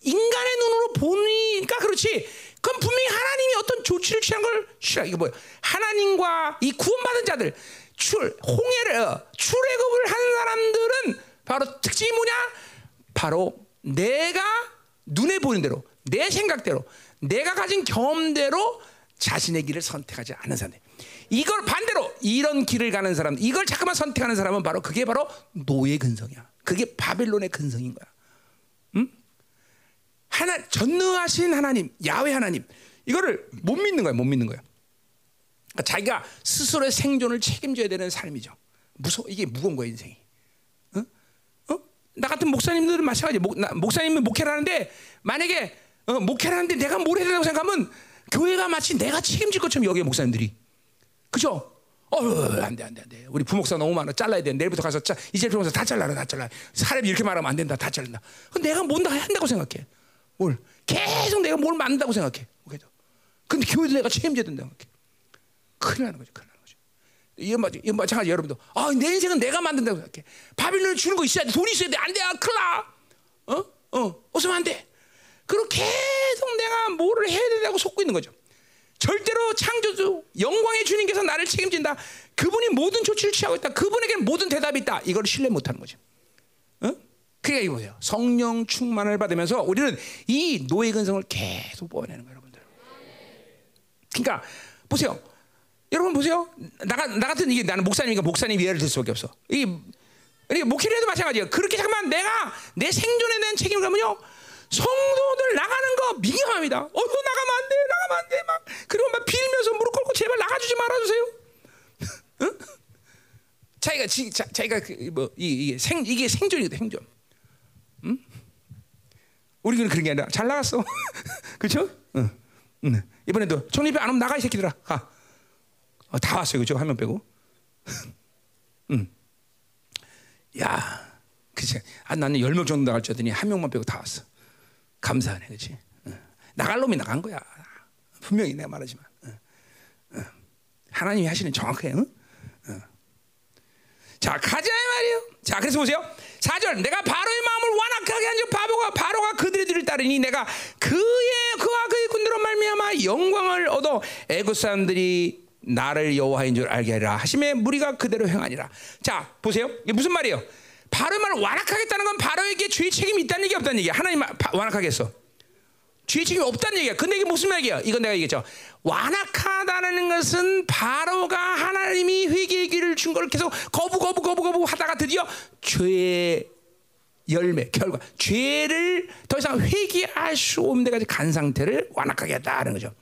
인간의 눈으로 보니까 그렇지. 그럼 분명히 하나님이 어떤 조치를 취한 걸 싫어. 이거 뭐야? 하나님과 이 구원받은 자들 출 홍해를 어, 출애굽을 한 사람들은 바로 특징이 뭐냐? 바로 내가 눈에 보이는 대로 내 생각대로 내가 가진 경험대로 자신의 길을 선택하지 않은 사람들. 이걸 반대로 이런 길을 가는 사람, 이걸 잠깐만 선택하는 사람은 바로 그게 바로 노예 근성이야. 그게 바벨론의 근성인 거야. 하나 전능하신 하나님, 야훼 하나님 이거를 못 믿는 거야, 못 믿는 거야. 그러니까 자기가 스스로의 생존을 책임져야 되는 삶이죠. 무서 이게 무거운 거야 인생이. 어? 어? 나 같은 목사님들은 마찬가지. 목, 나, 목사님은 목회를 하는데 만약에 어, 목회를 하는데 내가 뭘 해야 된다고 생각하면 교회가 마치 내가 책임질 것처럼 여기 목사님들이. 그죠? 어, 안 돼 안 돼 안 돼. 우리 부목사 너무 많아. 잘라야 돼. 내일부터 가서 짜, 이제 부목사 다 잘라라, 다 잘라. 사람이 이렇게 말하면 안 된다, 다. 그럼 내가 뭔가 한다고 생각해. 뭘? 계속 내가 뭘 만든다고 생각해. 그죠? 근데 교회도 내가 책임져야 된다고 생각해. 큰일 나는 거죠, 큰일 나는 거죠. 이거 맞, 이거 마찬가지 여러분도. 아, 내 인생은 내가 만든다고 생각해. 바빌론을 주는 거 있어야 돼. 돈이 있어야 돼. 안 돼, 아, 큰일 나. 어, 어, 없으면 안 돼. 그리고 계속 내가 뭐를 해야 된다고 속고 있는 거죠. 절대로 창조주 영광의 주님께서 나를 책임진다. 그분이 모든 조치를 취하고 있다. 그분에게는 모든 대답이 있다. 이걸 신뢰 못하는 거죠. 어? 그게 이거예요. 성령 충만을 받으면서 우리는 이 노예 근성을 계속 뽑아내는 거예요, 여러분들. 그러니까 보세요. 여러분 보세요. 나, 가- 나 같은 이게 나는 목사님이니까 목사님 예를 들 수밖에 없어. 이 그러니까 목회를 해도 마찬가지예요. 그렇게 잠깐만 내가 내 생존에 대한 책임을 가면요. 성도들 나가는 거 민감합니다. 어, 나가면 안 돼, 나가면 안 돼, 막 그리고 막 빌면서 무릎 꿇고 제발 나가주지 말아주세요. <laughs> 응? 자기가 지, 자, 자기가 그, 뭐 이, 이게 생 이게 생존이거든 생존. 응? 우리는 그런 게 아니라 잘 나갔어, <laughs> 그렇죠? 응. 응. 이번에도 총리표 안 오면 나가 이 새끼들아 가. 어, 다 왔어요, 그죠? 한 명 빼고. <laughs> 야, 그치. 아, 나는 열 명 정도 나갈 줄 알았더니 한 명만 빼고 다 왔어. 감사하네? 응. 나갈 놈이 나간 거야. 분명히 내가 말하지만. 하나님이 하시는 정확해, 응? 응. 자, 가자, 이 말이에요. 자, 그래서 보세요. 4절. 내가 바로의 마음을 완악하게 한즉 바보가, 바로가 그들의 뒤를 따르니 내가 그의, 그와 그의 군대로 말미암아 영광을 얻어 애굽 사람들이 나를 여호와인 줄 알게 하리라 하심에 무리가 그대로 행하니라. 자, 보세요. 이게 무슨 말이에요? 말을 완악하겠다는 건 바로에게 죄의 책임이 있다는 얘기 없다는 얘기야. 하나님 완악하게 했어. 죄 책임이 없다는 얘기야. 근데 이게 무슨 말이야? 이건 내가 얘기했죠. 완악하다는 것은 바로가 하나님이 회개의 길을 준 걸 계속 거부 거부 거부 거부 하다가 드디어 죄의 열매 결과 죄를 더 이상 회개할 수 없는 데까지 간 상태를 완악하게 했다는 거죠.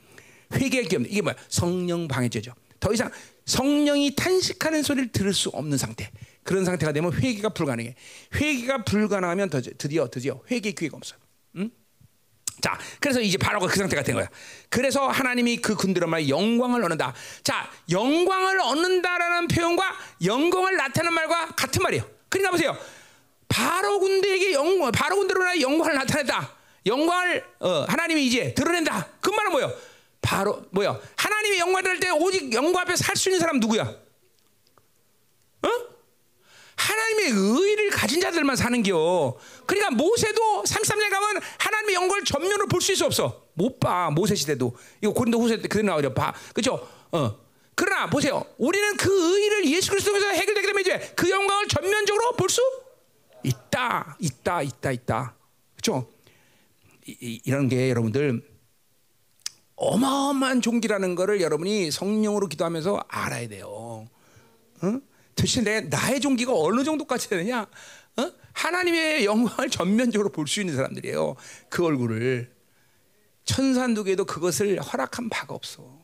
회개의 기업 이게 뭐야? 성령 방해죄죠. 더 이상 성령이 탄식하는 소리를 들을 수 없는 상태. 그런 상태가 되면 회개가 불가능해. 회개가 불가능하면 더- 드디어 드디어 회개 기회가 없어요. 응? 자, 그래서 이제 바로가 그 상태가 된 거야. 그래서 하나님이 그 군대로 말 영광을 얻는다. 자, 영광을 얻는다라는 표현과 영광을 나타내는 말과 같은 말이에요. 그러니까 보세요. 바로 군대에게 영광, 바로 군대로 나 영광을 나타냈다. 영광을 어, 하나님이 이제 드러낸다. 그 말은 뭐예요? 바로 뭐요? 하나님이 영광을 드릴 때 오직 영광 앞에 살 수 있는 사람 누구야? 어? 하나님의 의를 가진 자들만 사는겨. 그러니까 모세도 33년 가면 하나님의 영광을 전면으로 볼 수 있어 없어. 못 봐. 모세 시대도. 이거 고린도 후세 때 그래 나오죠. 봐. 그죠? 어. 그러나 보세요. 우리는 그 의를 예수 그리스도 통해서 해결되게 되면 이제 그 영광을 전면적으로 볼 수 있다. 있다. 있다. 있다. 그죠? 이런 게 여러분들 어마어마한 종기라는 거를 여러분이 성령으로 기도하면서 알아야 돼요. 어? 도대체 내 나의 종기가 어느 정도까지 되느냐? 어? 하나님의 영광을 전면적으로 볼 수 있는 사람들이에요. 그 얼굴을 천산두개도 그것을 허락한 바가 없어.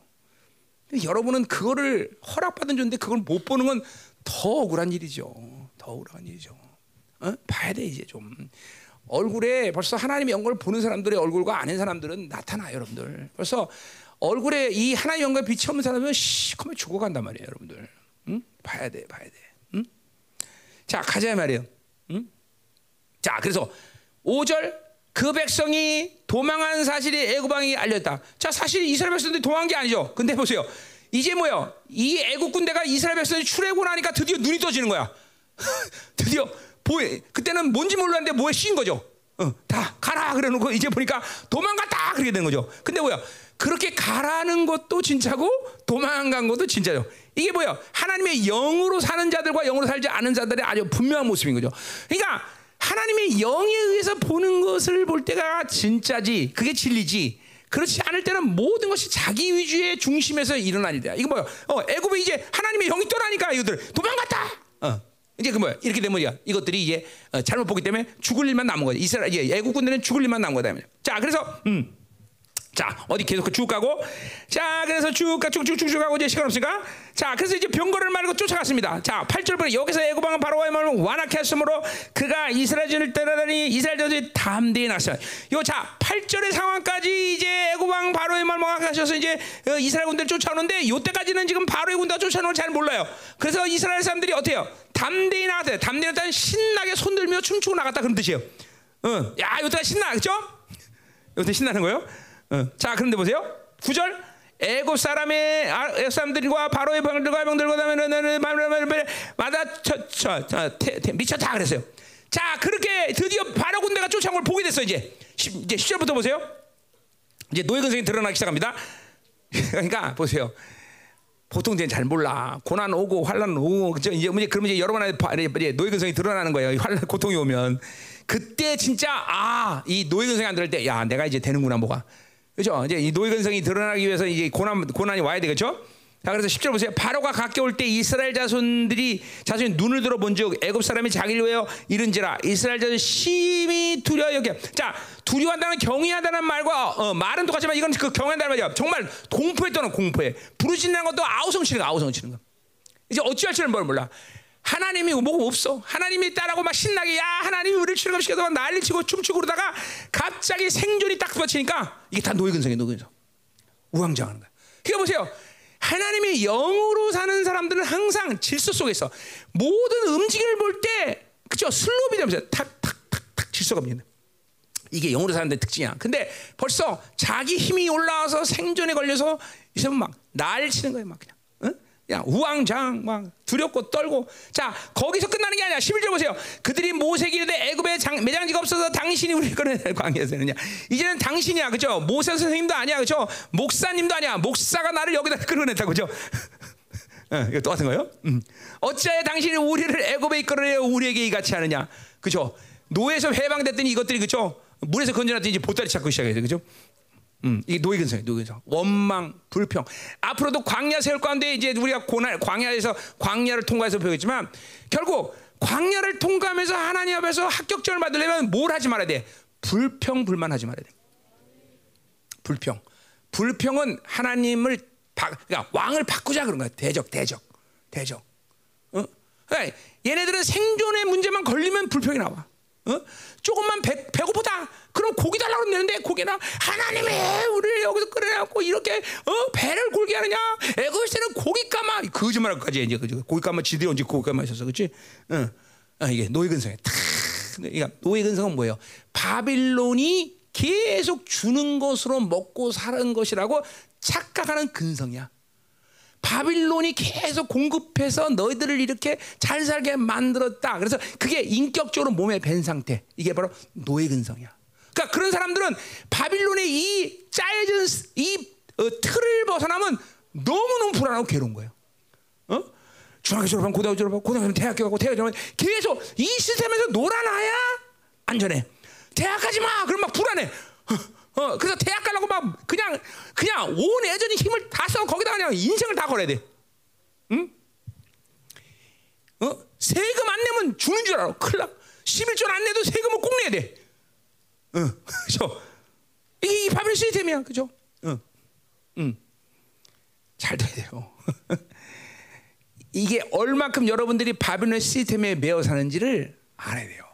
여러분은 그거를 허락받은 존데 그걸 못 보는 건 더 억울한 일이죠. 더 억울한 일이죠. 어? 봐야 돼 이제 좀 얼굴에 벌써 하나님의 영광을 보는 사람들의 얼굴과 아닌 사람들은 나타나 요 여러분들. 벌써 얼굴에 이 하나님의 영광 빛이 없는 사람은 시커멓게 죽어간단 말이에요, 여러분들. 응? 봐야 돼, 봐야 돼. 응? 자 가자 말이에요. 응? 자 그래서 5절 그 백성이 도망한 사실이 애굽왕이 알렸다. 자 사실 이스라엘 백성들이 도망한 게 아니죠. 근데 보세요. 이제 뭐요? 이 애굽 군대가 이스라엘 백성이 출애굽 나니까 드디어 눈이 떠지는 거야. <laughs> 드디어 보에 그때는 뭔지 몰랐는데 뭐에 씌인 거죠. 어, 다 가라 그래 놓고 이제 보니까 도망갔다 그렇게 된 거죠. 근데 뭐야? 그렇게 가라는 것도 진짜고 도망간 것도 진짜죠. 이게 뭐야? 하나님의 영으로 사는 자들과 영으로 살지 않은 자들의 아주 분명한 모습인 거죠. 그러니까 하나님의 영에 의해서 보는 것을 볼 때가 진짜지, 그게 진리지. 그렇지 않을 때는 모든 것이 자기 위주의 중심에서 일어나는 일이야. 이거 뭐야? 어, 애굽에 이제 하나님의 영이 떠나니까 이것들 도망갔다. 어. 이제 그 뭐야? 이렇게 되면 뭐야? 이것들이 이제 어, 잘못 보기 때문에 죽을 일만 남은 거야. 이스라엘 애국 군대는 죽을 일만 남은 거다. 자, 그래서 음. 자 어디 계속 쭉 가고. 자 그래서 쭉쭉쭉쭉 가고 이제 시간 없으니까. 자 그래서 이제 병거를 말고 쫓아갔습니다. 자 8절 보면 여기서 애고방은 바로와의 마음을 완악해 했으므로 그가 이스라엘을 따라다니 이스라엘들이 담대히 났어요. 요 자 8절의 상황까지 이제 애고방 바로의 마음을 완악하셔서 이제 어, 이스라엘 군대를 쫓아오는데 요때까지는 지금 바로의 군대가 쫓아오는 걸 잘 몰라요. 그래서 이스라엘 사람들이 어때요? 담대히 나갔대요. 담대히 나갔다는 신나게 손들며 춤추고 나갔다 그런 뜻이에요. 어, 야 요때가 신나 그죠 요때 신나는 거예요 어. 자, 그런데 보세요. 9절. 애굽 사람의 아, 애굽 사람들과 바로의 병들과 병들과 마다 미쳤다 그랬어요. 자, 그렇게 드디어 바로 군대가 쫓아온 걸 보게 됐어 이제. 10, 이제 10절부터 보세요. 이제 노예 근성이 드러나기 시작합니다. <laughs> 그러니까 보세요. 보통 이제 잘 몰라. 고난 오고 환란 오고 그죠? 이제 이제 그러면 이제 여러 번의 노예 근성이 드러나는 거예요. 환란 고통이 오면 그때 진짜 아 이 노예 근성이 안 들을 때 야 내가 이제 되는구나 뭐가 그죠? 이제 이 노예 근성이 드러나기 위해서 이제 고난 고난이 와야 되겠죠? 자 그래서 10절 보세요. 바로가 가까울 때 이스라엘 자손들이 자손이 눈을 들어 본즉 애굽 사람이 자기를 위하여 이른지라 이스라엘 자손 심히 두려워 여겨. 자 두려워한다는 경외한다는 말과 어, 말은 똑같지만 이건 그 경외한다는 말이야. 정말 공포에 떠는 공포에 부르짖는 것도 아우성 치는 거 아우성 치는 거. 이제 어찌할 줄은 뭘 몰라. 하나님이 뭐 없어. 하나님이 따라고 막 신나게 야 하나님이 우리를 출애굽시켜서 막 난리치고 춤추고 그러다가 갑자기 생존이 딱 부딪히니까 이게 다 노예근성이에요. 노예근성. 우왕좌왕하는 거야. 그러니까 보세요. 하나님의 영으로 사는 사람들은 항상 질서 속에서 모든 움직임을 볼 때 그죠 슬롭이 되면서 탁탁탁탁 질서가 없는 이게 영으로 사는 데 특징이야. 근데 벌써 자기 힘이 올라와서 생존에 걸려서 이 사람은 막 날치는 거예요. 막 그냥. 야 우왕좌왕 막 두렵고 떨고. 자 거기서 끝나는 게 아니야 11절 보세요. 그들이 모세에게 이르되 애굽에 장, 매장지가 없어서 당신이 우리를 끌어낼 광야에서 느냐 이제는 당신이야 그죠? 모세 선생님도 아니야 그죠? 목사님도 아니야. 목사가 나를 여기다 끌어냈다 그죠? <laughs> 어, 이거 똑같은 거예요? 음. 어찌하여 당신이 우리를 애굽에 이끌어내어 우리에게 이같이 하느냐? 그죠? 노예에서 해방됐더니 이것들이 그죠? 물에서 건져놨더니 이제 보따리 찾고 시작해요 그죠 음, 이 노예 근성이 노예 근성. 원망, 불평. 앞으로도 광야 세울 가운데 이제 우리가 고난 광야에서 광야를 통과해서 배우겠지만 결국 광야를 통과하면서 하나님 앞에서 합격점을 받으려면 뭘 하지 말아야 돼? 불평 불만하지 말아야 돼. 불평. 불평은 하나님을 바, 그러니까 왕을 바꾸자 그런 거야. 대적, 대적, 대적. 어? 그러니까 얘네들은 생존의 문제만 걸리면 불평이 나와. 어? 조금만 배, 배고프다. 그럼 고기 달라고 그러는데 고기나 하나님이 우리를 여기서 끌어내고 이렇게 어? 배를 골게 하느냐? 애굽에서는 고기 까마 거짓말할 것까지 이제 그죠? 고기 까마 지들이 언제 고기 까마 있었어, 그렇지? 어. 아, 이게 노예. 탁. 그러니까 노예 근성은 뭐예요? 바빌론이 계속 주는 것으로 먹고 사는 것이라고 착각하는 근성이야. 바빌론이 계속 공급해서 너희들을 이렇게 잘 살게 만들었다. 그래서 그게 인격적으로 몸에 밴 상태. 이게 바로 노예 근성이야. 그러니까 그런 사람들은 바빌론의 이 짜여진 이 어, 틀을 벗어나면 너무너무 불안하고 괴로운 거예요. 어? 중학교 졸업하면 고등학교 졸업하고 고등학교 대학교 가고 대학교 졸업하면 계속 이 시스템에서 놀아놔야 안전해. 대학 가지 마. 그럼 막 불안해. 어, 그래서 대학 가려고 막 그냥 그냥 온 애전이 힘을 다 써 거기다 그냥 인생을 다 걸어야 돼. 응? 어? 세금 안 내면 죽는 줄 알아. 큰일 나. 11조 안 내도 세금을 꼭 내야 돼. 응. 그죠? 이게 이 바빌 시스템이야. 그죠? 응. 응. 잘 돼야 돼요. <laughs> 이게 얼마큼 여러분들이 바빌론 시스템에 매어 사는지를 알아야 돼요.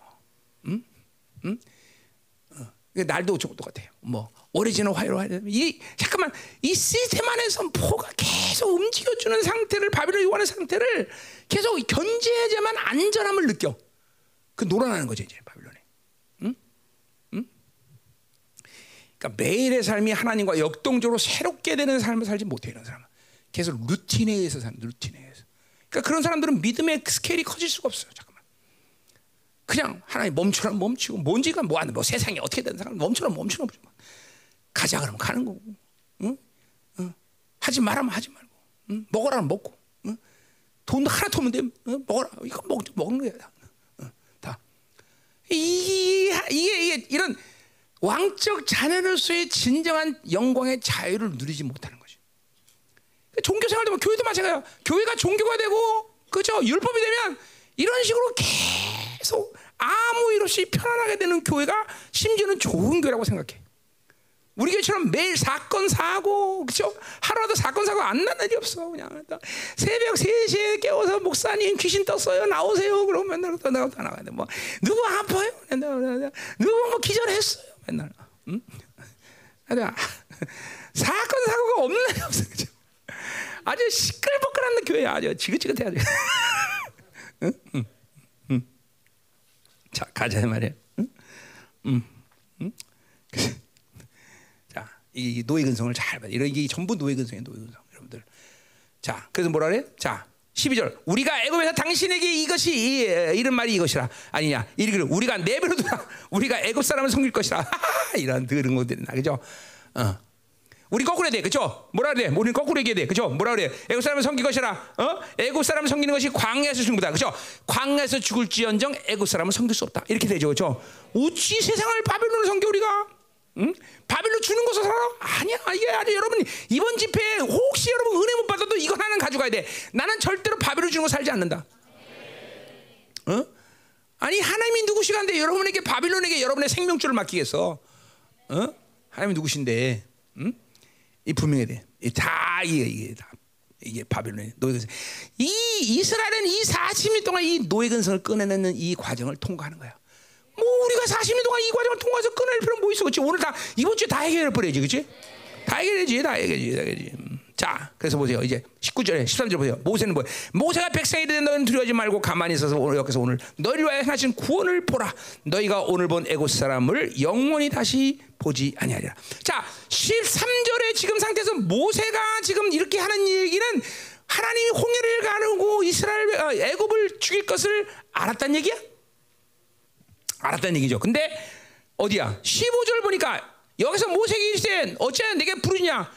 응? 응? 날도 똑같아요. 뭐 오리지널 화요로 이 잠깐만 이 시스템 안에서 포가 계속 움직여주는 상태를 바빌론 요구하는 상태를 계속 견제해야만 안전함을 느껴. 그 놀아나는 거죠 이제 바빌론에. 응? 응? 그러니까 매일의 삶이 하나님과 역동적으로 새롭게 되는 삶을 살지 못해 이런 사람은 계속 루틴에 의해서 사는 루틴에 의해서. 그러니까 그런 사람들은 믿음의 스케일이 커질 수가 없어요. 잠깐만. 그냥 하나님 멈추라 멈추고 뭔지가 뭐 하는 뭐 세상이 어떻게 되는 사람 멈추라 멈추라 멈추라 가자 그러면 가는 거고 응? 응? 하지 말라면 하지 말고 응? 먹으라면 먹고 응? 돈 하나 토면 돼 응? 먹어라 이거 먹, 먹는 거야 응? 다 이게, 이게, 이게 이런 왕적 자녀로서의 진정한 영광의 자유를 누리지 못하는 거죠. 종교 생활도 뭐 교회도 마찬가지야 교회가 종교가 되고 그죠? 율법이 되면 이런 식으로 계속 아무 일 없이 편안하게 되는 교회가 심지어는 좋은 교회라고 생각해. 우리 교회처럼 매일 사건 사고 그죠? 하루라도 사건 사고 안 나는 일이 없어 그냥. 새벽 3시에 깨워서 목사님 귀신 떴어요 나오세요. 그러면 맨날 또 나가야 돼뭐 누구 아파요? 누구 뭐 기절했어요 맨날 응? <laughs> <laughs> 사건 사고가 없는 날이 <laughs> 없어 그죠? 아주 시끌벅글한 교회야 아주 지긋지긋해 아주 응? 응? 응? 자 가자 말이야 응? 응? 응? 자, 이 노예 근성을 잘 봐. 이런 게 전부 노예 근성이에요, 노예 근성. 여러분들. 자, 그래서 뭐라 그래? 자, 12절. 우리가 애굽에서 당신에게 이것이 이, 이런 말이 이것이라. 아니냐. 이르기를 우리가 내버려두라. <laughs> 우리가 애굽 사람을 섬길 것이라. <laughs> 이런 그런 것들이 나. 그죠? 어. 우리 거꾸로 해야 돼. 그죠? 뭐라 그래? 우리 거꾸로 얘기해야 돼. 그죠? 뭐라 그래? 애굽 사람을 섬길 것이라. 어? 애굽 사람을 섬기는 것이 광야에서 죽는 거다. 그죠? 광야에서 죽을지언정 애굽 사람을 섬길 수 없다. 이렇게 되죠. 그죠? 어찌 세상을 바벨론을 섬겨 우리가? 응? 바빌로 주는 것을 살아? 아니야. 이게 아주 여러분 이번 집회에 혹시 여러분 은혜 못 받아도 이거 하나는 가져가야 돼. 나는 절대로 바빌로 주는 거 살지 않는다. 어? 아니 하나님이 누구시간데 여러분에게 바빌론에게 여러분의 생명줄을 맡기겠어? 어? 하나님이 누구신데? 응? 이 분명해야 돼. 다 이게 이게 다 이게 바빌론의 노예 근성. 이 이스라엘은 이 40년 동안 이 노예 근성을 꺼내내는 이 과정을 통과하는 거야. 뭐 우리가 40년 동안 이 과정을 통과해서 끊을 필요는 뭐 있어, 그렇지? 오늘 다 이번 주에 다 해결해 버려야지, 그렇지? 다 해결해지, 다 해결해지, 다 해결해지. 음. 자, 그래서 보세요. 이제 19절에 13절 보세요. 모세는 뭐예요? 모세가 백성이 되는 너는 두려워하지 말고 가만히 있어서 오늘 여기서 오늘 너희를 위하여 행하신 구원을 보라. 너희가 오늘 본 애굽 사람을 영원히 다시 보지 아니하리라. 자, 13절의 지금 상태에서 모세가 지금 이렇게 하는 얘기는 하나님이 홍해를 가르고 이스라엘 어, 애굽을 죽일 것을 알았다는 얘기야? 알았다는 얘기죠. 근데 어디야? 15절 보니까 여기서 모세기 이르되 어찌하여 내게 부르냐?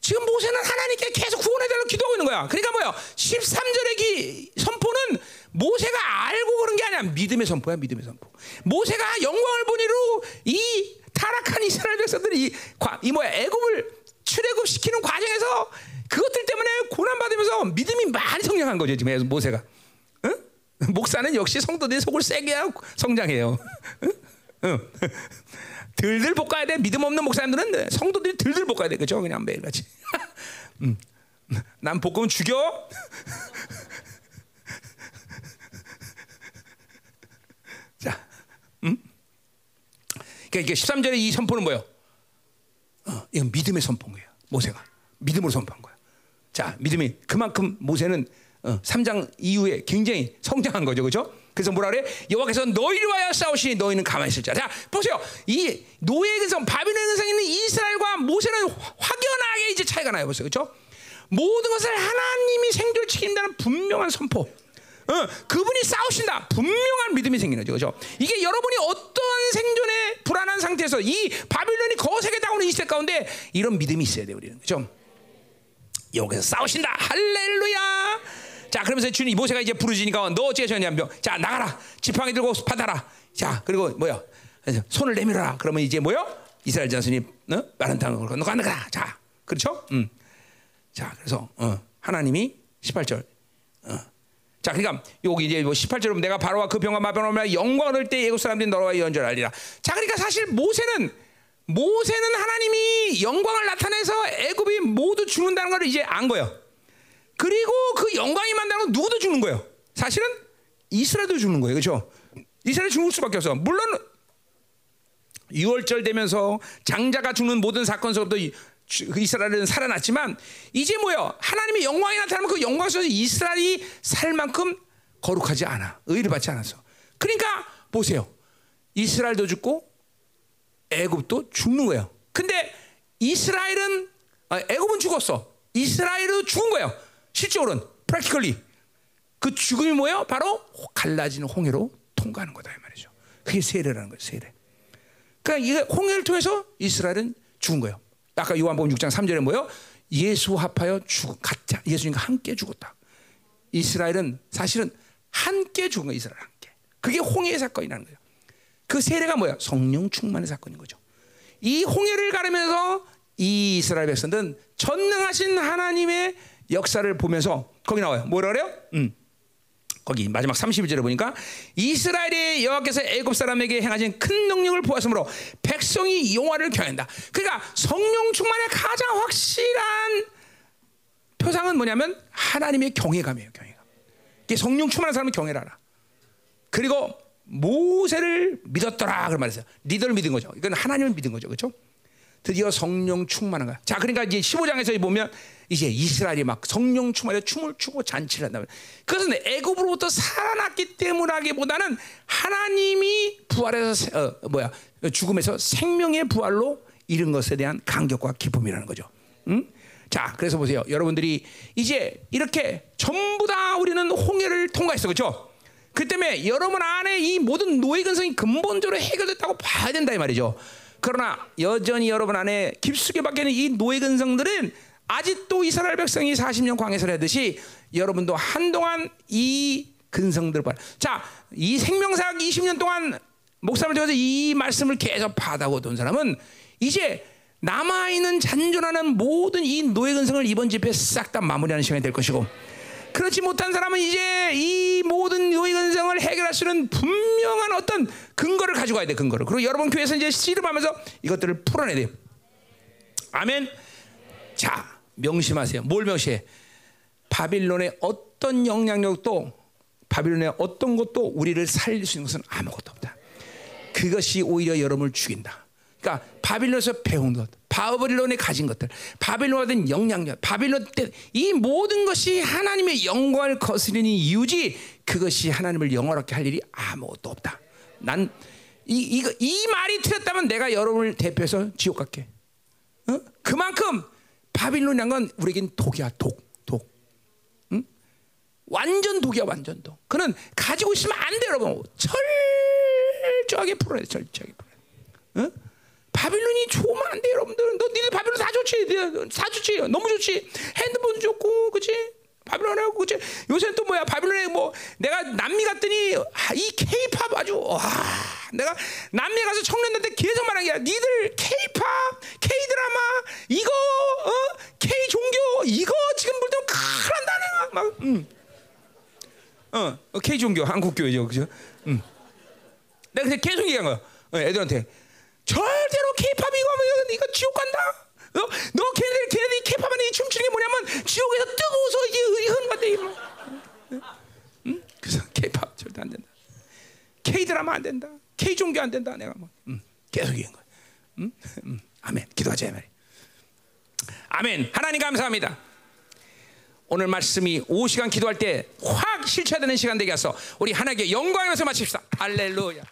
지금 모세는 하나님께 계속 구원해 달라고 기도하고 있는 거야. 그러니까 뭐야? 13절의 기 선포는 모세가 알고 그런 게 아니야. 믿음의 선포야, 믿음의 선포. 모세가 영광을 보니로 이 타락한 이스라엘 백성들이 이, 과- 이 뭐야? 애굽을 출애굽 시키는 과정에서 그것들 때문에 고난 받으면서 믿음이 많이 성장한 거죠, 지금 모세가. 응? <laughs> 목사는 역시 성도들이 속을 세게 하고 성장해요. <laughs> 들들 볶아야 돼. 믿음 없는 목사님들은 성도들이 들들 볶아야 돼. 그죠? 그냥 매일같이. 음. <laughs> 난 볶으면 죽여. 자, 음? 그러니까 이게 13절에 이 선포는 뭐예요? 어, 이건 믿음의 선포인 거예요. 모세가 믿음으로 선포한 거야. 자, 믿음이 그만큼 모세는 어, 3장 이후에 굉장히 성장한 거죠, 그렇죠? 그래서 뭐라 그래? 여호와께서 너희를 위하여 싸우시니 너희는 가만히 있을 자. 자, 보세요. 이 노예 근성, 바빌론 근성에 있는 이스라엘과 모세는 화- 확연하게 이제 차이가 나요, 보세요, 그렇죠? 모든 것을 하나님이 생존 책임다는 분명한 선포. 어, 그분이 싸우신다. 분명한 믿음이 생기는 거죠. 그죠? 이게 여러분이 어떤 생존의 불안한 상태에서 이 바빌론이 거세게 다가오는 이 시대 가운데 이런 믿음이 있어야 돼요, 우리는. 그죠? 여기서 싸우신다. 할렐루야. 자, 그러면서 주님 모세가 이제 부르지니까 너 어찌 하셨냐면 자, 나가라. 지팡이 들고 받아라. 자, 그리고 뭐야? 손을 내밀어라. 그러면 이제 뭐요? 이스라엘 자손이 어? 마른 땅을 건너가 가. 자, 그렇죠? 음. 자, 그래서 어, 하나님이 18절. 어. 자, 그러니까 여기 이제 뭐 18절은 내가 바로와 그 병과 마병을 영광을 얻을 때 예국 사람들이 너와 연절하리라. 자, 그러니까 사실 모세는 모세는 하나님이 영광을 나타내서 애굽이 모두 죽는다는 걸 이제 안 거예요. 그리고 그 영광이 만나는 건 누구도 죽는 거예요. 사실은 이스라엘도 죽는 거예요. 그렇죠? 이스라엘 죽을 수밖에 없어. 물론 6월절 되면서 장자가 죽는 모든 사건 속도 그 이스라엘은 살아났지만 이제 뭐요? 하나님의 영광이 나타나면 그 영광 속에서 이스라엘이 살 만큼 거룩하지 않아. 의를 받지 않았어. 그러니까 보세요. 이스라엘도 죽고 애굽도 죽는 거예요. 근데 이스라엘은 아, 애굽은 죽었어. 이스라엘은 죽은 거예요. 실제로는 프랙티컬리 그 죽음이 뭐예요? 바로 갈라지는 홍해로 통과하는 거다 이 말이죠. 그게 세례라는 거예요. 세례. 그러니까 이게 홍해를 통해서 이스라엘은 죽은 거예요. 아까 요한복음 6장 3절에 뭐예요? 예수 합하여 죽 가짜 예수님과 함께 죽었다. 이스라엘은 사실은 함께 죽은 거예요. 이스라엘 함께. 그게 홍해의 사건이라는 거예요. 그 세례가 뭐야? 성령 충만의 사건인 거죠. 이 홍해를 가르면서 이 이스라엘 백성들은 전능하신 하나님의 역사를 보면서 거기 나와요. 뭐라 그래요? 음. 거기 마지막 31절에 보니까 이스라엘의 여호와께서 애굽 사람에게 행하신 큰 능력을 보았으므로 백성이 영화를 경한다. 그러니까 성령 충만의 가장 확실한 표상은 뭐냐면 하나님의 경외감이에요. 경외감. 이게 성령 충만한 사람은 경외를 알아. 그리고 모세를 믿었더라 그런 말했어요. 리더를 믿은 거죠. 이건 하나님을 믿은 거죠. 그렇죠? 드디어 성령 충만한 거야. 자, 그러니까 이제 15장에서 보면 이제 이스라엘이 막 성령 충만에 춤을 추고 잔치를 한다. 그것은 애굽으로부터 살아났기 때문하기보다는 하나님이 부활해서 어, 뭐야 죽음에서 생명의 부활로 이른 것에 대한 감격과 기쁨이라는 거죠. 응? 자, 그래서 보세요. 여러분들이 이제 이렇게 전부 다 우리는 홍해를 통과했어, 그렇죠? 그 때문에 여러분 안에 이 모든 노예 근성이 근본적으로 해결됐다고 봐야 된다 이 말이죠. 그러나 여전히 여러분 안에 깊숙이 박혀있는 이 노예 근성들은 아직도 이스라엘 백성이 40년 광해설 하듯이 여러분도 한동안 이 근성들을 봐. 자, 이 생명사학 20년 동안 목사를 통해서 이 말씀을 계속 받아오고 돈 사람은 이제 남아 있는 잔존하는 모든 이 노예 근성을 이번 집회 싹 다 마무리하는 시간이 될 것이고 그렇지 못한 사람은 이제 이 모든 노예 근성을 해결할 수 있는 분명한 어떤 근거를 가지고 와야 돼 근거를. 그리고 여러분 교회에서 이제 씨름하면서 이것들을 풀어내야 돼요. 아멘. 자 명심하세요. 뭘 명심해? 바빌론의 어떤 영향력도 바빌론의 어떤 것도 우리를 살릴 수 있는 것은 아무것도 없다. 그것이 오히려 여러분을 죽인다. 그러니까 바빌론에서 배운 것, 바빌론에 가진 것들, 바빌론 받은 영향력, 바빌론 때 이 모든 것이 하나님의 영광을 거스르는 이유지 그것이 하나님을 영원하게 할 일이 아무것도 없다. 난 이 이거 이 말이 틀렸다면 내가 여러분을 대표해서 지옥 갈게. 어? 그만큼 바빌론이란 건 우리에겐 독이야, 독, 독. 응? 완전 독이야, 완전 독. 그는 가지고 있으면 안 돼, 여러분. 철저하게 풀어야 돼, 철저하게 풀어야 돼. 어? 바빌론이 좋으면 안 돼, 여러분들. 너 니들 바빌론 다 좋지 다 좋지, 너무 좋지. 핸드폰 좋고, 그치? 바빌론하고 그치? 요새 또 뭐야? 바빌론에 뭐 내가 남미 갔더니 아, 이 K-팝 아주 와, 내가 남미 가서 청년들한테 계속 말한 게 니들 K-팝, K-드라마 이거 어? K 종교 이거 지금 볼 때면 큰일 난다 내가 막 음. 어, 어, K 종교 한국 교회죠, 그죠? 음. 내가 그냥 계속 얘기한 거야. 어, 애들한테 절대로 K-팝 이거 뭐 이거 지옥 간다. 너, 너 걔네들 걔네들이 안에 춤추는 게 뭐냐면 지옥에서 뜨거워서 이게 흐르는 건데 이거. 응? 응? 그래서 K-팝 절대 안 된다. K 드라마 안 된다. K 종교 안 된다. 내가 뭐 음, 계속 얘기한 거야. 음? 음. 아멘. 기도하자 말이. 아멘. 하나님 감사합니다. 오늘 말씀이 5시간 기도할 때 확 실체되는 시간 되게 해서 우리 하나님께 영광을 위해서 마칩시다. 할렐루야.